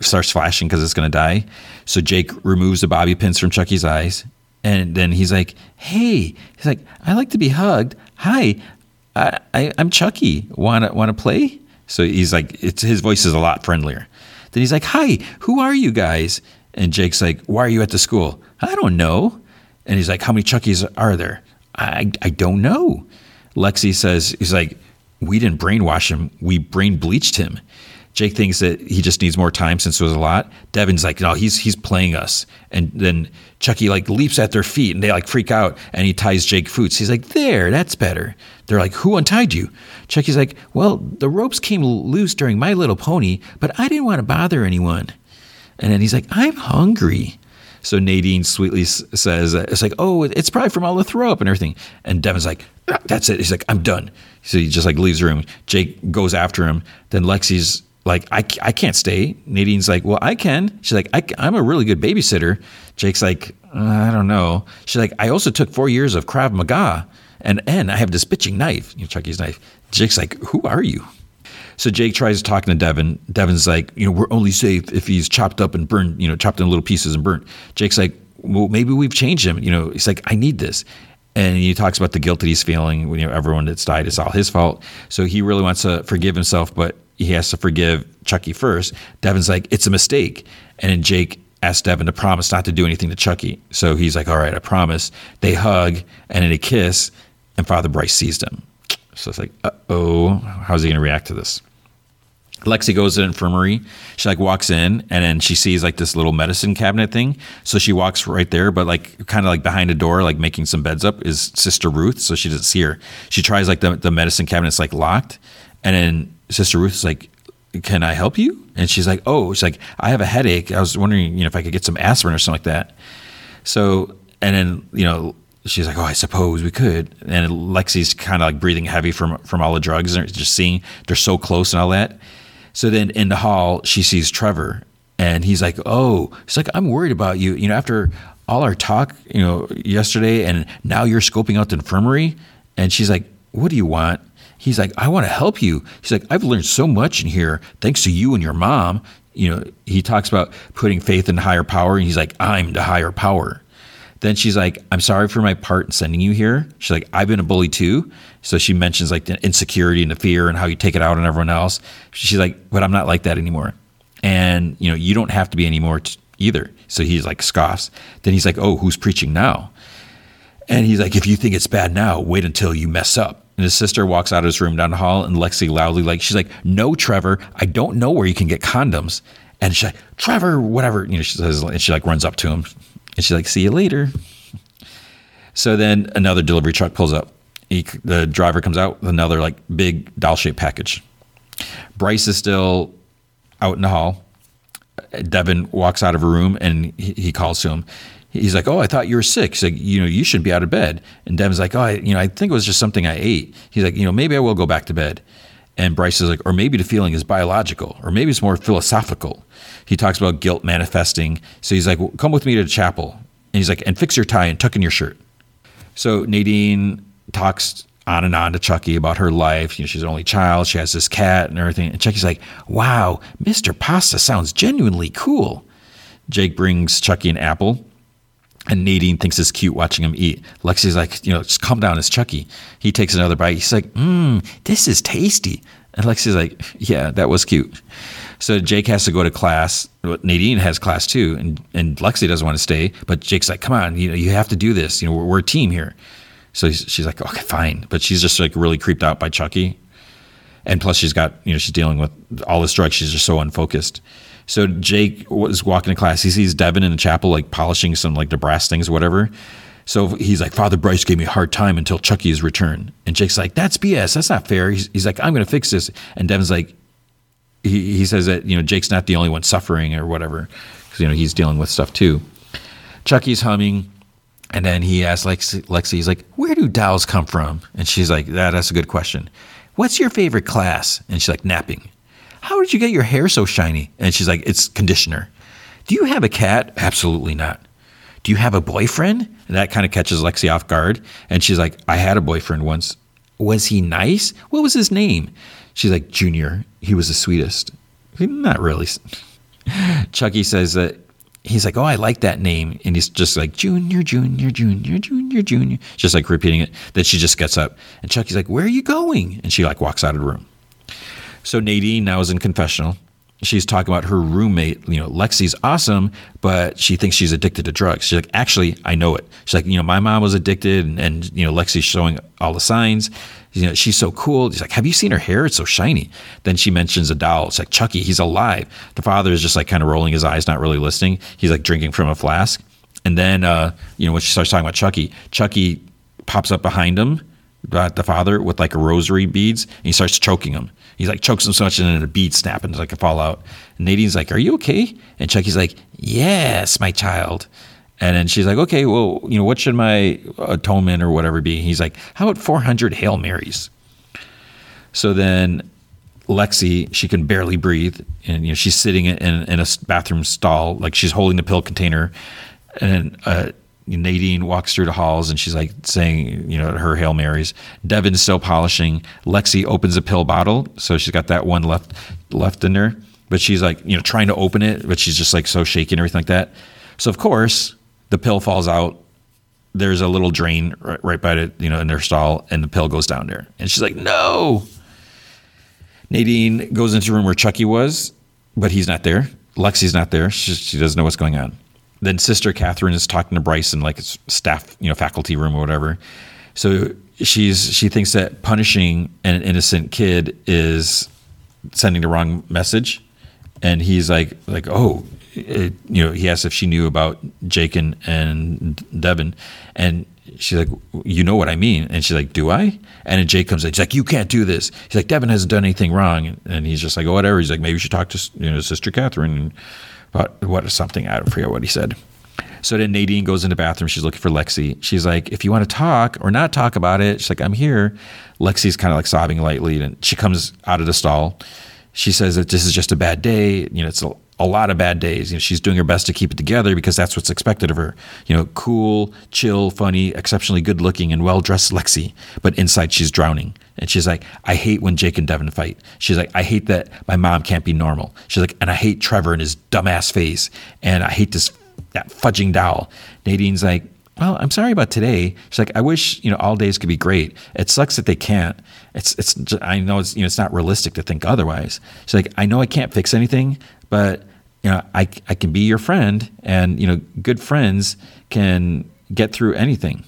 starts flashing because it's to die. So Jake removes the bobby pins from Chucky's eyes, and then he's like, "Hey," he's like, "I like to be hugged. Hi, I, I, I'm Chucky. Wanna wanna play?" So he's like, it's his voice is a lot friendlier. Then he's like, "Hi, who are you guys?" And Jake's like, "Why are you at the school?" I don't know. And he's like, "How many Chuckies are there?" I I don't know. Lexi says, "He's like." We didn't brainwash him. We brain bleached him. Jake thinks that he just needs more time since it was a lot. Devin's like, no, he's he's playing us. And then Chucky like leaps at their feet and they like freak out and he ties Jake Foots. He's like, there, that's better. They're like, who untied you? Chucky's like, well, the ropes came loose during My Little Pony, but I didn't want to bother anyone. And then he's like, I'm hungry. So Nadine sweetly says, it's like, oh, it's probably from all the throw up and everything. And Devin's like, that's it. He's like, I'm done. So he just like leaves the room. Jake goes after him. Then Lexi's like, I, I can't stay. Nadine's like, well, I can. She's like, I, am a really good babysitter. Jake's like, uh, I don't know. She's like, I also took four years of Krav Maga, and and I have this pitching knife, you know, Chucky's knife. Jake's like, who are you? So Jake tries talking to Devin. Devin's like, you know, we're only safe if he's chopped up and burned, you know, chopped in little pieces and burnt. Jake's like, well, maybe we've changed him. You know, he's like, I need this and he talks about the guilt that he's feeling. You know, everyone that's died is all his fault. So he really wants to forgive himself, but he has to forgive Chucky first. Devin's like, it's a mistake, and then Jake asks Devin to promise not to do anything to Chucky. So he's like, all right, I promise. They hug and then they kiss, and Father Bryce sees them. So it's like, uh oh, how's he going to react to this? Lexi goes to the infirmary. She like walks in and then she sees like this little medicine cabinet thing. So she walks right there, but like kind of like behind a door, like making some beds up is Sister Ruth. So she doesn't see her. She tries like the, the medicine cabinet's like locked. And then Sister Ruth's like, Can I help you? And she's like, Oh, she's like, I have a headache. I was wondering, you know, if I could get some aspirin or something like that. So, and then, you know, she's like, "Oh, I suppose we could." And Lexi's kind of like breathing heavy from from all the drugs and just seeing they're so close and all that. So then in the hall, she sees Trevor, and he's like, "Oh, she's like, I'm worried about you. You know, after all our talk, you know, yesterday, and now you're scoping out the infirmary." And she's like, "What do you want?" He's like, "I want to help you." He's like, "I've learned so much in here thanks to you and your mom." You know, he talks about putting faith in higher power, and he's like, "I'm the higher power." Then she's like, I'm sorry for my part in sending you here. She's like, I've been a bully too. So she mentions like the insecurity and the fear and how you take it out on everyone else. She's like, but I'm not like that anymore. And, you know, you don't have to be anymore t- either. So he's like, scoffs. Then he's like, oh, who's preaching now? And he's like, if you think it's bad now, wait until you mess up. And his sister walks out of his room down the hall, and Lexi loudly, like, she's like, no, Trevor, I don't know where you can get condoms. And she's like, Trevor, whatever, you know, she says, and she like runs up to him. And she's like, see you later. So then another delivery truck pulls up. He, the driver comes out with another like big doll shaped package. Bryce is still out in the hall. Devin walks out of a room and he, he calls to him. He's like, "Oh, I thought you were sick." He's like, "You know, you should be out of bed." And Devin's like, "Oh, I, you know, I think it was just something I ate." He's like, "You know, maybe I will go back to bed." And Bryce is like, "Or maybe the feeling is biological, or maybe it's more philosophical." He talks about guilt manifesting. So he's like, well, "Come with me to the chapel." And he's like, "And fix your tie and tuck in your shirt." So Nadine talks on and on to Chucky about her life. You know, she's an only child. She has this cat and everything. And Chucky's like, "Wow, Mr. Pasta sounds genuinely cool." Jake brings Chucky an apple, and Nadine thinks it's cute watching him eat. Lexi's like, you know, just calm down, it's Chucky. He takes another bite. He's like, mmm, this is tasty. And Lexi's like, yeah, that was cute. So Jake has to go to class. Nadine has class too, and, and Lexi doesn't want to stay. But Jake's like, come on, you know, you have to do this. You know, we're, we're a team here. So she's like, okay, fine. But she's just like really creeped out by Chucky. And plus, she's got, you know, she's dealing with all this drugs. She's just so unfocused. So Jake was walking to class. He sees Devin in the chapel, like polishing some like the brass things or whatever. So he's like, Father Bryce gave me a hard time until Chucky's return. And Jake's like, that's BS. That's not fair. He's, he's like, I'm going to fix this. And Devin's like, he, he says that, you know, Jake's not the only one suffering or whatever. Because, you know, he's dealing with stuff too. Chucky's humming. And then he asks Lexi, Lexi, he's like, where do dolls come from? And she's like, that, that's a good question. What's your favorite class? And she's like, napping. How did you get your hair so shiny? And she's like, It's conditioner. Do you have a cat? Absolutely not. Do you have a boyfriend? And that kind of catches Lexi off guard. And she's like, I had a boyfriend once. Was he nice? What was his name? She's like, Junior. He was the sweetest. Not really. Chucky says that he's like, Oh, I like that name. And he's just like, Junior, Junior, Junior, Junior, Junior. Just like repeating it. Then she just gets up. And Chucky's like, Where are you going? And she like walks out of the room. So Nadine now is in confessional. She's talking about her roommate. You know, Lexi's awesome, but she thinks she's addicted to drugs. She's like, actually, I know it. She's like, you know, my mom was addicted, and, and you know, Lexi's showing all the signs. You know, she's so cool. She's like, have you seen her hair? It's so shiny. Then she mentions a doll. It's like Chucky. He's alive. The father is just like kind of rolling his eyes, not really listening. He's like drinking from a flask. And then, uh, you know, when she starts talking about Chucky, Chucky pops up behind him, the father, with like a rosary beads, and he starts choking him. He's like chokes him so much and then a bead snap and it's like a fallout. And Nadine's like, Are you okay? And Chucky's like, Yes, my child. And then she's like, Okay, well, you know, what should my atonement or whatever be? He's like, How about 400 Hail Marys? So then Lexi, she can barely breathe. And, you know, she's sitting in, in a bathroom stall, like she's holding the pill container. And, uh, Nadine walks through the halls and she's like saying, you know, her Hail Marys. Devin's still polishing. Lexi opens a pill bottle. So she's got that one left left in there. But she's like, you know, trying to open it, but she's just like so shaky and everything like that. So of course, the pill falls out. There's a little drain right, right by it, you know, in their stall, and the pill goes down there. And she's like, no. Nadine goes into the room where Chucky was, but he's not there. Lexi's not there. She, she doesn't know what's going on then sister Catherine is talking to Bryson like it's staff, you know, faculty room or whatever. So she's she thinks that punishing an innocent kid is sending the wrong message, and he's like like oh. It, you know, he asked if she knew about Jake and, and Devin, and she's like, "You know what I mean?" And she's like, "Do I?" And then Jake comes in. He's like, "You can't do this." He's like, "Devin hasn't done anything wrong," and he's just like, "Oh, whatever." He's like, "Maybe you should talk to you know Sister Catherine." And, but what is something? I don't forget what he said. So then Nadine goes in the bathroom. She's looking for Lexi. She's like, if you want to talk or not talk about it, she's like, I'm here. Lexi's kind of like sobbing lightly, and she comes out of the stall. She says that this is just a bad day. You know, it's a, a lot of bad days. You know, she's doing her best to keep it together because that's what's expected of her. You know, cool, chill, funny, exceptionally good looking, and well dressed Lexi. But inside, she's drowning. And she's like, I hate when Jake and Devin fight. She's like, I hate that my mom can't be normal. She's like, and I hate Trevor and his dumbass face. And I hate this that fudging doll. Nadine's like, well, I'm sorry about today. She's like, I wish you know all days could be great. It sucks that they can't. It's it's. Just, I know it's you know it's not realistic to think otherwise. She's like, I know I can't fix anything, but you know I I can be your friend, and you know good friends can get through anything.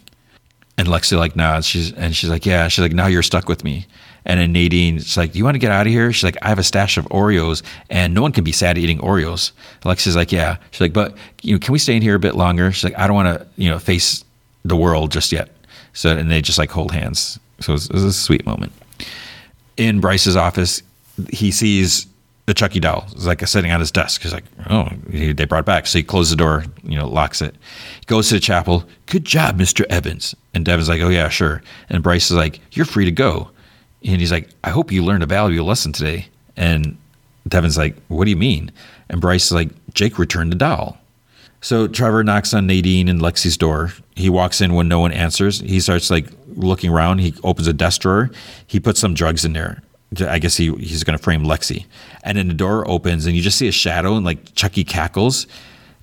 And Lexi like nods. She's and she's like, yeah. She's like, now you're stuck with me. And then Nadine's like, "Do you want to get out of here?" She's like, "I have a stash of Oreos, and no one can be sad eating Oreos." Alexia's like, "Yeah." She's like, "But you know, can we stay in here a bit longer?" She's like, "I don't want to, you know, face the world just yet." So and they just like hold hands. So it was, it was a sweet moment. In Bryce's office, he sees the Chucky doll. It's like sitting on his desk. He's like, "Oh, they brought back." So he closes the door, you know, locks it. He goes to the chapel. Good job, Mister Evans. And Devin's like, "Oh yeah, sure." And Bryce is like, "You're free to go." And he's like, I hope you learned a valuable lesson today. And Devin's like, What do you mean? And Bryce is like, Jake returned the doll. So Trevor knocks on Nadine and Lexi's door. He walks in when no one answers. He starts like looking around. He opens a desk drawer. He puts some drugs in there. I guess he he's going to frame Lexi. And then the door opens and you just see a shadow and like Chucky cackles.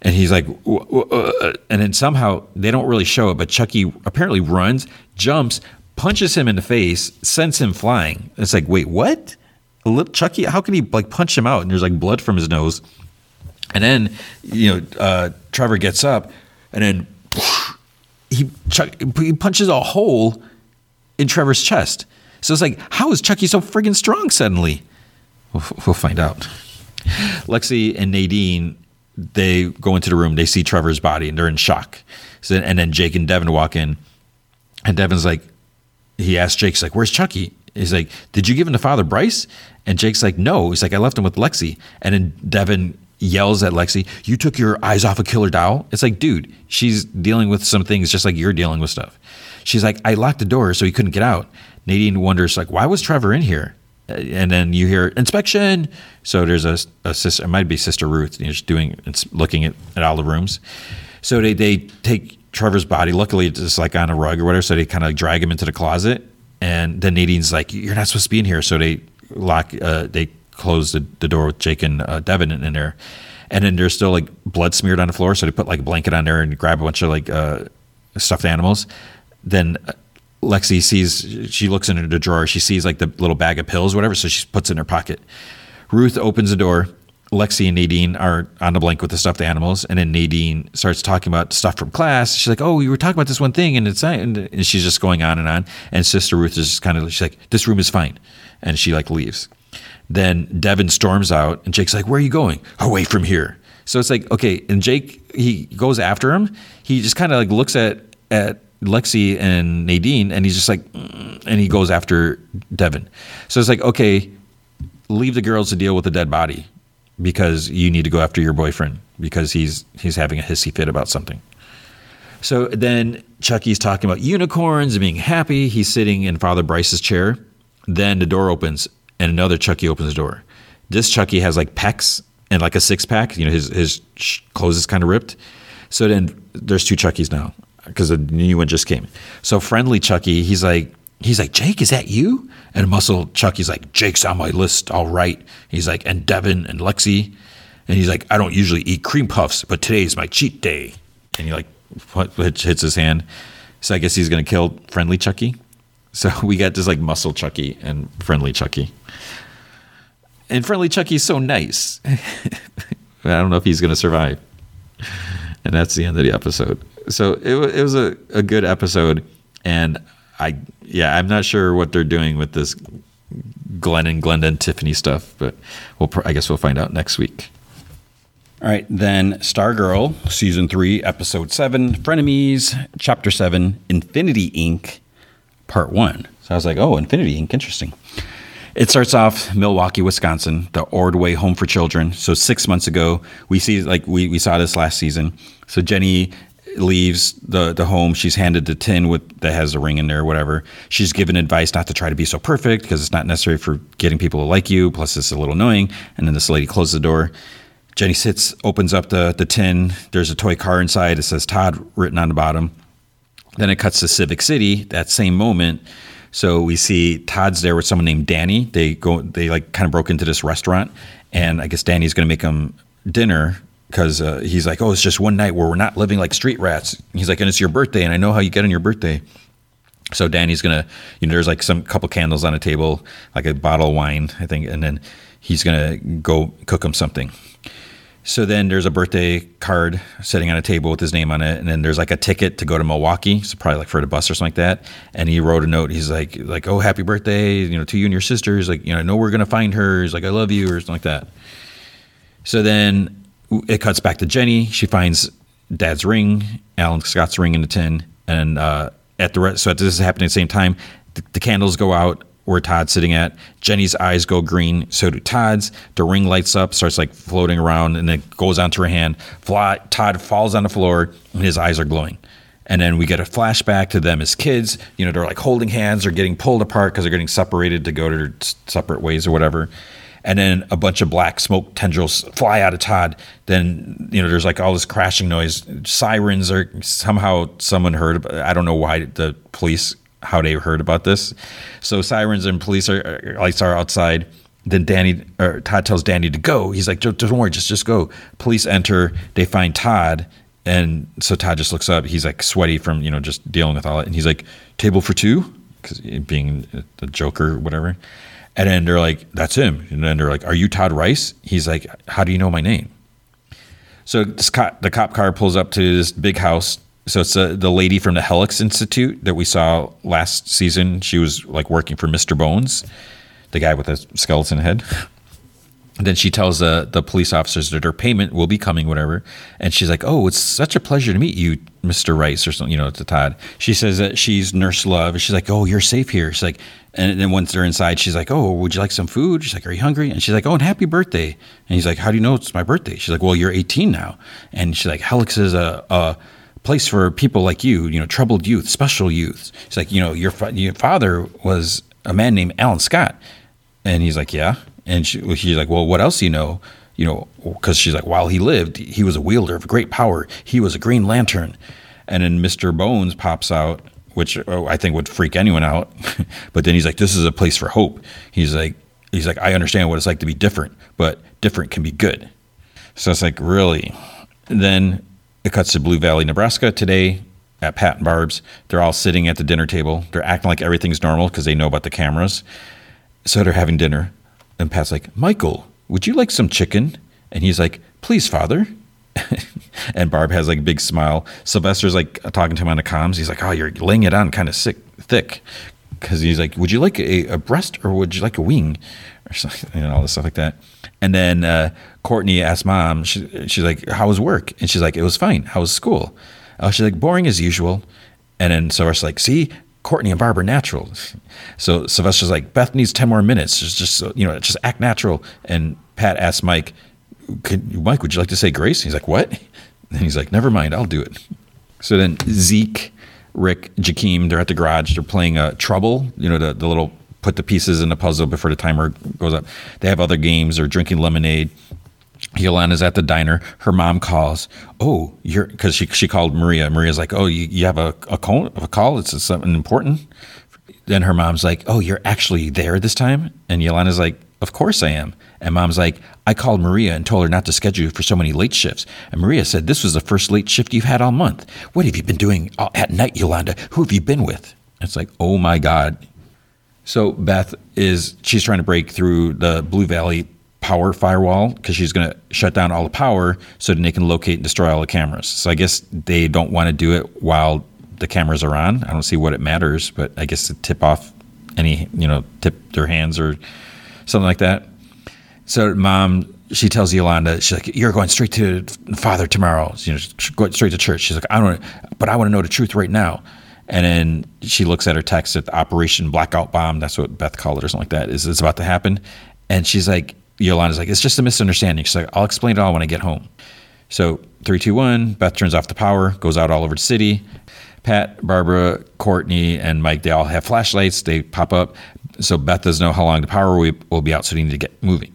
And he's like, uh, and then somehow they don't really show it, but Chucky apparently runs, jumps, punches him in the face, sends him flying. It's like, wait, what? Chucky, how can he like punch him out? And there's like blood from his nose. And then, you know, uh, Trevor gets up, and then he Chuck, he punches a hole in Trevor's chest. So it's like, how is Chucky so friggin' strong suddenly? We'll, we'll find out. Lexi and Nadine, they go into the room. They see Trevor's body, and they're in shock. So, and then Jake and Devin walk in, and Devin's like, he asked Jake's like, "Where's Chucky?" He's like, "Did you give him to Father Bryce?" And Jake's like, "No." He's like, "I left him with Lexi." And then Devin yells at Lexi, "You took your eyes off a killer doll." It's like, dude, she's dealing with some things just like you're dealing with stuff. She's like, "I locked the door so he couldn't get out." Nadine wonders like, "Why was Trevor in here?" Uh, and then you hear inspection. So there's a, a sister, it might be Sister Ruth, you know, just doing, looking at, at all the rooms. So they, they take Trevor's body. Luckily, it's just like on a rug or whatever. So they kind of drag him into the closet. And then Nadine's like, "You're not supposed to be in here." So they lock, uh, they close the, the door with Jake and uh, Devin in, in, there. And then there's still like blood smeared on the floor. So they put like a blanket on there and grab a bunch of like uh, stuffed animals. Then uh, Lexi sees, she looks into the drawer. She sees like the little bag of pills, whatever. So she puts it in her pocket. Ruth opens the door Lexi and Nadine are on the blank with the stuffed animals, and then Nadine starts talking about stuff from class. She's like, "Oh, we were talking about this one thing," and it's and she's just going on and on. And Sister Ruth is just kind of she's like, "This room is fine," and she like leaves. Then Devin storms out, and Jake's like, "Where are you going? Away from here." So it's like, okay, and Jake he goes after him. He just kind of like looks at at Lexi and Nadine, and he's just like, mm, and he goes after Devin. So it's like, okay, leave the girls to deal with the dead body because you need to go after your boyfriend because he's he's having a hissy fit about something. So then Chucky's talking about unicorns and being happy. He's sitting in Father Bryce's chair. Then the door opens and another Chucky opens the door. This Chucky has like pecs and like a six pack. You know, his his clothes is kind of ripped. So then there's two Chuckies now because the new one just came. So friendly Chucky, he's like, he's like, Jake, is that you? And Muscle Chucky's like, Jake's on my list, all right. He's like, and Devin and Lexi. And he's like, I don't usually eat cream puffs, but today's my cheat day. And he like hits his hand. So I guess he's gonna kill friendly Chucky. So we got just like muscle Chucky and friendly Chucky. And friendly Chucky's so nice. I don't know if he's gonna survive. And that's the end of the episode. So it, it was a, a good episode. And I yeah, I'm not sure what they're doing with this Glenn and Glenda and Tiffany stuff, but we'll I guess we'll find out next week. All right, then Stargirl, season three, episode seven, Frenemies, chapter seven, Infinity Inc., part one. So I was like, oh, Infinity Inc., interesting. It starts off Milwaukee, Wisconsin, the Ordway Home for Children. So six months ago, we see like we, we saw this last season. So Jenny leaves the the home. She's handed the tin with that has a ring in there or whatever. She's given advice not to try to be so perfect because it's not necessary for getting people to like you. Plus, it's a little annoying. And then this lady closes the door. Jenny sits, opens up the the tin. There's a toy car inside. It says Todd written on the bottom. Then it cuts to Civic City. That same moment. So we see Todd's there with someone named Danny. They go, they like kind of broke into this restaurant, and I guess Danny's going to make them dinner because uh, he's like, oh, it's just one night where we're not living like street rats. He's like, and it's your birthday, and I know how you get on your birthday. So Danny's gonna, you know, there's like some couple candles on a table, like a bottle of wine, I think, and then he's gonna go cook him something. So then there's a birthday card sitting on a table with his name on it, and then there's like a ticket to go to Milwaukee, so probably like for the bus or something like that. And he wrote a note. He's like, like, oh, happy birthday, you know, to you and your sister. He's like, you know, I know we're gonna find her. He's like, I love you, or something like that. So then it cuts back to Jenny. She finds Dad's ring, Alan Scott's ring in the tin, and uh, at the re- so this is happening at the same time. The, the candles go out where Todd's sitting at. Jenny's eyes go green, so do Todd's. The ring lights up, starts like floating around, and then goes onto her hand. Todd falls on the floor, and his eyes are glowing. And then we get a flashback to them as kids. You know, they're like holding hands or getting pulled apart because they're getting separated to go to their separate ways or whatever. And then a bunch of black smoke tendrils fly out of Todd. Then, you know, there's like all this crashing noise. Sirens are somehow someone heard. I don't know why the police how they heard about this. So sirens and police are, lights are outside. Then Danny or Todd tells Danny to go. He's like, "Don't worry, just just go." Police enter. They find Todd, and so Todd just looks up. He's like sweaty from you know just dealing with all it, and he's like, "Table for two? because being a Joker whatever. And then they're like, "That's him." And then they're like, "Are you Todd Rice?" He's like, "How do you know my name?" So cop, the cop car pulls up to this big house so it's uh, the lady from the Helix Institute that we saw last season. She was like working for Mr. Bones, the guy with the skeleton head. Then she tells uh, the police officers that her payment will be coming, whatever. And she's like, "Oh, it's such a pleasure to meet you, Mr. Rice," or something, you know, to Todd. She says that she's Nurse Love. She's like, "Oh, you're safe here." She's like, and then once they're inside, she's like, "Oh, would you like some food?" She's like, "Are you hungry?" And she's like, "Oh, and happy birthday!" And he's like, "How do you know it's my birthday?" She's like, "Well, you're 18 now." And she's like, "Helix is a, a place for people like you, you know, troubled youth, special youth. He's like, you know, your your father was a man named Alan Scott, and he's like, yeah. And she, she's like, well, what else do you know? You know, because she's like, while he lived, he was a wielder of great power. He was a Green Lantern, and then Mister Bones pops out, which oh, I think would freak anyone out. but then he's like, this is a place for hope. He's like, he's like, I understand what it's like to be different, but different can be good. So it's like, really. And then it cuts to Blue Valley, Nebraska today at Pat and Barb's. They're all sitting at the dinner table. They're acting like everything's normal because they know about the cameras. So they're having dinner. And Pat's like, Michael, would you like some chicken? And he's like, please, father. and Barb has like a big smile. Sylvester's like talking to him on the comms. He's like, oh, you're laying it on kind of sick, thick. Because he's like, would you like a, a, breast or would you like a wing? Or something, and all this stuff like that. And then uh, Courtney asked mom, she, she's like, how was work? And she's like, it was fine. How was school? Uh, she's like, boring as usual. And then Sylvester's like, see, Courtney and Barbara natural. So Sylvester's like, Beth needs 10 more minutes. Just, just you know, just act natural. And Pat asks Mike, Mike, would you like to say grace? He's like, what? And he's like, never mind, I'll do it. So then Zeke, Rick, Jakeem, they're at the garage. They're playing uh, Trouble, you know, the, the little put the pieces in the puzzle before the timer goes up. They have other games. They're drinking lemonade. Yolanda's at the diner. Her mom calls. Oh, you're because she she called Maria. Maria's like, oh, you, you have a a call. A call. It's something important. Then her mom's like, oh, you're actually there this time. And Yolanda's like, of course I am. And mom's like, I called Maria and told her not to schedule you for so many late shifts. And Maria said this was the first late shift you've had all month. What have you been doing at night, Yolanda? Who have you been with? It's like, oh my God, so Beth is she's trying to break through the Blue Valley power firewall because she's going to shut down all the power so that they can locate and destroy all the cameras. So I guess they don't want to do it while the cameras are on. I don't see what it matters, but I guess to tip off any, you know, tip their hands or something like that. So mom, she tells Yolanda, she's like, "You're going straight to father tomorrow. You know, going straight to church." She's like, "I don't, but I want to know the truth right now." And then she looks at her text that Operation Blackout Bomb, that's what Beth called it or something like that, is, is about to happen. And she's like, Yolanda's like, it's just a misunderstanding. She's like, I'll explain it all when I get home. So three, two, one, Beth turns off the power, goes out all over the city. Pat, Barbara, Courtney, and Mike, they all have flashlights. They pop up. So Beth doesn't know how long the power will, be out, so they need to get moving.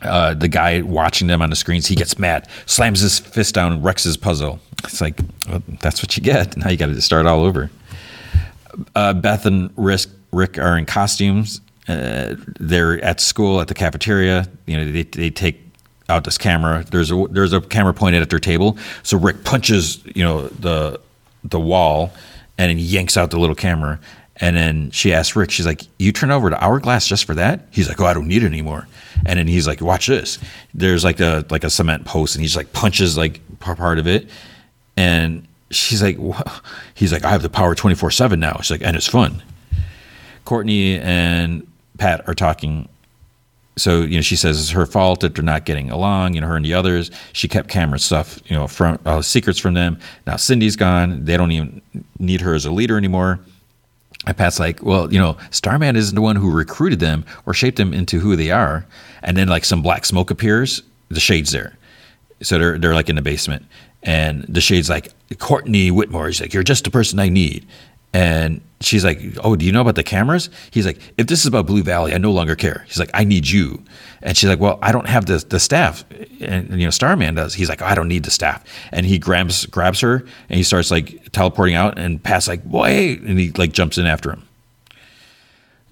Uh, the guy watching them on the screens, he gets mad, slams his fist down, wrecks his puzzle. It's like, well, that's what you get. Now you got to start all over. Uh, Beth and Rick are in costumes. Uh, they're at school at the cafeteria. You know, they, they take out this camera. There's a there's a camera pointed at their table. So Rick punches, you know, the the wall, and yanks out the little camera. And then she asks Rick, she's like, "You turn over to Hourglass just for that?" He's like, "Oh, I don't need it anymore." And then he's like, "Watch this." There's like a like a cement post, and he's like punches like part of it, and she's like? "He's like, I have the power twenty four seven now." She's like, "And it's fun." Courtney and Pat are talking. So you know, she says it's her fault that they're not getting along. You know, her and the others. She kept camera stuff, you know, from uh, secrets from them. Now Cindy's gone. They don't even need her as a leader anymore. And Pat's like, well, you know, Starman isn't the one who recruited them or shaped them into who they are. And then like some black smoke appears, the shade's there. So they're they're like in the basement. And the shade's like, Courtney Whitmore. is like, You're just the person I need. And she's like, Oh, do you know about the cameras? He's like, If this is about Blue Valley, I no longer care. He's like, I need you. And she's like, Well, I don't have the the staff. And you know, Starman does. He's like, oh, I don't need the staff. And he grabs grabs her and he starts like teleporting out and Pat's like, Boy, and he like jumps in after him.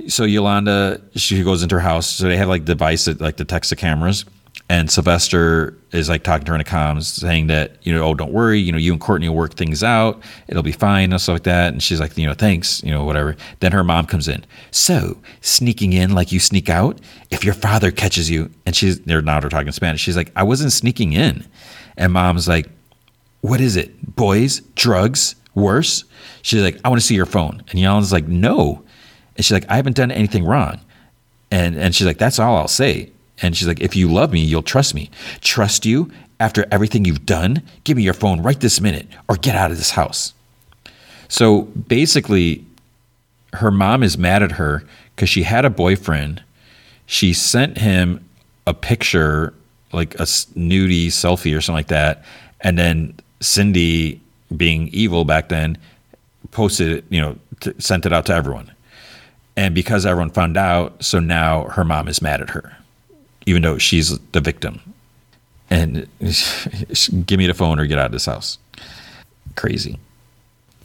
So Yolanda, she goes into her house. So they have like device that like detects the cameras. And Sylvester is like talking to her in the comms, saying that you know, oh, don't worry, you know, you and Courtney will work things out. It'll be fine and stuff like that. And she's like, you know, thanks, you know, whatever. Then her mom comes in. So sneaking in like you sneak out. If your father catches you, and she's they're now they're talking Spanish. She's like, I wasn't sneaking in. And mom's like, what is it? Boys, drugs, worse? She's like, I want to see your phone. And Yolanda's like, no. And she's like, I haven't done anything wrong. And and she's like, that's all I'll say. And she's like, if you love me, you'll trust me. Trust you after everything you've done? Give me your phone right this minute or get out of this house. So basically, her mom is mad at her because she had a boyfriend. She sent him a picture, like a nudie selfie or something like that. And then Cindy, being evil back then, posted it, you know, t- sent it out to everyone. And because everyone found out, so now her mom is mad at her even though she's the victim. And give me the phone or get out of this house. Crazy.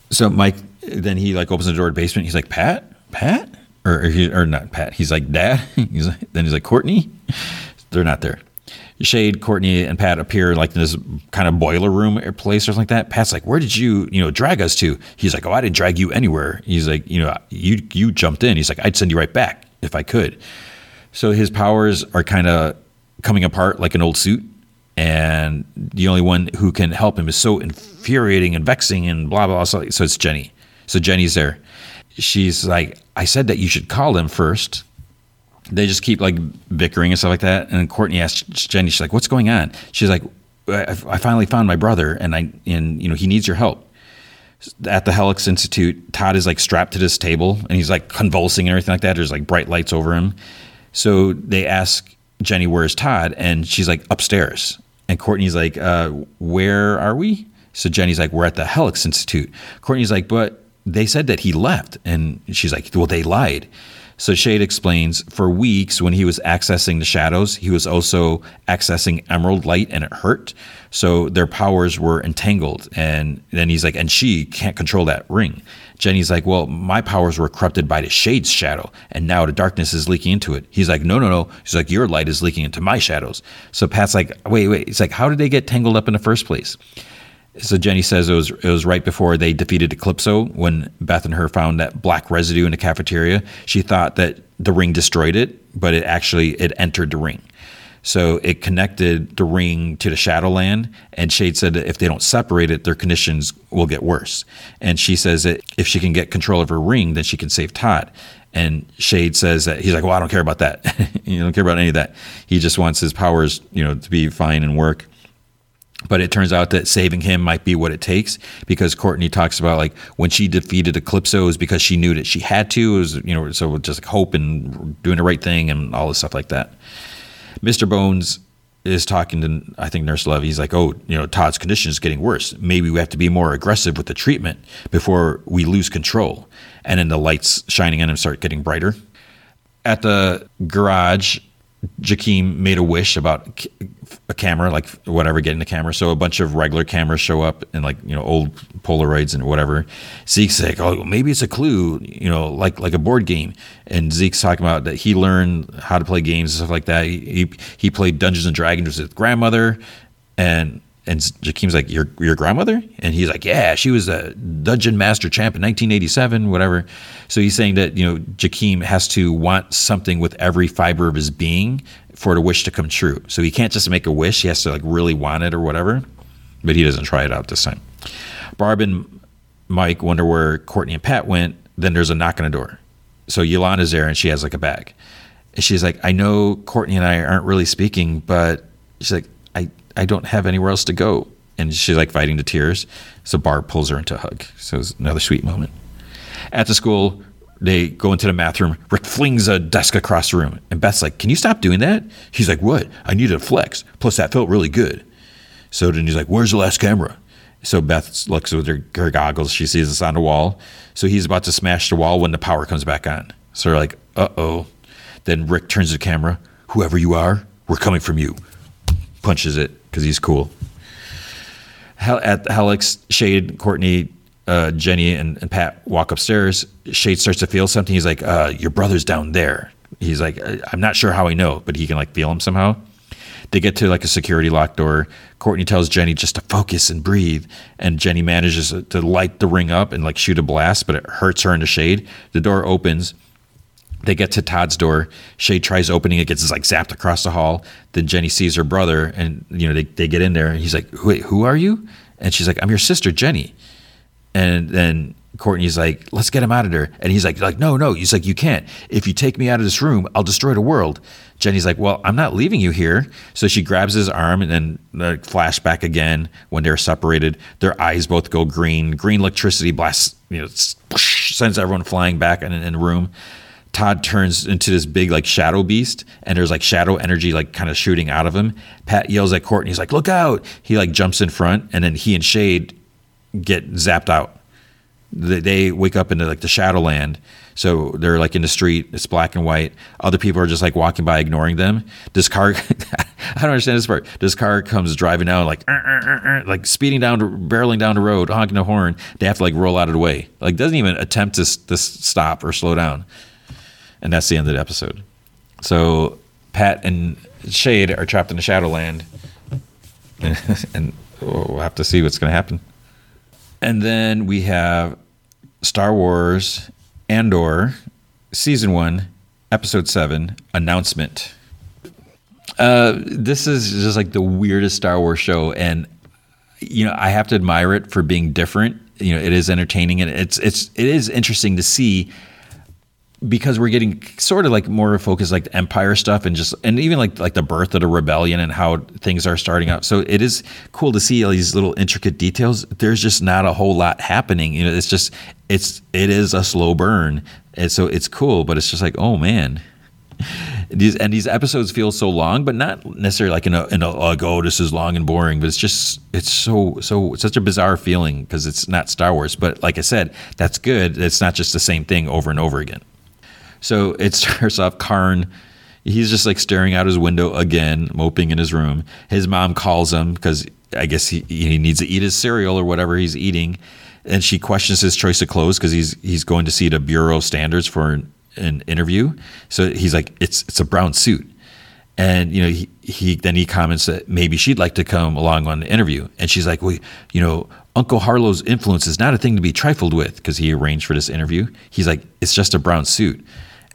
So Mike, then he like opens the door to the basement. He's like, Pat, Pat, or or, not Pat. He's like, Dad. He's like, then he's like, Courtney. They're not there. Shade, Courtney, and Pat appear like in this kind of boiler room or place or something like that. Pat's like, "Where did you, you know, drag us to?" He's like, "Oh, I didn't drag you anywhere." He's like, "You know, you you jumped in." He's like, "I'd send you right back if I could." So his powers are kind of coming apart like an old suit. And the only one who can help him is so infuriating and vexing and blah, blah, blah. So, it's Jenny. So Jenny's there. She's like, I said that you should call him first. They just keep like bickering and stuff like that. And Courtney asks Jenny, she's like, what's going on? She's like, I finally found my brother and I, and you know, he needs your help at the Helix Institute, Todd is like strapped to this table and he's like convulsing and everything like that. There's like bright lights over him. So they ask Jenny, where's Todd? And she's like, upstairs. And Courtney's like, uh, where are we? So Jenny's like, we're at the Helix Institute. Courtney's like, but they said that he left. And she's like, well, they lied. So Shade explains for weeks when he was accessing the shadows, he was also accessing emerald light and it hurt. So their powers were entangled. And then he's like, and she can't control that ring. Jenny's like, well, my powers were corrupted by the shade's shadow, and now the darkness is leaking into it. He's like, no, no, no. He's like, your light is leaking into my shadows. So Pat's like, wait, wait. It's like, how did they get tangled up in the first place? So Jenny says it was it was right before they defeated Eclipso when Beth and her found that black residue in the cafeteria. She thought that the ring destroyed it, but it actually it entered the ring. So it connected the ring to the Shadowland, and Shade said that if they don't separate it, their conditions will get worse. And she says that if she can get control of her ring, then she can save Todd. And Shade says that he's like, well, I don't care about that. you don't care about any of that. He just wants his powers, you know, to be fine and work. but it turns out that saving him might be what it takes because Courtney talks about like when she defeated Eclipso it was because she knew that she had to. It was you know so just like hope and doing the right thing and all this stuff like that. Mr. Bones is talking to I think Nurse Love. He's like, oh, you know, Todd's condition is getting worse. Maybe we have to be more aggressive with the treatment before we lose control. And then the lights shining on him start getting brighter. At the garage, Jakeem made a wish about a camera, like whatever, getting the camera. So a bunch of regular cameras show up and like you know old Polaroids and whatever. Zeke's like, oh, maybe it's a clue, you know, like like a board game. And Zeke's talking about that he learned how to play games and stuff like that. He he played Dungeons and Dragons with his grandmother, and and Jakeem's like, your your grandmother? And he's like, yeah, she was a dungeon master champ in 1987, whatever. So he's saying that you know Jakeem has to want something with every fiber of his being for the wish to come true. So he can't just make a wish; he has to like really want it or whatever. But he doesn't try it out this time. Barb and Mike wonder where Courtney and Pat went. Then there's a knock on the door. So Yolanda's there and she has like a bag. And she's like, I know Courtney and I aren't really speaking, but she's like, I don't have anywhere else to go. And she's like fighting the tears. So Barb pulls her into a hug. So it's another sweet moment. At the school, they go into the math room. Rick flings a desk across the room. And Beth's like, Can you stop doing that? He's like, What? I needed a flex. Plus, that felt really good. So then he's like, Where's the last camera? So Beth looks with her, her goggles. She sees this on the wall. So he's about to smash the wall when the power comes back on. So they're like, Uh oh. Then Rick turns to the camera. Whoever you are, we're coming from you. Punches it because he's cool. At Helix, Shade, Courtney, uh, Jenny, and, and, Pat walk upstairs. Shade starts to feel something. He's like, uh, "Your brother's down there." He's like, "I'm not sure how I know, but he can like feel him somehow." They get to like a security lock door. Courtney tells Jenny just to focus and breathe, and Jenny manages to light the ring up and like shoot a blast, but it hurts her in the shade. The door opens they get to Todd's door. Shade tries opening it, gets like zapped across the hall. Then Jenny sees her brother, and you know they, they get in there, and he's like, "Wait, who are you?" And she's like, "I'm your sister, Jenny." And then Courtney's like, "Let's get him out of there." And he's like, "Like no, no." He's like, "You can't. If you take me out of this room, I'll destroy the world." Jenny's like, "Well, I'm not leaving you here." So she grabs his arm, and then the flashback again when they're separated. Their eyes both go green. Green electricity blasts, you know, sends everyone flying back in, in the room. Todd turns into this big like shadow beast, and there's like shadow energy like kind of shooting out of him. Pat yells at Courtney, he's like, "Look out!" He like jumps in front, and then he and Shade get zapped out. They, they wake up into like the Shadowland, so they're like in the street. It's black and white. Other people are just like walking by, ignoring them. This car, I don't understand this part. This car comes driving down like, uh, uh, uh, like speeding down, barreling down the road, honking the horn. They have to like roll out of the way. Like doesn't even attempt to, to stop or slow down and that's the end of the episode. So Pat and Shade are trapped in the Shadowland, and we'll have to see what's going to happen. And then we have Star Wars Andor season one, episode seven announcement. Uh, this is just like the weirdest Star Wars show, and you know I have to admire it for being different. You know, it is entertaining, and it's it's it is interesting to see because we're getting sort of like more focused like empire stuff and just and even like like the birth of the rebellion and how things are starting out. So it is cool to see all these little intricate details. There's just not a whole lot happening you know it's just it's it is a slow burn. And so it's cool but it's just like oh man. These and these episodes feel so long but not necessarily like in a, in a like oh this is long and boring but it's just it's so so such a bizarre feeling because it's not star wars but like i said that's good. It's not just the same thing over and over again so it starts off Karn. He's just like staring out his window again, moping in his room. His mom calls him because I guess he, he needs to eat his cereal or whatever he's eating. And she questions his choice of clothes because he's he's going to see the bureau of standards for an, an interview. So he's like, it's it's a brown suit. And you know, he, he then he comments that maybe she'd like to come along on the interview. And she's like, well, you know, Uncle Harlo's influence is not a thing to be trifled with because he arranged for this interview. He's like, it's just a brown suit.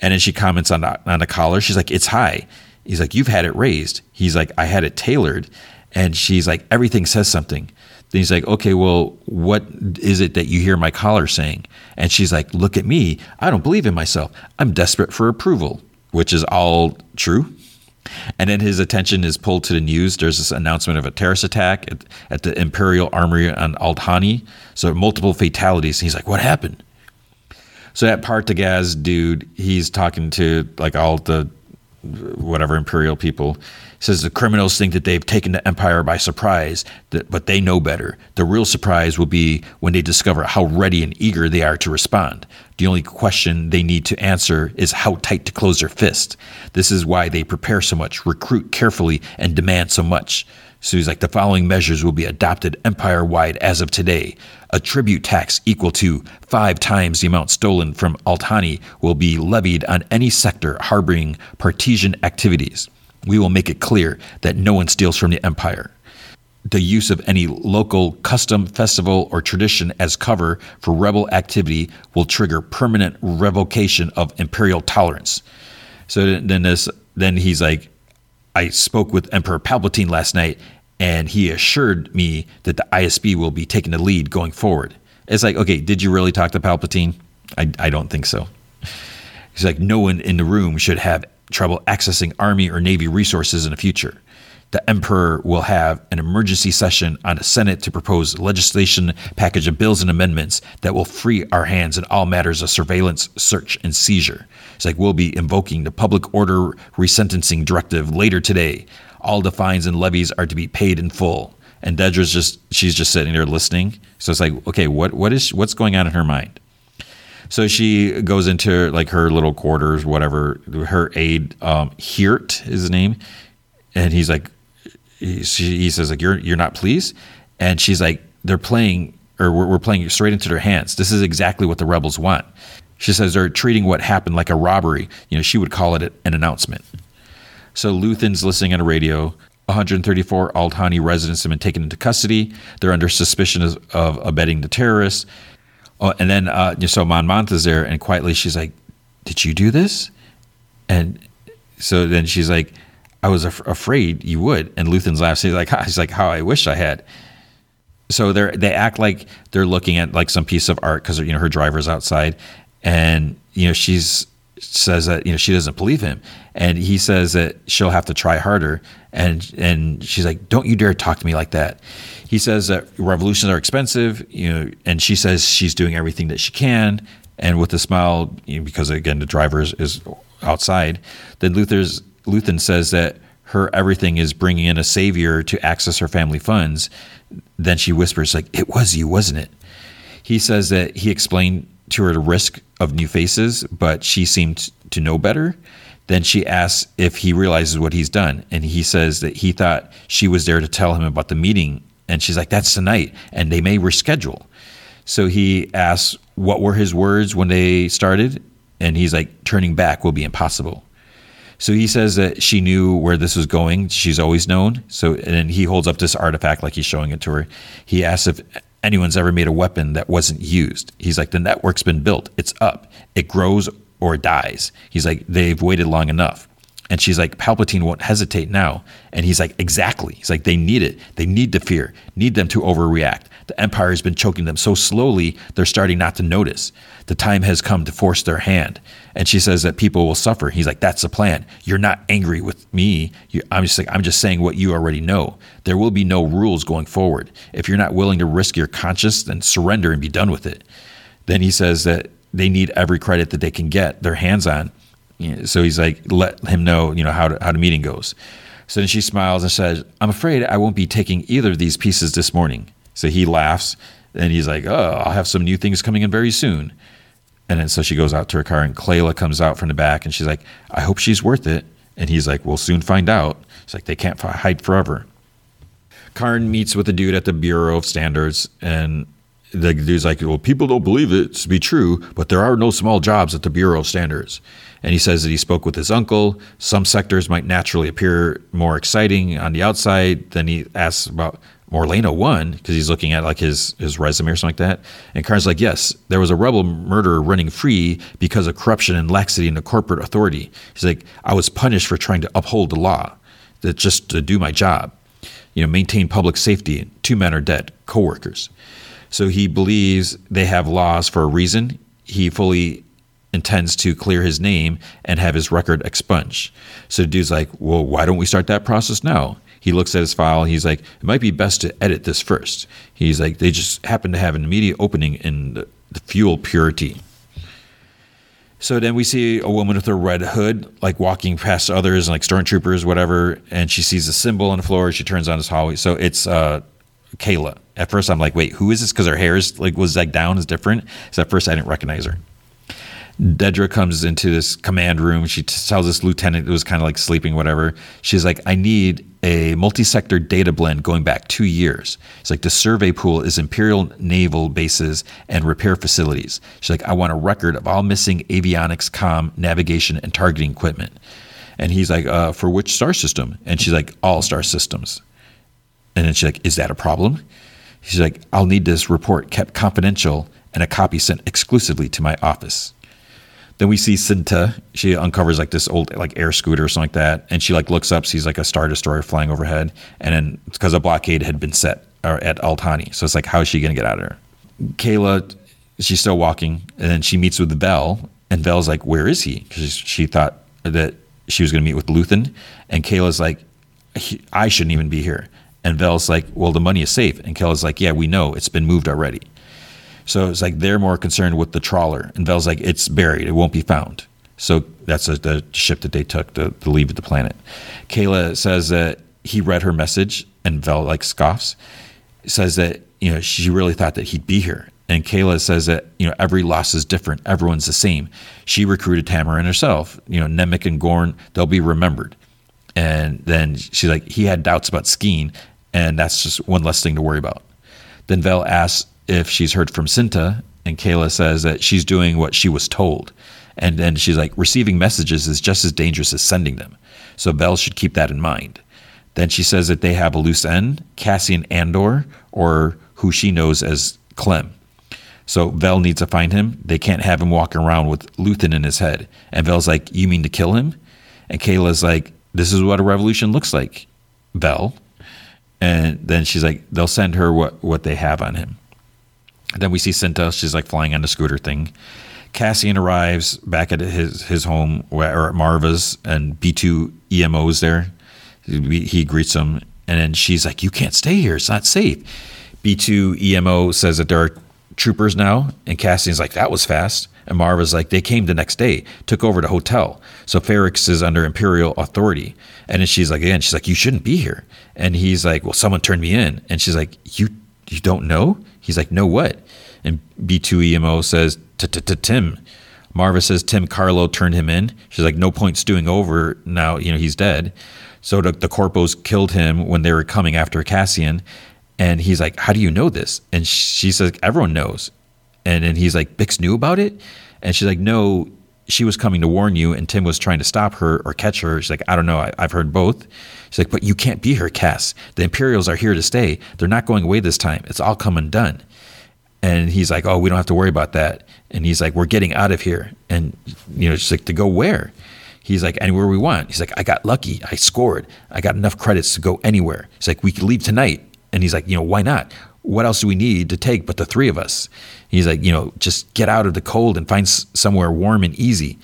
And then she comments on the, on the collar. She's like, it's high. He's like, you've had it raised. He's like, I had it tailored. And she's like, everything says something. Then he's like, okay, well, what is it that you hear my collar saying? And she's like, look at me. I don't believe in myself. I'm desperate for approval, which is all true. And then his attention is pulled to the news. There's this announcement of a terrorist attack at, at the Imperial Armory on Aldhani. So multiple fatalities. And he's like, what happened? So that Partagaz dude, he's talking to like all the whatever imperial people. Says the criminals think that they've taken the empire by surprise but they know better. The real surprise will be when they discover how ready and eager they are to respond. The only question they need to answer is how tight to close their fist. This is why they prepare so much recruit carefully and demand so much so he's like, the following measures will be adopted empire wide as of today. A tribute tax equal to five times the amount stolen from Aldhani will be levied on any sector harboring partisan activities. We will make it clear that no one steals from the empire. The use of any local custom, festival, or tradition as cover for rebel activity will trigger permanent revocation of imperial tolerance. So then this, then he's like, I spoke with Emperor Palpatine last night, and he assured me that the ISB will be taking the lead going forward. It's like, okay, did you really talk to Palpatine? I, I don't think so. He's like, no one in the room should have trouble accessing Army or Navy resources in the future. The Emperor will have an emergency session on the Senate to propose legislation package of bills and amendments that will free our hands in all matters of surveillance, search, and seizure. It's like we'll be invoking the public order resentencing directive later today. All the fines and levies are to be paid in full. And Dedra's just she's just sitting there listening. So it's like, okay, what what is what's going on in her mind? So she goes into like her little quarters, whatever. Her aide, um, Hirt is his name, and he's like, he, he says like, "You're you're not pleased," and she's like, "They're playing, or we're, we're playing straight into their hands. This is exactly what the rebels want." She says they're treating what happened like a robbery. You know, she would call it an announcement. So Luthen's listening on a radio. 134 Aldhani residents have been taken into custody. They're under suspicion of, of abetting the terrorists. Oh, and then uh, so Mon Mothma's there, and quietly she's like, "Did you do this?" And so then she's like, "I was af- afraid you would." And Luthen's laughs. He's like, "He's like, how I wish I had." So they they act like they're looking at like some piece of art because you know her driver's outside, and you know she's says that you know she doesn't believe him, and he says that she'll have to try harder, and and she's like, "Don't you dare talk to me like that." He says that revolutions are expensive, you know, and she says she's doing everything that she can, and with a smile, you know, because again the driver is, is outside. Then Luthen's Luthen says that her everything is bringing in a savior to access her family funds. Then she whispers like, "It was you, wasn't it?" He says that he explained to her the risk of new faces, but she seemed to know better. Then she asks if he realizes what he's done, and he says that he thought she was there to tell him about the meeting, and she's like, "That's tonight, and they may reschedule." So he asks what were his words when they started, and he's like, "Turning back will be impossible." So he says that she knew where this was going. She's always known. So and he holds up this artifact like he's showing it to her. He asks if anyone's ever made a weapon that wasn't used. He's like, the network's been built. It's up. It grows or dies. He's like, they've waited long enough. And she's like, Palpatine won't hesitate now. And he's like, exactly. He's like, they need it. They need the fear, need them to overreact. The Empire has been choking them so slowly, they're starting not to notice. The time has come to force their hand. And she says that people will suffer. He's like, that's the plan. You're not angry with me. You, I'm just like, I'm just saying what you already know. There will be no rules going forward. If you're not willing to risk your conscience, then surrender and be done with it. Then he says that they need every credit that they can get their hands on. So he's like, let him know, you know, how to, how the meeting goes. So then she smiles and says, I'm afraid I won't be taking either of these pieces this morning. So he laughs and he's like, Oh, I'll have some new things coming in very soon. And then so she goes out to her car and Kleya comes out from the back and she's like, I hope she's worth it. And he's like, We'll soon find out. It's like they can't hide forever. Karn meets with the dude at the Bureau of Standards and the dude's like, Well, people don't believe it to be true, but there are no small jobs at the Bureau of Standards. And he says that he spoke with his uncle. Some sectors might naturally appear more exciting on the outside. Then he asks about Morlana One because he's looking at like his his resume or something like that. And Karn's like, yes, there was a rebel murderer running free because of corruption and laxity in the corporate authority. He's like, I was punished for trying to uphold the law, that just to do my job, you know, maintain public safety. Two men are dead, coworkers. So he believes they have laws for a reason. He fully intends to clear his name and have his record expunged. So the dude's like, well, why don't we start that process now? He looks at his file. He's like, it might be best to edit this first. He's like, they just happen to have an immediate opening in the, the fuel purity. So then we see a woman with a red hood, like walking past others, and like stormtroopers, whatever, and she sees a symbol on the floor. She turns on this hallway. So it's uh, Kayla. At first, I'm like, wait, who is this? Because her hair is like was like down, is different. So at first, I didn't recognize her. Dedra comes into this command room. She tells this lieutenant who was kind of like sleeping, whatever. She's like, I need a multi sector data blend going back two years. It's like the survey pool is Imperial naval bases and repair facilities. She's like, I want a record of all missing avionics, com, navigation, and targeting equipment. And he's like, uh, for which star system? And she's like, all star systems. And then she's like, is that a problem? She's like, I'll need this report kept confidential and a copy sent exclusively to my office. Then we see Cinta. She uncovers like this old like air scooter or something like that, and she like looks up, sees like a star destroyer flying overhead, and then because a blockade had been set uh, at Aldhani, so it's like how is she gonna get out of there? Kayla, she's still walking, and then she meets with Vel, and Vel's like, "Where is he?" Because she thought that she was gonna meet with Luthen, and Kayla's like, "I shouldn't even be here." And Vel's like, "Well, the money is safe," and Kayla's like, "Yeah, we know it's been moved already." So it's like they're more concerned with the trawler, and Vel's like, it's buried, it won't be found. So that's a, the ship that they took to, to leave the planet. Kayla says that he read her message, and Vel like scoffs. Says that you know she really thought that he'd be here, and Kayla says that you know every loss is different, everyone's the same. She recruited Taramyn herself. You know Nemik and Gorn, they'll be remembered. And then she's like, he had doubts about Skeen, and that's just one less thing to worry about. Then Vel asks if she's heard from Cinta, and Kayla says that she's doing what she was told. And then she's like, receiving messages is just as dangerous as sending them. So Vel should keep that in mind. Then she says that they have a loose end, Cassian Andor, or who she knows as Clem. So Vel needs to find him. They can't have him walking around with Luthen in his head. And Vel's like, You mean to kill him? And Kayla's like, This is what a revolution looks like, Vel. And then she's like, They'll send her what, what they have on him. Then we see Cinta. She's like flying on the scooter thing. Cassian arrives back at his his home or at Marva's, and B two EMO's there. He, he greets him, and then she's like, "You can't stay here. It's not safe." B2EMO says that there are troopers now, and Cassian's like, "That was fast." And Marva's like, "They came the next day, took over the hotel, so Ferrix is under Imperial authority." And then she's like, "Again, she's like, you shouldn't be here." And he's like, "Well, someone turned me in," and she's like, "You you don't know?" He's like, no, what? And B2EMO says, Tim. Marva says Tim Carlo turned him in. She's like, no point stewing over now. You know, he's dead. So the, the corpos killed him when they were coming after Cassian. And he's like, how do you know this? And she says, everyone knows. And then he's like, Bix knew about it? And she's like, no, she was coming to warn you, and Tim was trying to stop her or catch her. She's like, I don't know. I, have heard both. She's like, but you can't be here, Cass. The Imperials are here to stay. They're not going away this time. It's all come undone. And he's like, oh, we don't have to worry about that. And he's like, we're getting out of here. And, you know, she's like, to go where? He's like, anywhere we want. He's like, I got lucky. I scored. I got enough credits to go anywhere. He's like, we could leave tonight. And he's like, you know, why not? What else do we need to take but the three of us? He's like, you know, just get out of the cold and find somewhere warm and easy.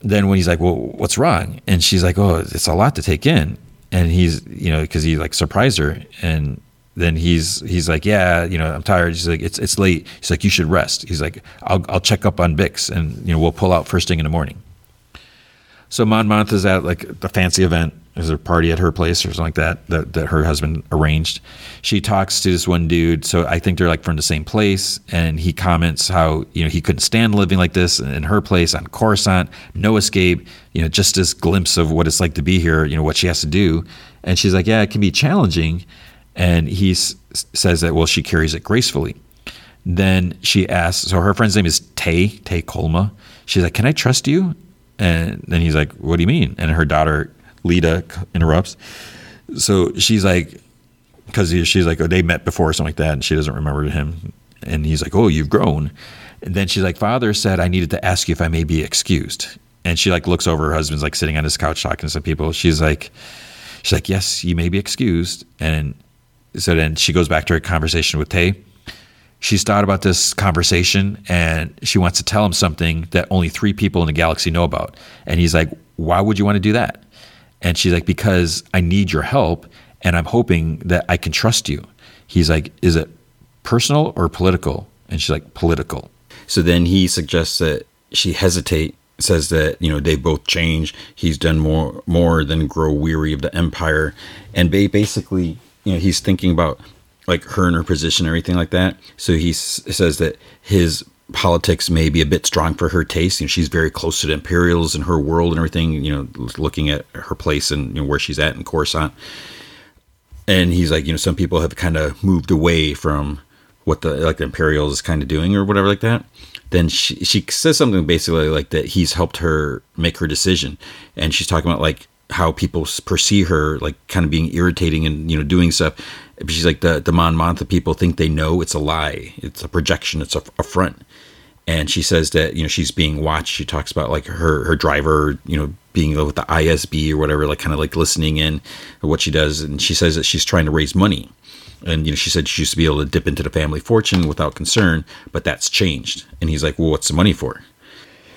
Then when he's like, well, what's wrong? And she's like, oh, it's a lot to take in. And he's, you know, because he like surprised her. And then he's he's like, yeah, you know, I'm tired. He's like, it's it's late. He's like, you should rest. He's like, I'll I'll check up on Bix, and you know, we'll pull out first thing in the morning. So Mon is at like the fancy event. There's a party at her place or something like that, that that her husband arranged. She talks to this one dude. So I think they're like from the same place, and he comments how you know he couldn't stand living like this in her place on Coruscant, no escape. You know, just this glimpse of what it's like to be here. You know what she has to do, and she's like, yeah, it can be challenging. And he s- says that well, she carries it gracefully. Then she asks, so her friend's name is Tay Tay Kolma. She's like, can I trust you? And then he's like, what do you mean? And her daughter Leida interrupts. So she's like, because she's like, oh, they met before or something like that, and she doesn't remember him. And he's like, oh, you've grown. And then she's like, father said I needed to ask you if I may be excused. And she like looks over her husband's like sitting on his couch talking to some people. She's like, she's like, yes, you may be excused. And so then she goes back to her conversation with Tay. she's thought about this conversation and she wants to tell him something that only three people in the galaxy know about. And he's like, Why would you want to do that? And she's like, Because I need your help and I'm hoping that I can trust you. He's like, Is it personal or political? And she's like, Political. So then he suggests that she hesitate, says that, you know, they both change. He's done more more than grow weary of the empire. And basically, you know, he's thinking about like her and her position and everything like that. So he s- says that his politics may be a bit strong for her taste. You know, she's very close to the Imperials and her world and everything. You know, looking at her place and you know, where she's at in Coruscant. And he's like, you know, some people have kind of moved away from what the like the Imperials is kind of doing or whatever like that. Then she she says something basically like that he's helped her make her decision, and she's talking about like how people perceive her like kind of being irritating and you know doing stuff. She's like the the Mon Mothma people think they know it's a lie, it's a projection, it's a, a front. And she says that you know she's being watched. She talks about like her her driver, you know, being with the ISB or whatever, like kind of like listening in what she does. And she says that she's trying to raise money. And you know, she said she used to be able to dip into the family fortune without concern, but that's changed. And he's like, "Well, what's the money for?"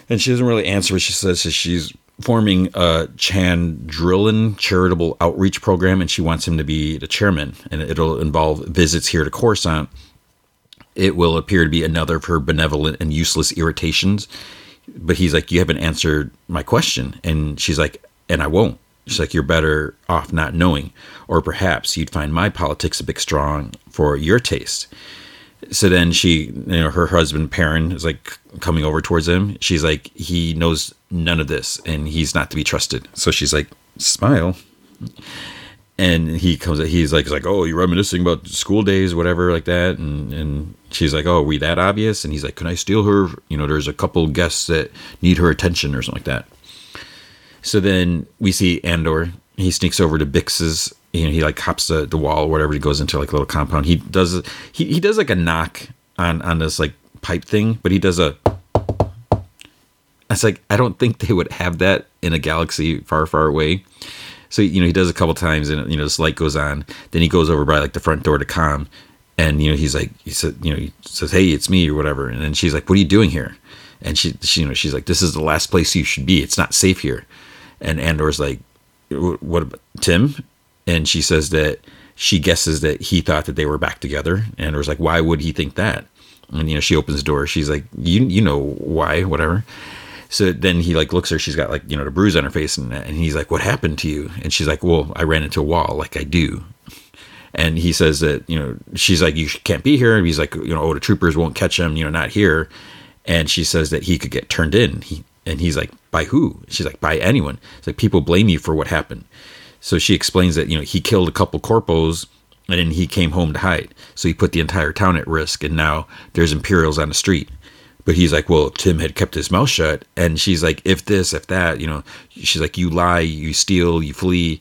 And she doesn't really answer. She says she's forming a Chandrilan charitable outreach program, and she wants him to be the chairman. And it'll involve visits here to Coruscant. It will appear to be another of her benevolent and useless irritations. But he's like, You haven't answered my question. And she's like, And I won't. She's like, You're better off not knowing. Or perhaps you'd find my politics a bit strong for your taste so then she you know her husband Perrin is like coming over towards him she's like he knows none of this and he's not to be trusted so she's like smile and he comes he's like he's like oh you're reminiscing about school days whatever like that and and she's like oh are we that obvious and he's like can i steal her you know there's a couple guests that need her attention or something like that so then we see andor he sneaks over to bix's you know, he like hops the, the wall or whatever. He goes into like a little compound. He does he, he does like a knock on on this like pipe thing, but he does a. It's like I don't think they would have that in a galaxy far far away. So you know he does a couple times, and you know this light goes on. Then he goes over by like the front door to com, and you know he's like he said you know he says hey it's me or whatever, and then she's like what are you doing here? And she, she you know she's like this is the last place you should be. It's not safe here. And Andor's like what about Tim? and she says that she guesses that he thought that they were back together and was like why would he think that and you know she opens the door she's like you you know why whatever so then he like looks at her she's got like you know the bruise on her face and, and he's like what happened to you? And she's like well i ran into a wall like i do. And he says that you know she's like you can't be here. And he's like you know oh the troopers won't catch him you know not here. And she says that he could get turned in. He and he's like by who? She's like by anyone. It's like people blame you for what happened. So she explains that you know he killed a couple corpos and then he came home to hide. So he put the entire town at risk, and now there's Imperials on the street. But he's like, well, Tim had kept his mouth shut, and she's like, if this, if that, you know, she's like, you lie, you steal, you flee,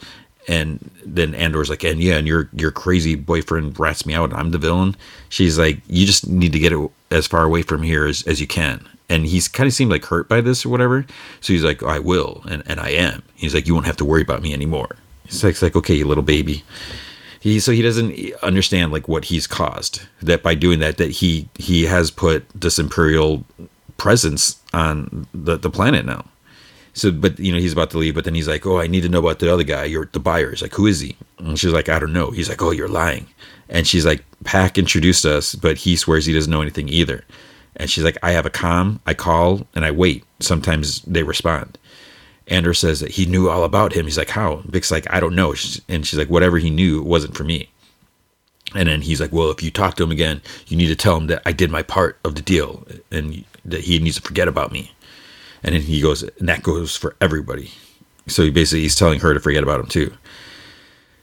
and then Andor's like, and yeah, and your your crazy boyfriend rats me out, and I'm the villain. She's like, you just need to get it as far away from here as, as you can. And he's kind of seemed like hurt by this or whatever. So he's like, I will, and, and I am. He's like, you won't have to worry about me anymore. It's like, it's like okay, you little baby. He so he doesn't understand like what he's caused. That by doing that, that he he has put this imperial presence on the the planet now. So, but you know, he's about to leave, but then he's like, "Oh, I need to know about the other guy. You're the buyers. Like, who is he?" And she's like, "I don't know." He's like, "Oh, you're lying." And she's like, "Paak introduced us, but he swears he doesn't know anything either." And she's like, "I have a com. I call and I wait. Sometimes they respond." Andor says that he knew all about him. He's like, how? Bix's like, I don't know. And she's like, whatever he knew, it wasn't for me. And then he's like, well, if you talk to him again, you need to tell him that I did my part of the deal and that he needs to forget about me. And then he goes, and that goes for everybody. So he basically he's telling her to forget about him too.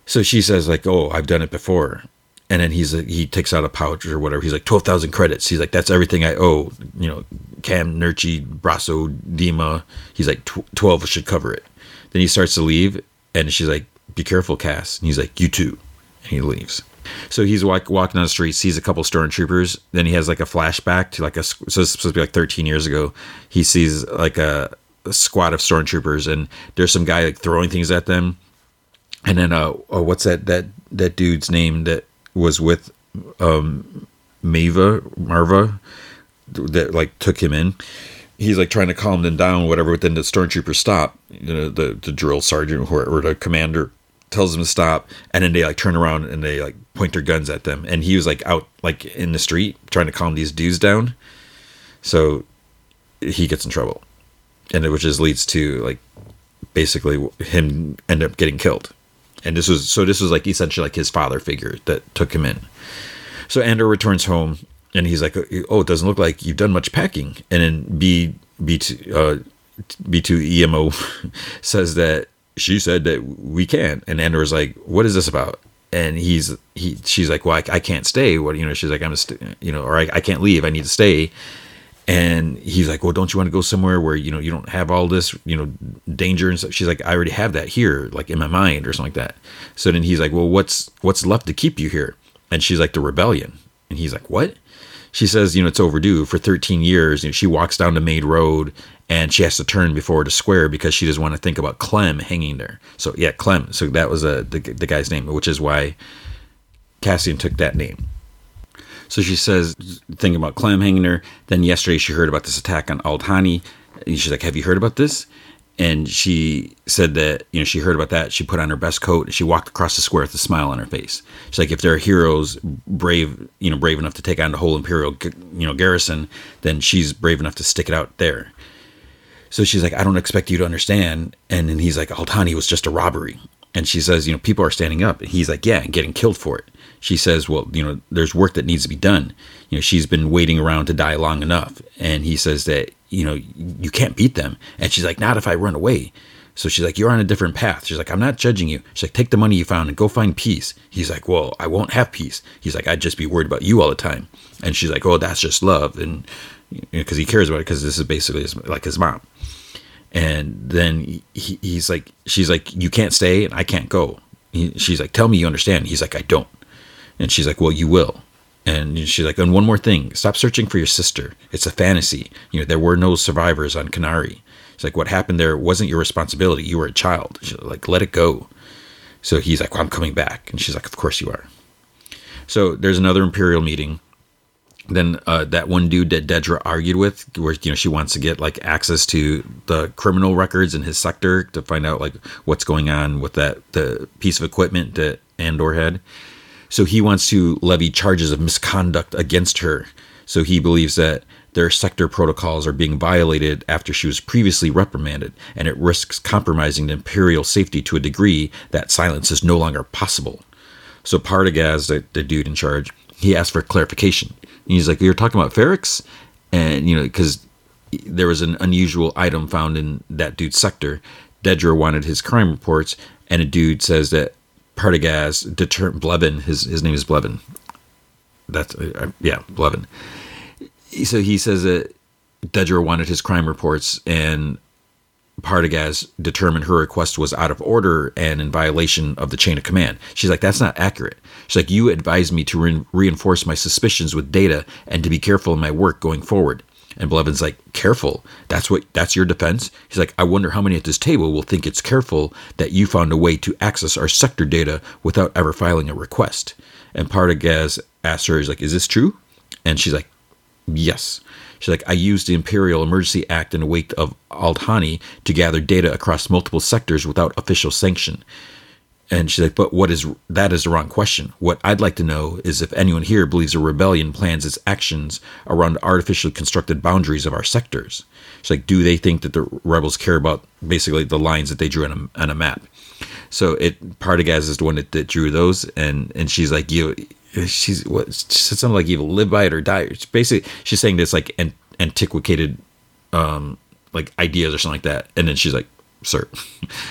So she says like, oh, I've done it before. And then he's he takes out a pouch or whatever. He's like, 12,000 credits. He's like, that's everything I owe. You know, Cam, Nurchi, Brasso, Dima. He's like, 12 should cover it. Then he starts to leave. And she's like, be careful, Cass. And he's like, you too. And he leaves. So he's walk, walking on the street, sees a couple stormtroopers. Then he has like a flashback to like a, so it's supposed to be like 13 years ago. He sees like a, a squad of stormtroopers and there's some guy like throwing things at them. And then, uh, oh, what's that, that, that dude's name that was with um, Mava Marva that like took him in. He's like trying to calm them down, whatever. But then the stormtroopers stop. You know, the the drill sergeant or, or the commander tells them to stop, and then they like turn around and they like point their guns at them. And he was like out like in the street trying to calm these dudes down. So he gets in trouble, and it which just leads to like basically him end up getting killed. And this was so this was like essentially like his father figure that took him in. So Andor returns home and he's like, "Oh, it doesn't look like you've done much packing." And then B B two uh, B2EMO says that she said that we can't. and Andor's like, "What is this about?" And he's he she's like, "Well, I, I can't stay." What you know? She's like, "I'm a st- you know, or I, I can't leave. I need to stay." And he's like, "Well, don't you want to go somewhere where you know you don't have all this you know danger and stuff?" She's like, "I already have that here, like in my mind or something like that." So then he's like, "Well, what's what's left to keep you here?" And she's like, "The rebellion." And he's like, "What?" She says, "You know, it's overdue. For 13 years, you know, she walks down the main road and she has to turn before the square because she doesn't want to think about Clem hanging there." So yeah, Clem. So that was a the, the guy's name, which is why Cassian took that name. So she says, thinking about Clem hanging there. Then yesterday she heard about this attack on Aldhani. She's like, Have you heard about this? And she said that, you know, she heard about that. She put on her best coat and she walked across the square with a smile on her face. She's like, if there are heroes brave, you know, brave enough to take on the whole Imperial, you know, garrison, then she's brave enough to stick it out there. So she's like, I don't expect you to understand. And then he's like, Aldhani was just a robbery. And she says, you know, people are standing up. And he's like, yeah, and getting killed for it she says, "Well, you know, there's work that needs to be done. You know, she's been waiting around to die long enough." And he says that, you know, you can't beat them. And she's like, "Not if I run away." So she's like, "You're on a different path." She's like, "I'm not judging you." She's like, "Take the money you found and go find peace." He's like, "Well, I won't have peace." He's like, "I'd just be worried about you all the time." And she's like, "Oh, that's just love," and because you know, he cares about it because this is basically his, like his mom. And then he, he's like, she's like, "You can't stay, and I can't go." He, she's like, "Tell me you understand." He's like, "I don't." And she's like, Well, you will. And she's like, And one more thing stop searching for your sister. It's a fantasy. You know, there were no survivors on Kenari. She's like, What happened there wasn't your responsibility. You were a child. She's like, Let it go. So he's like, well, I'm coming back. And she's like, Of course you are. So there's another Imperial meeting. Then uh, that one dude that Dedra argued with, where you know she wants to get like access to the criminal records in his sector to find out like what's going on with that the piece of equipment that Andor had. So he wants to levy charges of misconduct against her. So he believes that their sector protocols are being violated after she was previously reprimanded, and it risks compromising the Imperial safety to a degree that silence is no longer possible. So Partagaz, the, the dude in charge, he asked for clarification. He's like, You're talking about Ferrix? And, you know, because there was an unusual item found in that dude's sector. Dedra wanted his crime reports, and a dude says that Partagaz deter Blevin. His his name is Blevin. That's uh, yeah, Blevin. So he says that Dedra wanted his crime reports, and Partagaz determined her request was out of order and in violation of the chain of command. She's like, that's not accurate. She's like, you advised me to re- reinforce my suspicions with data and to be careful in my work going forward. And Blevin's like, careful. That's what that's your defense. He's like, I wonder how many at this table will think it's careful that you found a way to access our sector data without ever filing a request. And Partagaz asks her, he's like, Is this true? And she's like, Yes. She's like, I used the Imperial Emergency Act in the wake of Aldhani to gather data across multiple sectors without official sanction. And she's like, but what is that is the wrong question. What I'd like to know is if anyone here believes a rebellion plans its actions around artificially constructed boundaries of our sectors. She's like, do they think that the rebels care about basically the lines that they drew on a, on a map? So it Partagaz is the one that, that drew those, and and she's like, you, she's what she said something like, you live by it or die. It's basically, she's saying this like an, antiquated, um, like ideas or something like that, and then she's like, sir.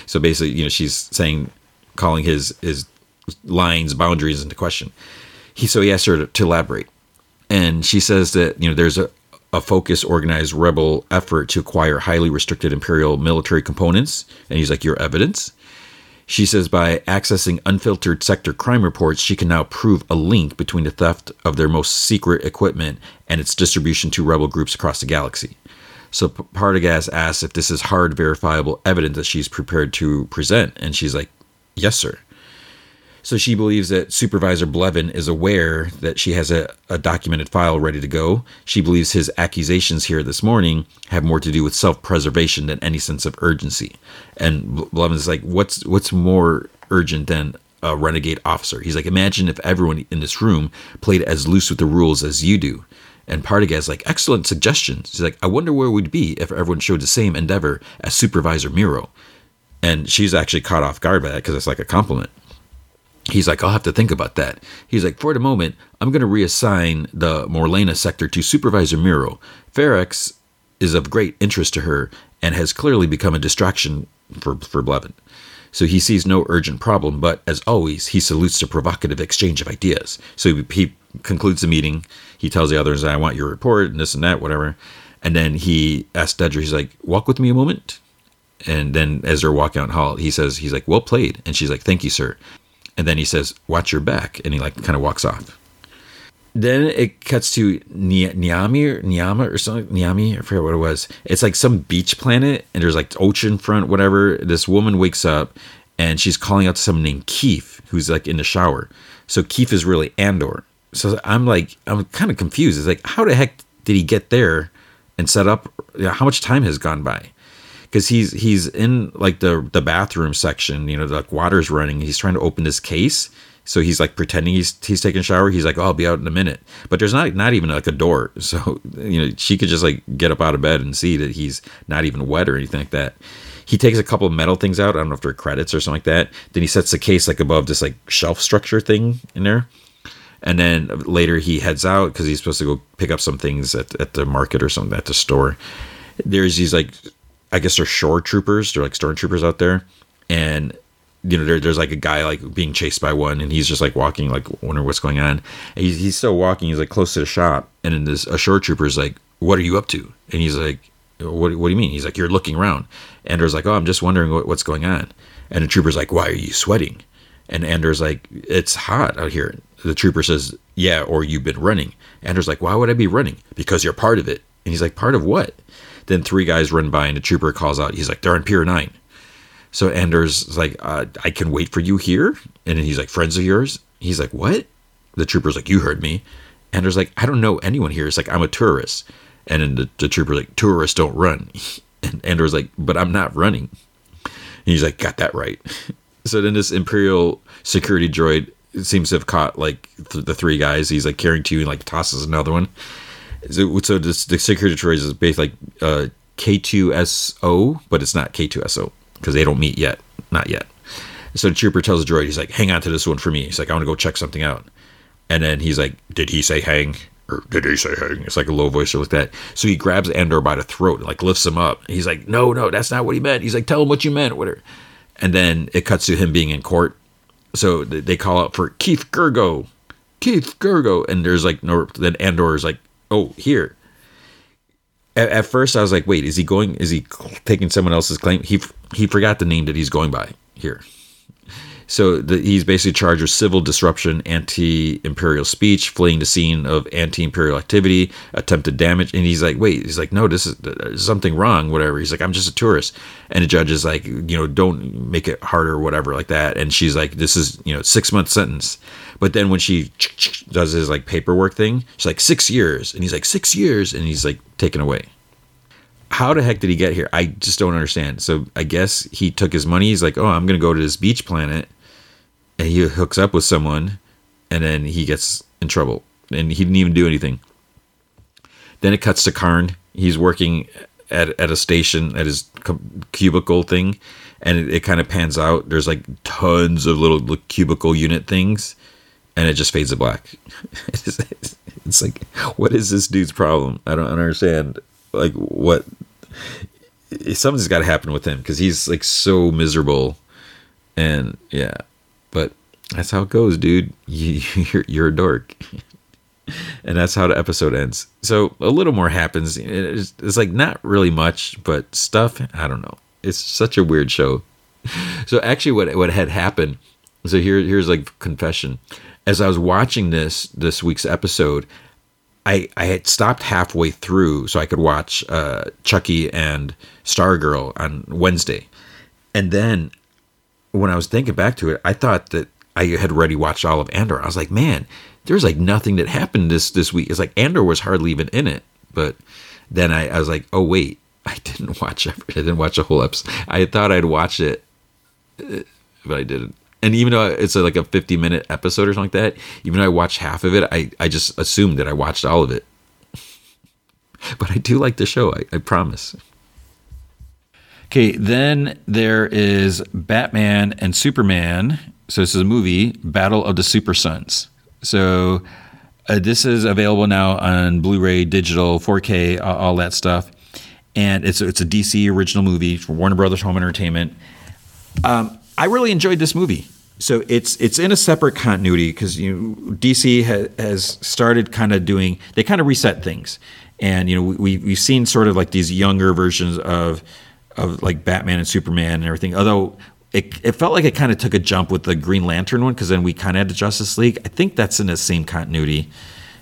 So basically, you know, she's saying calling his his lines boundaries into question. He so he asked her to, elaborate, and she says that you know there's a a focused, organized rebel effort to acquire highly restricted imperial military components, and he's like your evidence. She says by accessing unfiltered sector crime reports, she can now prove a link between the theft of their most secret equipment and its distribution to rebel groups across the galaxy. So Partagaz asks if this is hard, verifiable evidence that she's prepared to present, and she's like, Yes, sir. So she believes that Supervisor Blevin is aware that she has a, a documented file ready to go. She believes his accusations here this morning have more to do with self preservation than any sense of urgency. And Blevin's like, what's what's more urgent than a renegade officer? He's like, imagine if everyone in this room played as loose with the rules as you do. And Partagaz's like, excellent suggestions. He's like, I wonder where we'd be if everyone showed the same endeavor as Supervisor Meero. And she's actually caught off guard by that because it's like a compliment. He's like, I'll have to think about that. He's like, for the moment, I'm going to reassign the Morlana sector to Supervisor Meero. Ferrix is of great interest to her and has clearly become a distraction for, for Blevin. So he sees no urgent problem, but as always, he salutes the provocative exchange of ideas. So he, he concludes the meeting. He tells the others, I want your report and this and that, whatever. And then he asks Dedra, he's like, walk with me a moment. And then as they're walking out hall, he says, he's like, well played. And she's like, thank you, sir. And then he says, "Watch your back," and he like kind of walks off. Then it cuts to Niami or Niama or something. Niami, I forget what it was. It's like some beach planet, and there's like ocean front, whatever. This woman wakes up, and she's calling out to someone named Keith, who's like in the shower. So Keith is really Andor. So I'm like, I'm kind of confused. It's like, how the heck did he get there and set up? How much time has gone by? Because he's he's in like the the bathroom section. You know, like, water's running. He's trying to open this case. So he's like pretending he's he's taking a shower. He's like, oh, I'll be out in a minute. But there's not not even like a door. So you know she could just like get up out of bed and see that he's not even wet or anything like that. He takes a couple of metal things out. I don't know if they're credits or something like that. Then he sets the case like above this like shelf structure thing in there. And then later he heads out because he's supposed to go pick up some things at, at the market or something at the store. There's these like I guess they're shore troopers. They're like stormtroopers out there, and you know there, there's like a guy like being chased by one, and he's just like walking, like wondering what's going on. And he's, he's still walking. He's like close to the shop, and then this a shore trooper's like, "What are you up to?" And he's like, "What? What do you mean?" He's like, "You're looking around." Andor's like, "Oh, I'm just wondering what, what's going on." And the trooper's like, "Why are you sweating?" And Andor's like, "It's hot out here." The trooper says, "Yeah, or you've been running." Andor's like, "Why would I be running?" Because you're part of it. And he's like, "Part of what?" Then three guys run by and a trooper calls out. He's like, they're on Pier 9. So Andor's like, uh, I can wait for you here. And he's like, friends of yours? He's like, what? The trooper's like, you heard me. Andor's like, I don't know anyone here. It's like, I'm a tourist. And then the, the trooper's like, tourists don't run. And Andor's like, but I'm not running. And he's like, got that right. So then this Imperial security droid seems to have caught like th- the three guys. He's like carrying two and like tosses another one. So, so this, the security droids is basically like uh, K2SO, but it's not K2SO because they don't meet yet. Not yet. So the trooper tells the droid, he's like, hang on to this one for me. He's like, I want to go check something out. And then he's like, did he say hang? Or did he say hang? It's like a low voice or like that. So he grabs Andor by the throat and like lifts him up. He's like, no, no, that's not what he meant. He's like, tell him what you meant. Whatever. And then it cuts to him being in court. So they call out for Keith Gergo. Keith Gergo. And there's like no, then Andor is like, oh, here. At, at, first, I was like, wait, is he going? Is he taking someone else's claim? He he forgot the name that he's going by here. So the, he's basically charged with civil disruption, anti-imperial speech, fleeing the scene of anti-imperial activity, attempted damage, and he's like, "Wait," he's like, "No, this is something wrong." Whatever. He's like, "I'm just a tourist," and the judge is like, "You know, don't make it harder, whatever, like that." And she's like, "This is you know six month sentence," but then when she does his like paperwork thing, she's like six years, and he's like six years, and he's like taken away. How the heck did he get here? I just don't understand. So I guess he took his money. He's like, oh, I'm to go to this beach planet. And he hooks up with someone and then he gets in trouble. And he didn't even do anything. Then it cuts to karn. He's working at, at a station at his cubicle thing. And it, it kind of pans out. There's like tons of little, little cubicle unit things and it just fades to black it's, like what is this dude's problem i don't understand like what something's got to happen with him because he's like so miserable and yeah but that's how it goes, dude. You, you're, you're a dork. and that's how the episode ends. So a little more happens. It's, it's like not really much, but stuff. I don't know. It's such a weird show. So actually, what what had happened? So here here's like confession. As I was watching this this week's episode, I I had stopped halfway through so I could watch uh, Chucky and Stargirl on Wednesday, and then when I was thinking back to it, I thought that I had already watched all of Andor. I was like, man, there's like nothing that happened this this week. It's like Andor was hardly even in it. But then I, I was like, oh wait, I didn't watch every, I didn't watch a whole episode. I thought I'd watch it, but I didn't. And even though it's a, like a 50 minute episode or something like that, even though I watched half of it, I, I just assumed that I watched all of it. but I do like the show, I, I promise. Okay, then there is Batman and Superman. So this is a movie, Battle of the Super Sons. So uh, this is available now on Blu-ray, digital, 4K, all, all that stuff. And it's it's a DC original movie for Warner Brothers Home Entertainment. Um, I really enjoyed this movie. So it's it's in a separate continuity because you know, DC ha, has started kind of doing they kind of reset things, and you know we we've seen sort of like these younger versions of of like Batman and Superman and everything. Although it, it felt like it kind of took a jump with the Green Lantern one because then we kind of had the Justice League. I think that's in the same continuity.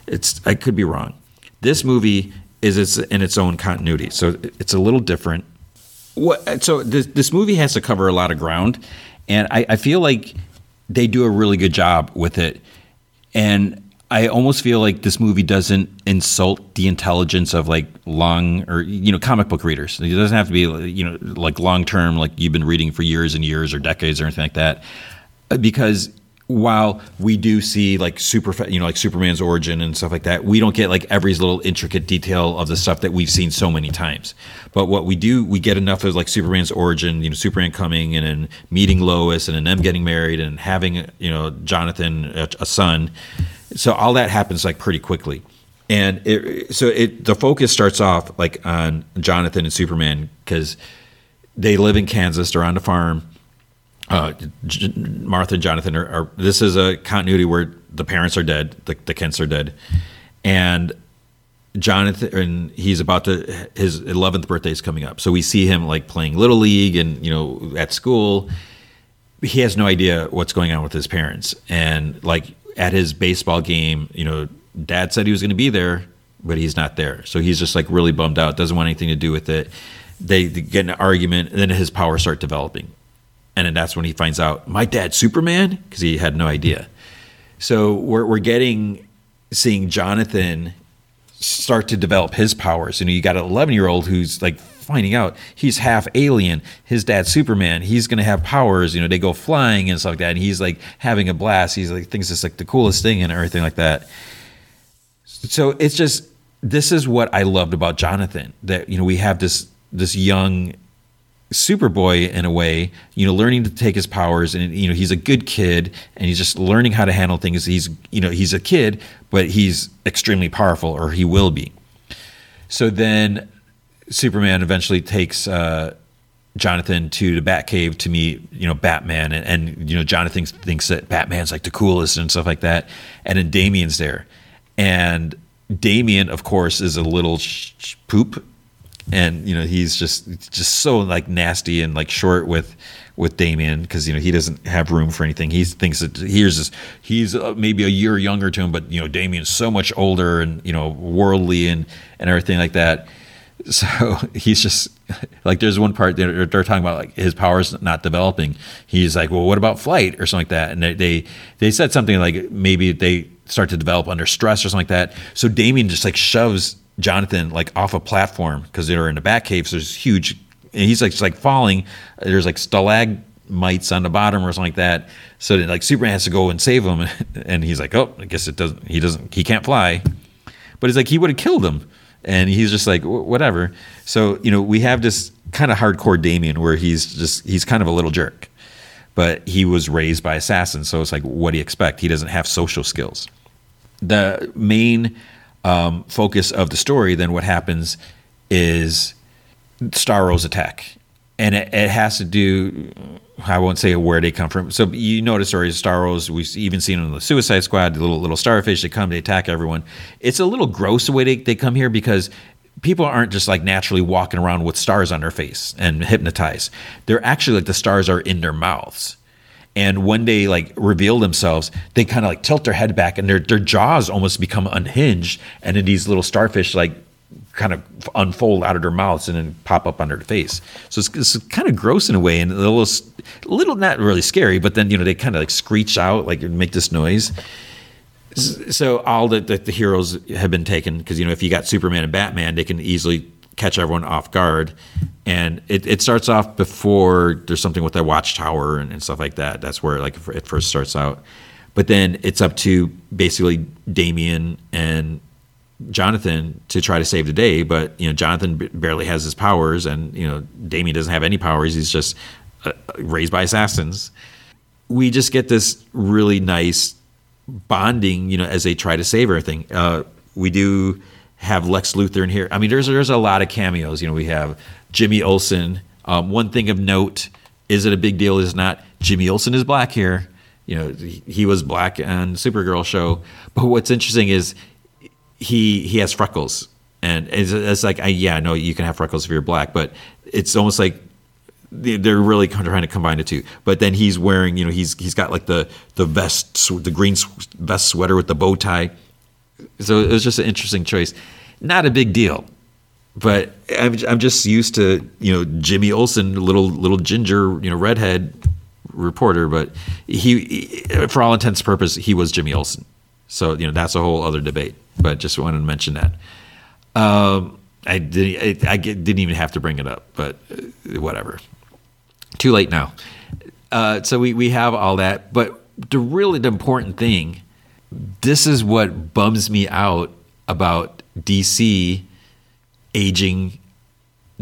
It's I could be wrong. This movie is it's in its own continuity, so it's a little different. What, so this this movie has to cover a lot of ground, and I, I feel like they do a really good job with it. And I almost feel like this movie doesn't insult the intelligence of like long or you know comic book readers. It doesn't have to be you know like long term, like you've been reading for years and years or decades or anything like that. Because while we do see like super you know like superman's origin and stuff like that we don't get like every little intricate detail of the stuff that we've seen so many times. But what we do we get enough of like superman's origin you know superman coming and then meeting lois and then them getting married and having you know jonathan a, a son. So all that happens like pretty quickly. And it, so it the focus starts off like on jonathan and superman because they live in kansas they're on the farm uh, J- Martha and Jonathan are, are, This is a continuity where the parents are dead, the, the Kents are dead, and Jonathan and he's about to his 11th birthday is coming up. So we see him like playing little league and you know at school. He has no idea what's going on with his parents, and like at his baseball game, you know, Dad said he was going to be there, but he's not there. So he's just like really bummed out. Doesn't want anything to do with it. They, they get an argument, and then his powers start developing and then that's when he finds out my dad's Superman because he had no idea. So we're we're getting seeing Jonathan start to develop his powers. You know, you got an 11 year old who's like finding out he's half alien. His dad's Superman. He's gonna have powers. You know, they go flying and stuff like that. And he's like having a blast. He's like thinks it's like the coolest thing and everything like that. So it's just this is what I loved about Jonathan. That you know we have this this young Superboy in a way, you know, learning to take his powers and you know, he's a good kid and he's just learning how to handle things. He's you know, he's a kid, but he's extremely powerful or he will be. So then Superman eventually takes uh, Jonathan to the Batcave to meet, you know, Batman and, and you know, Jonathan thinks that Batman's like the coolest and stuff like that. And then Damian's there. And Damian, of course, is a little sh- poop and you know he's just just so like nasty and like short with with Damian because you know he doesn't have room for anything. He thinks that he's just, he's uh, maybe a year younger to him, but you know Damian's so much older and you know worldly and and everything like that. So he's just like there's one part they're, they're talking about like his powers not developing. He's like, well, what about flight or something like that? And they they, they said something like maybe they start to develop under stress or something like that. So Damian just like shoves Jonathan like off a platform because they're in the Batcave. So there's huge, and he's like just like falling. There's like stalagmites on the bottom or something like that. So then like Superman has to go and save him, and he's like, oh, I guess it doesn't. He doesn't. He can't fly, but he's like he would have killed him, and he's just like whatever. So you know we have this kind of hardcore Damian where he's just he's kind of a little jerk, but he was raised by assassins, so it's like what do you expect? He doesn't have social skills. The main um, focus of the story, then what happens is Starro's attack. And it, it, has to do, I won't say where they come from. So you know the story of Starros. We've even seen in the Suicide Squad, the little little starfish. They come, they attack everyone. It's a little gross the way they, they come here because people aren't just like naturally walking around with stars on their face and hypnotized. They're actually like the stars are in their mouths and when they like reveal themselves, they kind of like tilt their head back and their their jaws almost become unhinged, and then these little starfish like kind of unfold out of their mouths and then pop up on their face. So it's, it's kind of gross in a way and a little, little not really scary, but then you know they kind of like screech out like make this noise. So all the, the, the heroes have been taken because you know if you got Superman and Batman, they can easily catch everyone off guard. And it, it starts off before there's something with the watchtower and, and stuff like that. That's where like it first starts out. But then it's up to basically Damian and Jonathan to try to save the day, but you know Jonathan b- barely has his powers, and you know Damian doesn't have any powers. He's just uh, raised by assassins. We just get this really nice bonding, you know, as they try to save everything. Uh, we do have Lex Luthor in here. I mean, there's there's a lot of cameos. You know, we have Jimmy Olsen. Um, one thing of note: is it a big deal? Is not Jimmy Olsen is black here. You know, he, was black on Supergirl show. But what's interesting is he he has freckles, and it's, it's like I, yeah, no, you can have freckles if you're black, but it's almost like they're really trying to combine the two. But then he's wearing, you know, he's he's got like the the vest, the green vest sweater with the bow tie. So it was just an interesting choice. Not a big deal, but I'm I'm just used to you know Jimmy Olsen, little little ginger, you know, redhead reporter. But he, for all intents and purposes, he was Jimmy Olsen. So you know that's a whole other debate but just wanted to mention that. Um, I didn't. I, didn't even have to bring it up, but uh, whatever. Too late now. Uh, so we we have all that, but the really the important thing. This is what bums me out about DC aging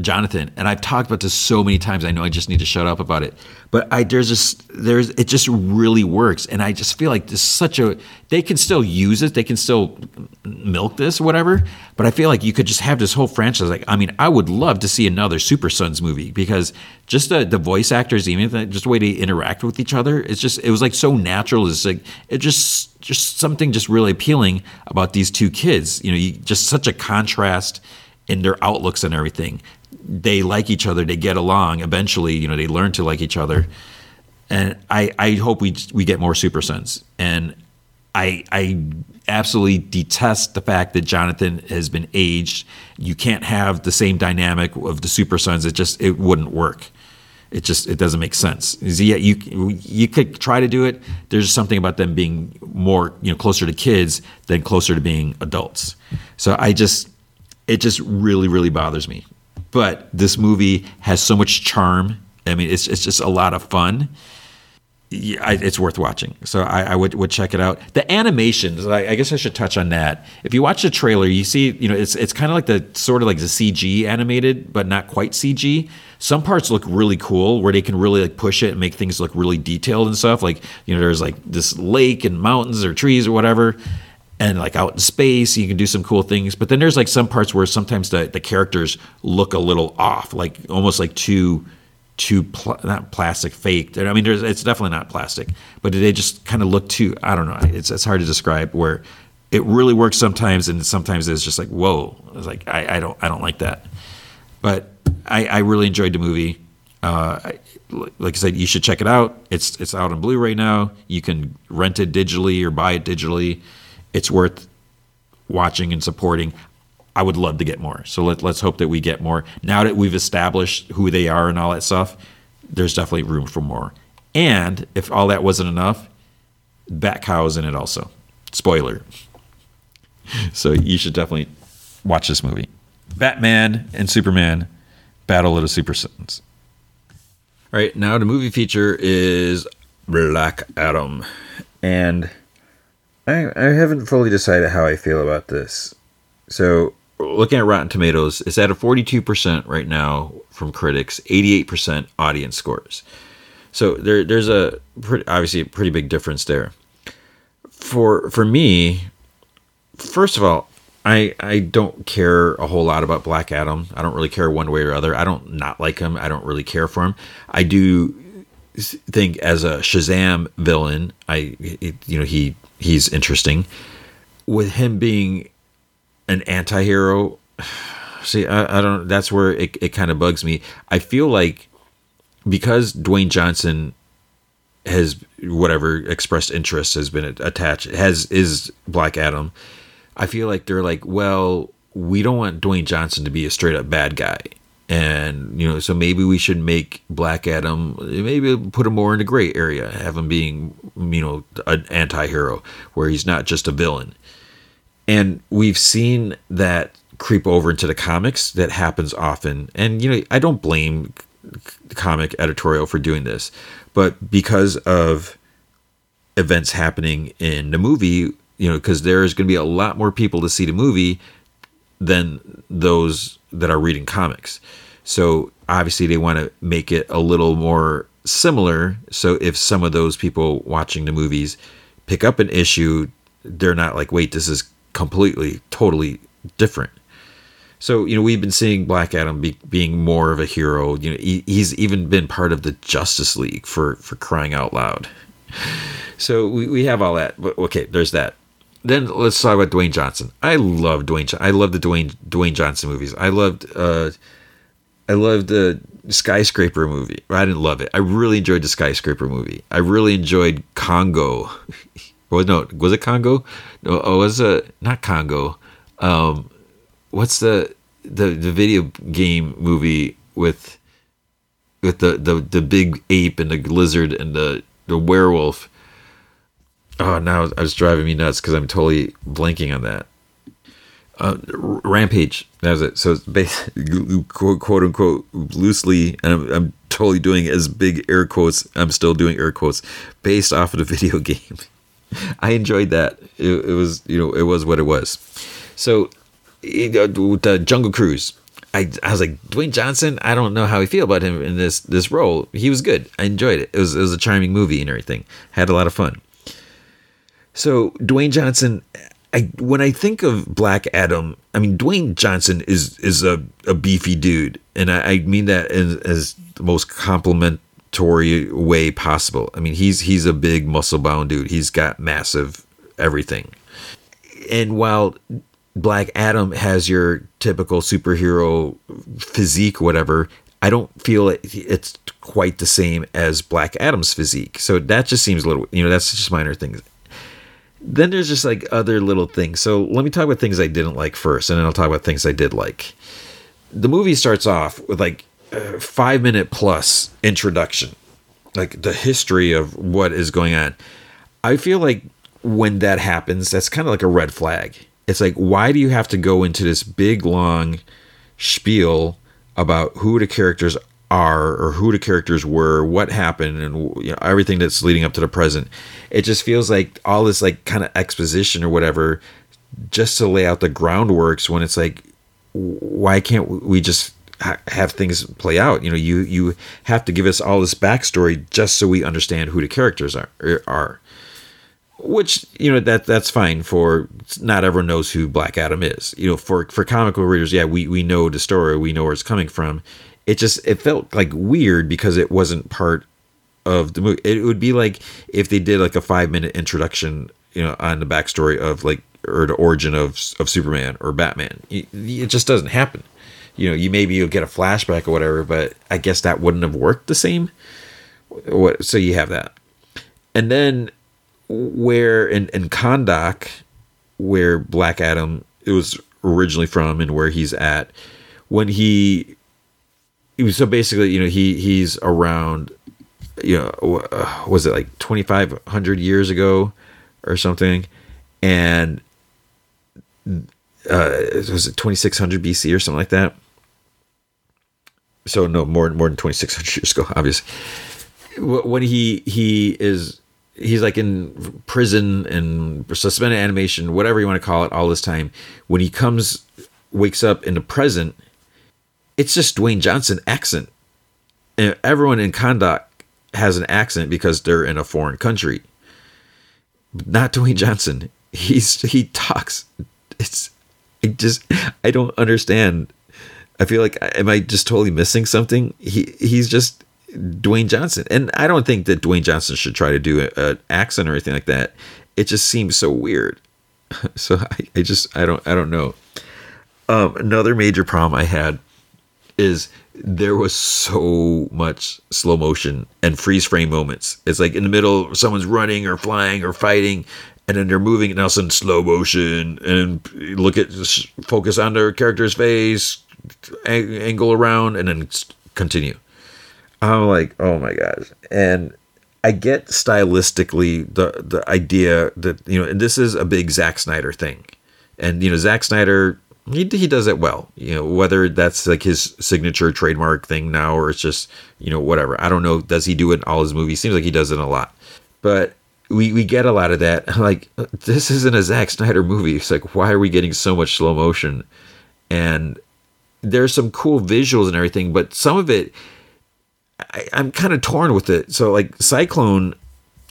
Jonathan, and I've talked about this so many times. I know I just need to shut up about it, but I there's just there's it just really works, and I just feel like this such a they can still use it, they can still milk this, whatever. But I feel like you could just have this whole franchise. Like, I mean, I would love to see another Super Sons movie because just the the voice actors, even just the way they interact with each other, it's just it was like so natural. It's like it just just something just really appealing about these two kids. You know, you, just such a contrast in their outlooks and everything they like each other, they get along. Eventually, you know, they learn to like each other. And I, I hope we we get more Super Sons. And I I absolutely detest the fact that Jonathan has been aged. You can't have the same dynamic of the Super Sons. It just it wouldn't work. It just it doesn't make sense. Yeah, you you could try to do it. There's something about them being more you know closer to kids than closer to being adults. So I just it just really really bothers me but this movie has so much charm. I mean, it's it's just a lot of fun. Yeah, I, it's worth watching. So I, I, would, would check it out. The animations, I, I, guess I should touch on that. If you watch the trailer, you see, you know, it's it's kind of like the sort of like the CG animated, but not quite CG. Some parts look really cool, where they can really like push it and make things look really detailed and stuff. Like you know, there's like this lake and mountains or trees or whatever, and like out in space you can do some cool things but then there's like some parts where sometimes the, the characters look a little off like almost like too too pl- not plastic fake i mean it's definitely not plastic but they just kind of look too i don't know it's, it's hard to describe where it really works sometimes and sometimes it's just like whoa it's like I, I don't i don't like that but i i really enjoyed the movie uh, I, like I said, you should check it out. It's it's out on Blu-ray now. You can rent it digitally or buy it digitally it's worth watching and supporting. I would love to get more. So let, let's hope that we get more. Now that we've established who they are and all that stuff, there's definitely room for more. And if all that wasn't enough, Bat Cow is in it also. Spoiler. So you should definitely watch this movie. Batman and Superman Battle of the Super Sons. All right, now the movie feature is Black Adam. And I, I haven't fully decided how I feel about this. So, looking at Rotten Tomatoes, it's at a 42% right now from critics, 88% audience scores. So there, there's a pretty, obviously a pretty big difference there. For for me, first of all, I I don't care a whole lot about Black Adam. I don't really care one way or other. I don't not like him. I don't really care for him. I do think as a Shazam villain, I it, you know he he's interesting. With him being an anti-hero, see, I, I don't. That's where it, it kind of bugs me. I feel like because Dwayne Johnson has whatever expressed interest has been attached has is Black Adam. I feel like they're like, well, we don't want Dwayne Johnson to be a straight up bad guy. And, you know, so maybe we should make Black Adam, maybe put him more in the gray area, have him being, you know, an anti hero where he's not just a villain. And we've seen that creep over into the comics. That happens often. And, you know, I don't blame comic editorial for doing this, but because of events happening in the movie, you know, because there's going to be a lot more people to see the movie than those that are reading comics. So obviously they want to make it a little more similar. So if some of those people watching the movies pick up an issue, they're not like, wait, this is completely, totally different. So you know we've been seeing Black Adam be, being more of a hero. You know he, he's even been part of the Justice League for for crying out loud. So we, we have all that. Okay, there's that. Then let's talk about Dwayne Johnson. I love Dwayne. I love the Dwayne Dwayne Johnson movies. I loved uh, I loved the skyscraper movie. I didn't love it. I really enjoyed the skyscraper movie. I really enjoyed Congo. was no was it Congo? No, oh, it was uh, not Congo. Um, what's the the the video game movie with with the the the big ape and the lizard and the the werewolf? Oh, now it's driving me nuts because I'm totally blanking on that. Uh, Rampage. That was it. So it's basically, quote, quote unquote, loosely, and I'm, I'm, totally doing as big air quotes. I'm still doing air quotes based off of the video game. I enjoyed that. It, it was, you know, it was what it was. So the Jungle Cruise. I, I was like Dwayne Johnson. I don't know how I feel about him in this this role. He was good. I enjoyed it. It was it was a charming movie and everything. Had a lot of fun. So Dwayne Johnson, I when I think of Black Adam, I mean Dwayne Johnson is is a, a beefy dude, and I, I mean that as, as the most complimentary way possible. I mean he's he's a big muscle bound dude. He's got massive everything, and while Black Adam has your typical superhero physique, whatever. I don't feel it's quite the same as Black Adam's physique. So that just seems a little, you know, that's just minor things. Then there's just like other little things. So let me talk about things I didn't like first, and then I'll talk about things I did like. The movie starts off with like a five minute plus introduction, like the history of what is going on. I feel like when that happens, that's kind of like a red flag it's like why do you have to go into this big long spiel about who the characters are or who the characters were, what happened, and you know, everything that's leading up to the present. It just feels like all this like kind of exposition or whatever, just to lay out the groundworks. When it's like, why can't we just ha- have things play out? You know, you you have to give us all this backstory just so we understand who the characters are er, are which you know that that's fine for not everyone knows who Black Adam is. You know, for for comical readers, yeah, we we know the story, we know where it's coming from. It just it felt like weird because it wasn't part of the movie. It would be like if they did like a five minute introduction, you know, on the backstory of like or the origin of of Superman or Batman. It, just doesn't happen. You know, you maybe you'll get a flashback or whatever, but I guess that wouldn't have worked the same. What? So you have that, and then where in, in Kahndaq, where Black Adam it was originally from and where he's at, when he, so basically, you know, he he's around, you know, uh, was it like twenty five hundred years ago, or something, and uh, was it twenty six hundred BC or something like that. So no more more than twenty six hundred years ago, obviously. When he he is he's like in prison and suspended animation, whatever you want to call it, all this time. When he comes, wakes up in the present, it's just Dwayne Johnson accent. And everyone in Kahndaq has an accent because they're in a foreign country. Not Dwayne Johnson. He's he talks. It's I just I don't understand. I feel like am I just totally missing something? He he's just Dwayne Johnson. And I don't think that Dwayne Johnson should try to do an accent or anything like that. It just seems so weird. So I, I just I don't I don't know. Um, another major problem I had is there was so much slow motion and freeze frame moments. It's like in the middle, someone's running or flying or fighting, and then they're moving and a sudden slow motion and look at focus on their character's face angle around and then continue. I'm like oh my gosh. And i get stylistically the the idea that you know and this is a big Zack Snyder thing. And you know Zack Snyder he, he does it well. You know whether that's like his signature trademark thing now or it's just you know whatever. I don't know does he do it in all his movies? Seems like he does it a lot. But we, we get a lot of that. Like this isn't a Zack Snyder movie. It's like why are we getting so much slow motion? And there's some cool visuals and everything but some of it I, i'm kind of torn with it. So like cyclone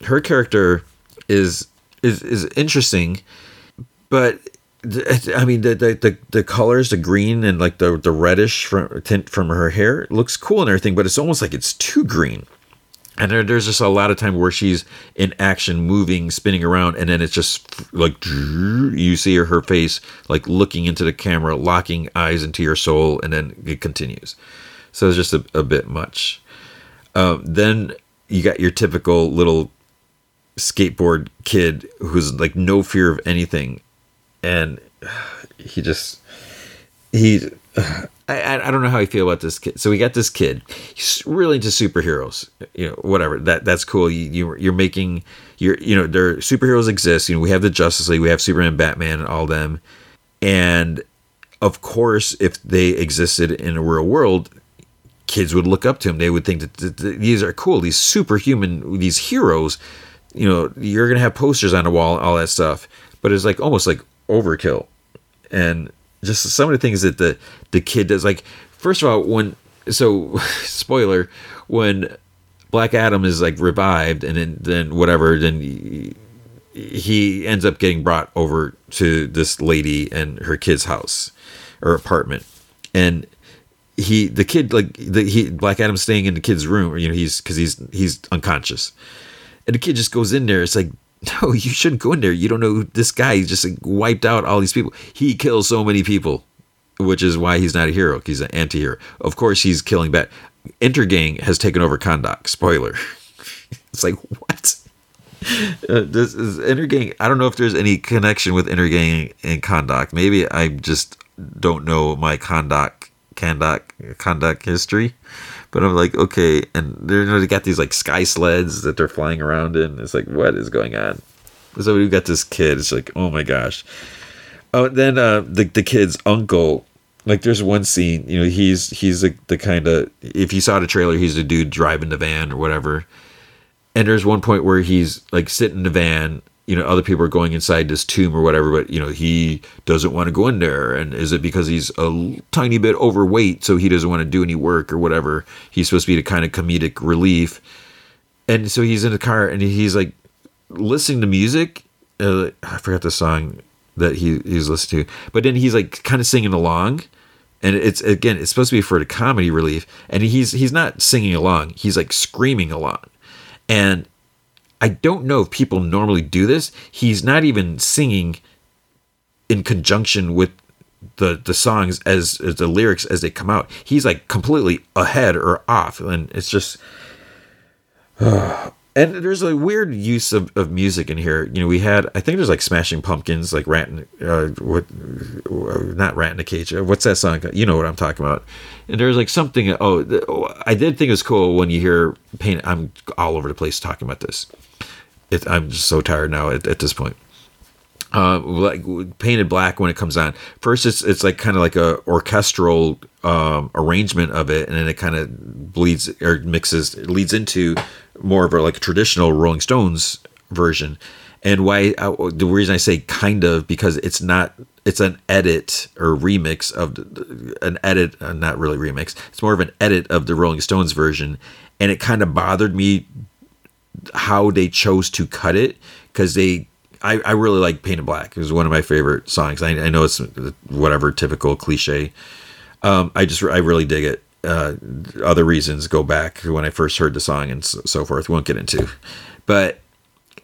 her character is is is interesting but I mean the, the the the colors, the green and like the the reddish from, tint from her hair looks cool and everything, but it's almost like it's too green. And there, there's just a lot of time where she's in action, moving, spinning around, and then it's just like you see her, her face like looking into the camera, locking eyes into your soul, and then it continues. So it's just a, a bit much. Um, then you got your typical little skateboard kid who's like no fear of anything and he just he I, I don't know how I feel about this kid. So we got this kid. He's really into superheroes. You know, whatever. That that's cool. You, you you're making you're you know, there superheroes exist. You know, we have the Justice League, we have Superman, Batman, and all them. And of course, if they existed in a real world, kids would look up to him. They would think that these are cool. These superhuman, these heroes. You know, you're gonna have posters on the wall, all that stuff. But it's like almost like overkill. And just some of the things that the the kid does like first of all when so spoiler when black adam is like revived and then then whatever then he, ends up getting brought over to this lady and her kid's house or apartment. And he the kid like the he black adam's staying in the kid's room you know he's because he's he's unconscious. And the kid just goes in there it's like no, you shouldn't go in there. You don't know this guy. He just like, wiped out all these people. He kills so many people, which is why he's not a hero. He's an anti-hero. Of course, he's killing bad. Intergang has taken over Kahndaq. Spoiler. it's like what? Uh, this is Intergang. I don't know if there's any connection with Intergang and Kahndaq. Maybe I just don't know my Kahndaq, Kahndaq, Kahndaq history. But I'm like, okay, and they're they got these like sky sleds that they're flying around in. It's like, what is going on? So we've got this kid. It's like, oh my gosh. Oh, then uh, the the kid's uncle. Like, there's one scene. You know, he's he's the, the kind of if you saw the trailer, he's the dude driving the van or whatever. And there's one point where he's like sitting in the van you know other people are going inside this tomb or whatever but you know he doesn't want to go in there. And is it because he's a tiny bit overweight so he doesn't want to do any work or whatever? He's supposed to be the kind of comedic relief. And so he's in the car and he's like listening to music. Uh, i forgot the song that he he's listening to. But then he's like kind of singing along. And it's again it's supposed to be for the comedy relief. And he's he's not singing along. He's like screaming along. And I don't know if people normally do this. He's not even singing in conjunction with the the songs as, as the lyrics as they come out. He's like completely ahead or off, and it's just. Uh, and there's a weird use of, of music in here. You know, we had I think there's like Smashing Pumpkins, like Rat, uh, what, not Rat in a Cage. Uh, what's that song? You know what I'm talking about. And there's like something. Oh, I did think it was cool when you hear Pain. I'm all over the place talking about this it, I'm just so tired now at, at this point. Uh, like Paint It Black when it comes on. First, it's it's like kind of like a orchestral um, arrangement of it, and then it kind of bleeds or mixes, it leads into more of a like traditional Rolling Stones version. And why uh, the reason I say kind of because it's not it's an edit or remix of the, an edit, uh, not really remix. It's more of an edit of the Rolling Stones version, and it kind of bothered me how they chose to cut it because they I, I really like Paint It Black. It was one of my favorite songs. I, I know it's whatever typical cliche. Um, I just I really dig it. Uh, other reasons go back when I first heard the song and so, so forth. Won't get into, but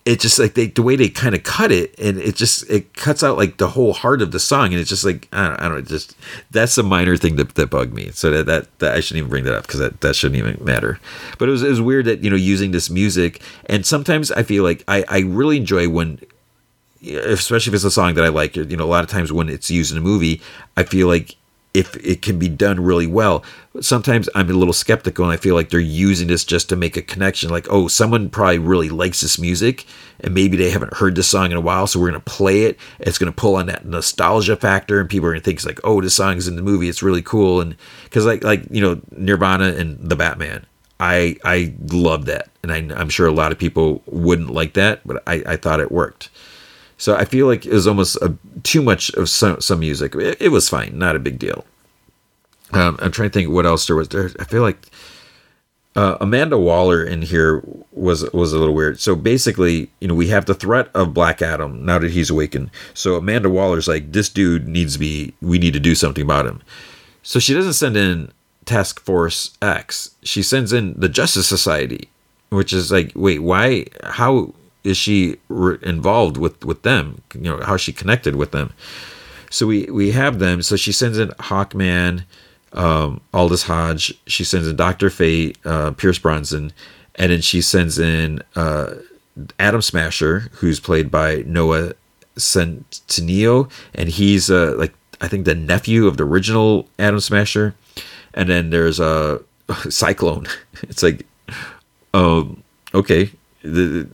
it just like they the way they kind of cut it and it just it cuts out like the whole heart of the song and it's just like I don't, I don't know just that's a minor thing that, that bugged me so that, that, that I shouldn't even bring that up because that, that shouldn't even matter but it was, it was weird that you know using this music and sometimes I feel like I, I really enjoy when especially if it's a song that I like. You know, a lot of times when it's used in a movie, I feel like if it can be done really well. Sometimes I'm a little skeptical and I feel like they're using this just to make a connection. Like, oh, someone probably really likes this music and maybe they haven't heard this song in a while, so we're going to play it. It's going to pull on that nostalgia factor and people are going to think it's like, oh, this song's in the movie. It's really cool. And because like, like, you know, Nirvana and the Batman, I, I love that. And I, I'm sure a lot of people wouldn't like that, but I, I thought it worked. So I feel like it was almost a, too much of some, some music. It, it, was fine, not a big deal. Um, I'm trying to think what else there was there. I feel like uh, Amanda Waller in here was was a little weird. So basically, you know, we have the threat of Black Adam now that he's awakened. So Amanda Waller's like, this dude needs to be. We need to do something about him. So she doesn't send in Task Force X. She sends in the Justice Society, which is like, wait, why? How? Is she re- involved with with them? You know, how she connected with them? So we we have them. So she sends in Hawkman, um, Aldis Hodge. She sends in Doctor Fate, uh, Pierce Brosnan, and then she sends in uh, Atom Smasher, who's played by Noah Centineo, and he's uh, like I think the nephew of the original Atom Smasher. And then there's a Cyclone. It's like, um, okay, the,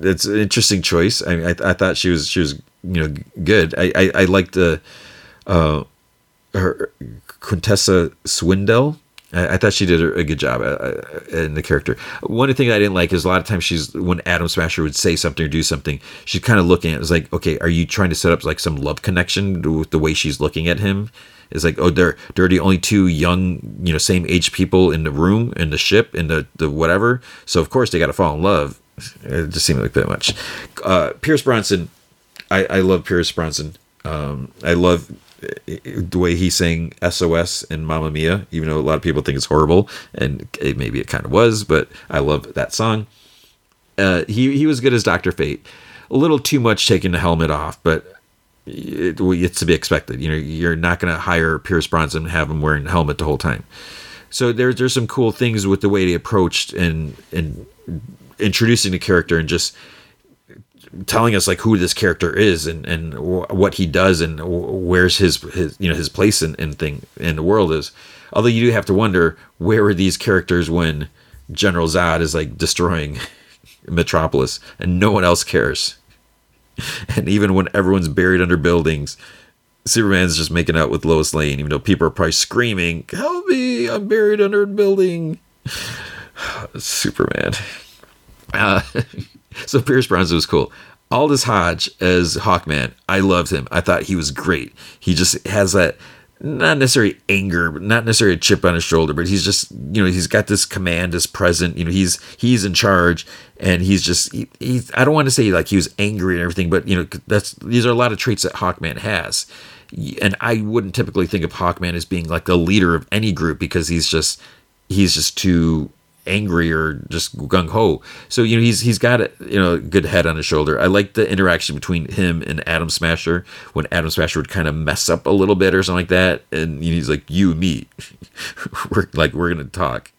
it's an interesting choice. I, I, I thought she was she was you know good. I I, I liked the uh, her Quintessa Swindell. I, thought she did a good job uh, uh, in the character. One thing I didn't like is a lot of times she's when Atom Smasher would say something or do something, she's kind of looking at it, it's like, okay, are you trying to set up like some love connection with the way she's looking at him? It's like, oh, they're they're the only two young, you know, same age people in the room, in the ship, in the the whatever. So of course they got to fall in love. It just seemed like that much. Uh, Pierce Brosnan, I I love Pierce Brosnan. Um, I love the way he sang SOS in Mamma Mia, even though a lot of people think it's horrible, and it, maybe it kind of was, but I love that song. Uh, he he was good as Doctor Fate. A little too much taking the helmet off, but it, it's to be expected. You know, you're not going to hire Pierce Brosnan and have him wearing a helmet the whole time. So there's there's some cool things with the way they approached and and introducing the character and just telling us like who this character is and and what he does and where's his his you know his place in, in thing in the world is. Although you do have to wonder where are these characters when General Zod is like destroying Metropolis and no one else cares. and even when everyone's buried under buildings, Superman's just making out with Lois Lane, even though people are probably screaming, "Help me! I'm buried under a building." Superman. Uh, so Pierce Brosnan was cool. Aldis Hodge as Hawkman, I loved him. I thought he was great. He just has that not necessarily anger, not necessarily a chip on his shoulder, but he's just you know he's got this command as present. You know he's he's in charge, and he's just he, he's I don't want to say like he was angry and everything, but you know that's these are a lot of traits that Hawkman has, and I wouldn't typically think of Hawkman as being like the leader of any group because he's just he's just too angry or just gung ho. So you know he's he's got a you know a good head on his shoulder. I like the interaction between him and Atom Smasher when Atom Smasher would kind of mess up a little bit or something like that, and he's like, "You, me, we're like we're gonna talk."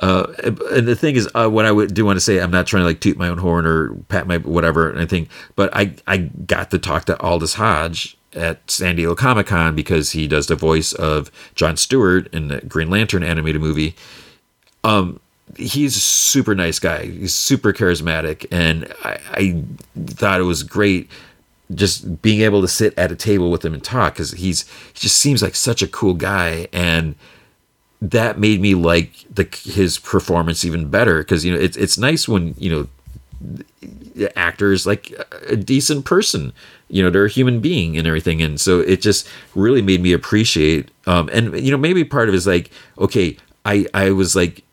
Uh, and the thing is, uh, what I would do want to say, I'm not trying to like toot my own horn or pat my whatever and anything, but I I got to talk to Aldis Hodge at San Diego Comic Con because he does the voice of John Stewart in the Green Lantern animated movie. Um, he's a super nice guy. He's super charismatic, and I, I thought it was great just being able to sit at a table with him and talk because he's he just seems like such a cool guy and that made me like the his performance even better because you know it's it's nice when you know the actor is like a decent person you know they're a human being and everything and so it just really made me appreciate um and you know maybe part of it is like okay i i was like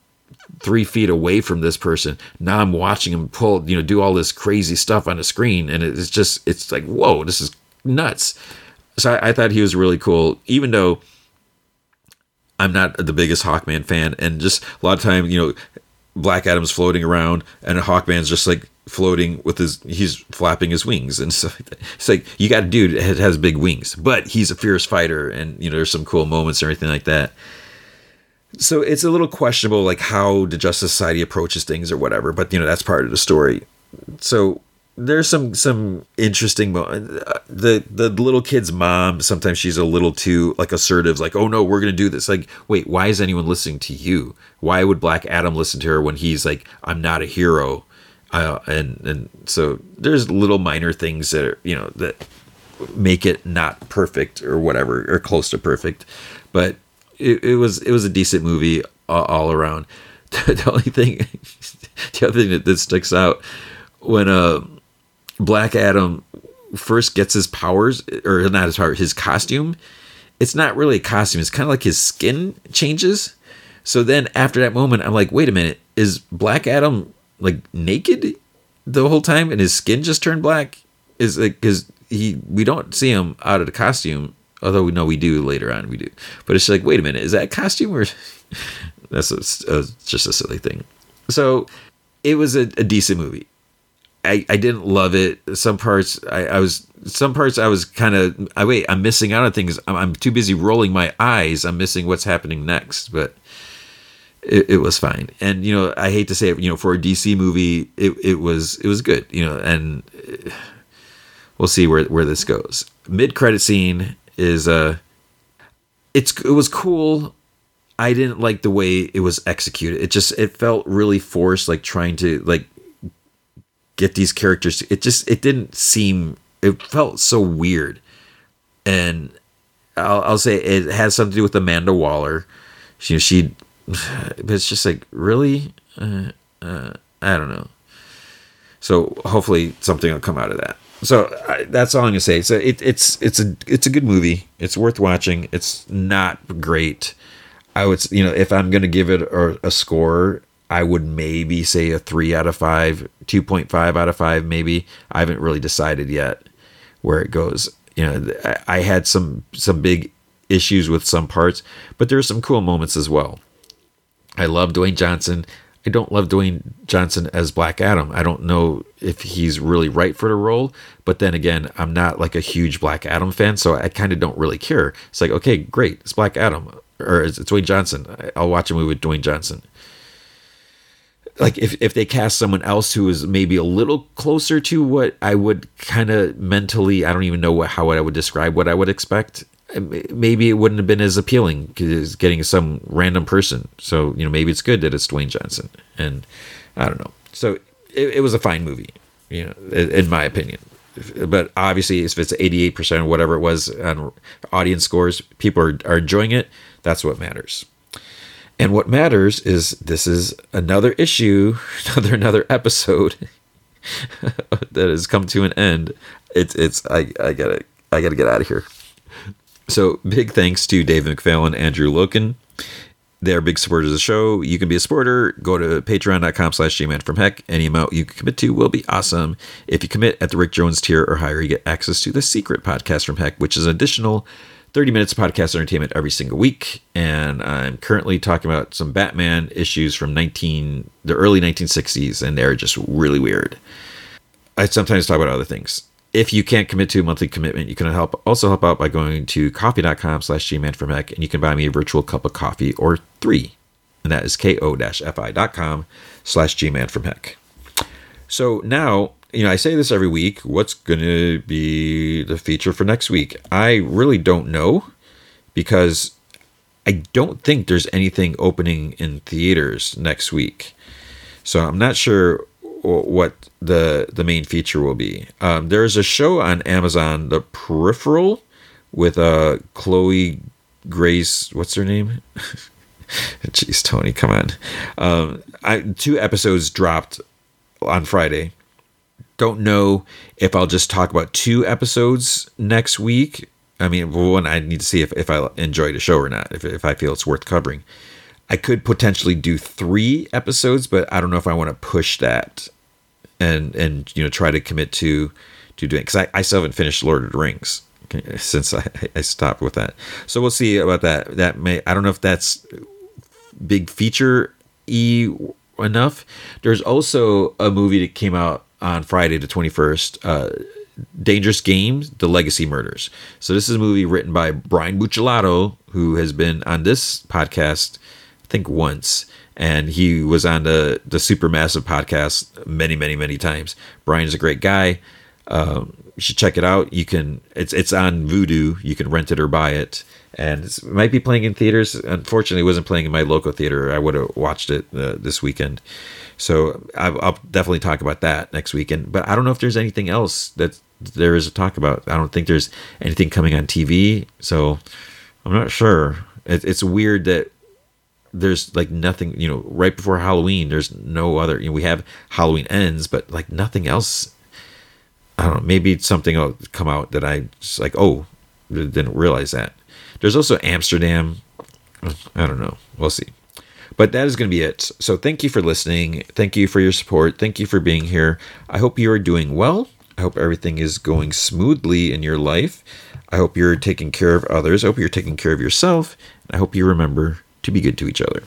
three feet away from this person. Now I'm watching him pull, you know, do all this crazy stuff on the screen, and it's just, it's like, whoa, this is nuts. So I, I thought he was really cool, even though I'm not the biggest Hawkman fan, and just a lot of time, you know, Black Adam's floating around, and Hawkman's just like floating with his, he's flapping his wings and that. It's like you got a dude that has big wings, but he's a fierce fighter, and you know, there's some cool moments and everything like that so it's a little questionable like how the justice society approaches things or whatever but you know that's part of the story. So there's some some interesting mo- uh, the the little kid's mom sometimes she's a little too like assertive like oh no we're gonna do this. Like wait why is anyone listening to you? Why would black adam listen to her when he's like i'm not a hero uh, and and so there's little minor things that are you know that make it not perfect or whatever or close to perfect but it, it was it was a decent movie all, all around the only thing the other thing that, that sticks out when uh Black Adam first gets his powers, or not his power, his costume, it's not really a costume. It's kind of like his skin changes. So then after that moment, I'm like, wait a minute, is Black Adam like naked the whole time and his skin just turned black? Is like because he we don't see him out of the costume, although we know we do later on we do. But it's like, wait a minute, is that a costume or that's a, a, just a silly thing. So it was a, a decent movie. I, I didn't love it. Some parts I, I was some parts I was kind of I wait I'm missing out on things. I'm, I'm, too busy rolling my eyes. I'm missing what's happening next. But it, it, was fine. And you know I hate to say it. You know for a DC movie it, it was it was good. You know and eh, we'll see where where this goes. Mid credit scene is uh it's it was cool. I didn't like the way it was executed. It just it felt really forced, like trying to like get these characters. It just it didn't seem. It felt so weird, and I'll, I'll say it has something to do with Amanda Waller. She she, but it's just like really. Uh, uh, I don't know. So hopefully something will come out of that. So I, that's all I'm gonna say. So it, it's it's a it's a good movie. It's worth watching. It's not great. I would you know if I'm gonna give it a, a score, I would maybe say a three out of five, 2.5 out of five, maybe. I haven't really decided yet where it goes. You know, I had some some big issues with some parts, but there are some cool moments as well. I love Dwayne Johnson. I don't love Dwayne Johnson as Black Adam. I don't know if he's really right for the role, but then again, I'm not like a huge Black Adam fan, so I kind of don't really care. It's like, okay, great, it's Black Adam, or it's Dwayne Johnson. I'll watch a movie with Dwayne Johnson like if, if they cast someone else who is maybe a little closer to what I would kind of mentally, I don't even know what, how I would describe what I would expect. Maybe it wouldn't have been as appealing because getting some random person. So, you know, maybe it's good that it's Dwayne Johnson. And I don't know. So it, it was a fine movie, you know, in my opinion. But obviously, if it's 88% or whatever it was on audience scores, people are, are enjoying it. That's what matters. And what matters is this is another issue, another another episode that has come to an end. It's it's I I gotta I gotta get out of here. So big thanks to Dave and Andrew Loken. They're big supporters of the show. You can be a supporter. Go to patreon.com slash gman from heck. Any amount you commit to will be awesome. If you commit at the Rick Jones tier or higher, you get access to the secret podcast from heck, which is an additional 30 minutes of podcast entertainment every single week. And I'm currently talking about some Batman issues from 19 the early 1960s, and they're just really weird. I sometimes talk about other things. If you can't commit to a monthly commitment, you can help also help out by going to ko-fi.com slash gmanfromheck and you can buy me a virtual cup of coffee or three. And that is ko-fi.com slash gmanfromheck. So now you know, I say this every week. What's going to be the feature for next week? I really don't know because I don't think there's anything opening in theaters next week. So I'm not sure what the the main feature will be. Um, there's a show on Amazon, The Peripheral, with uh Chloe Grace. What's her name? Jeez, Tony, come on. Um, I, two episodes dropped on Friday don't know if I'll just talk about two episodes next week. I mean, one, I need to see if, if I enjoy the show or not, if, if I feel it's worth covering. I could potentially do three episodes, but I don't know if I want to push that and and you know try to commit to to doing because I, I still haven't finished Lord of the Rings since I, I stopped with that. So we'll see about that. That may I don't know if that's big feature e enough. There's also a movie that came out on Friday the 21st. Uh, Dangerous Games, The Legacy Murders. So this is a movie written by Brian Buccellato, who has been on this podcast, I think once, and he was on the the Supermassive podcast many, many, many times. Brian's a great guy. Um, you should check it out. You can it's it's on Vudu. You can rent it or buy it, and it might be playing in theaters. Unfortunately, it wasn't playing in my local theater. I would have watched it uh, this weekend. So I'll, I'll definitely talk about that next weekend. But I don't know if there's anything else that there is to talk about. I don't think there's anything coming on TV. So I'm not sure. It, it's weird that there's like nothing. You know, right before Halloween, there's no other. You know, we have Halloween ends, but like nothing else. I don't know. Maybe something will come out that I just like. Oh, didn't realize that. There's also Amsterdam. I don't know. We'll see. But that is going to be it. So thank you for listening. Thank you for your support. Thank you for being here. I hope you are doing well. I hope everything is going smoothly in your life. I hope you're taking care of others. I hope you're taking care of yourself. I hope you remember to be good to each other.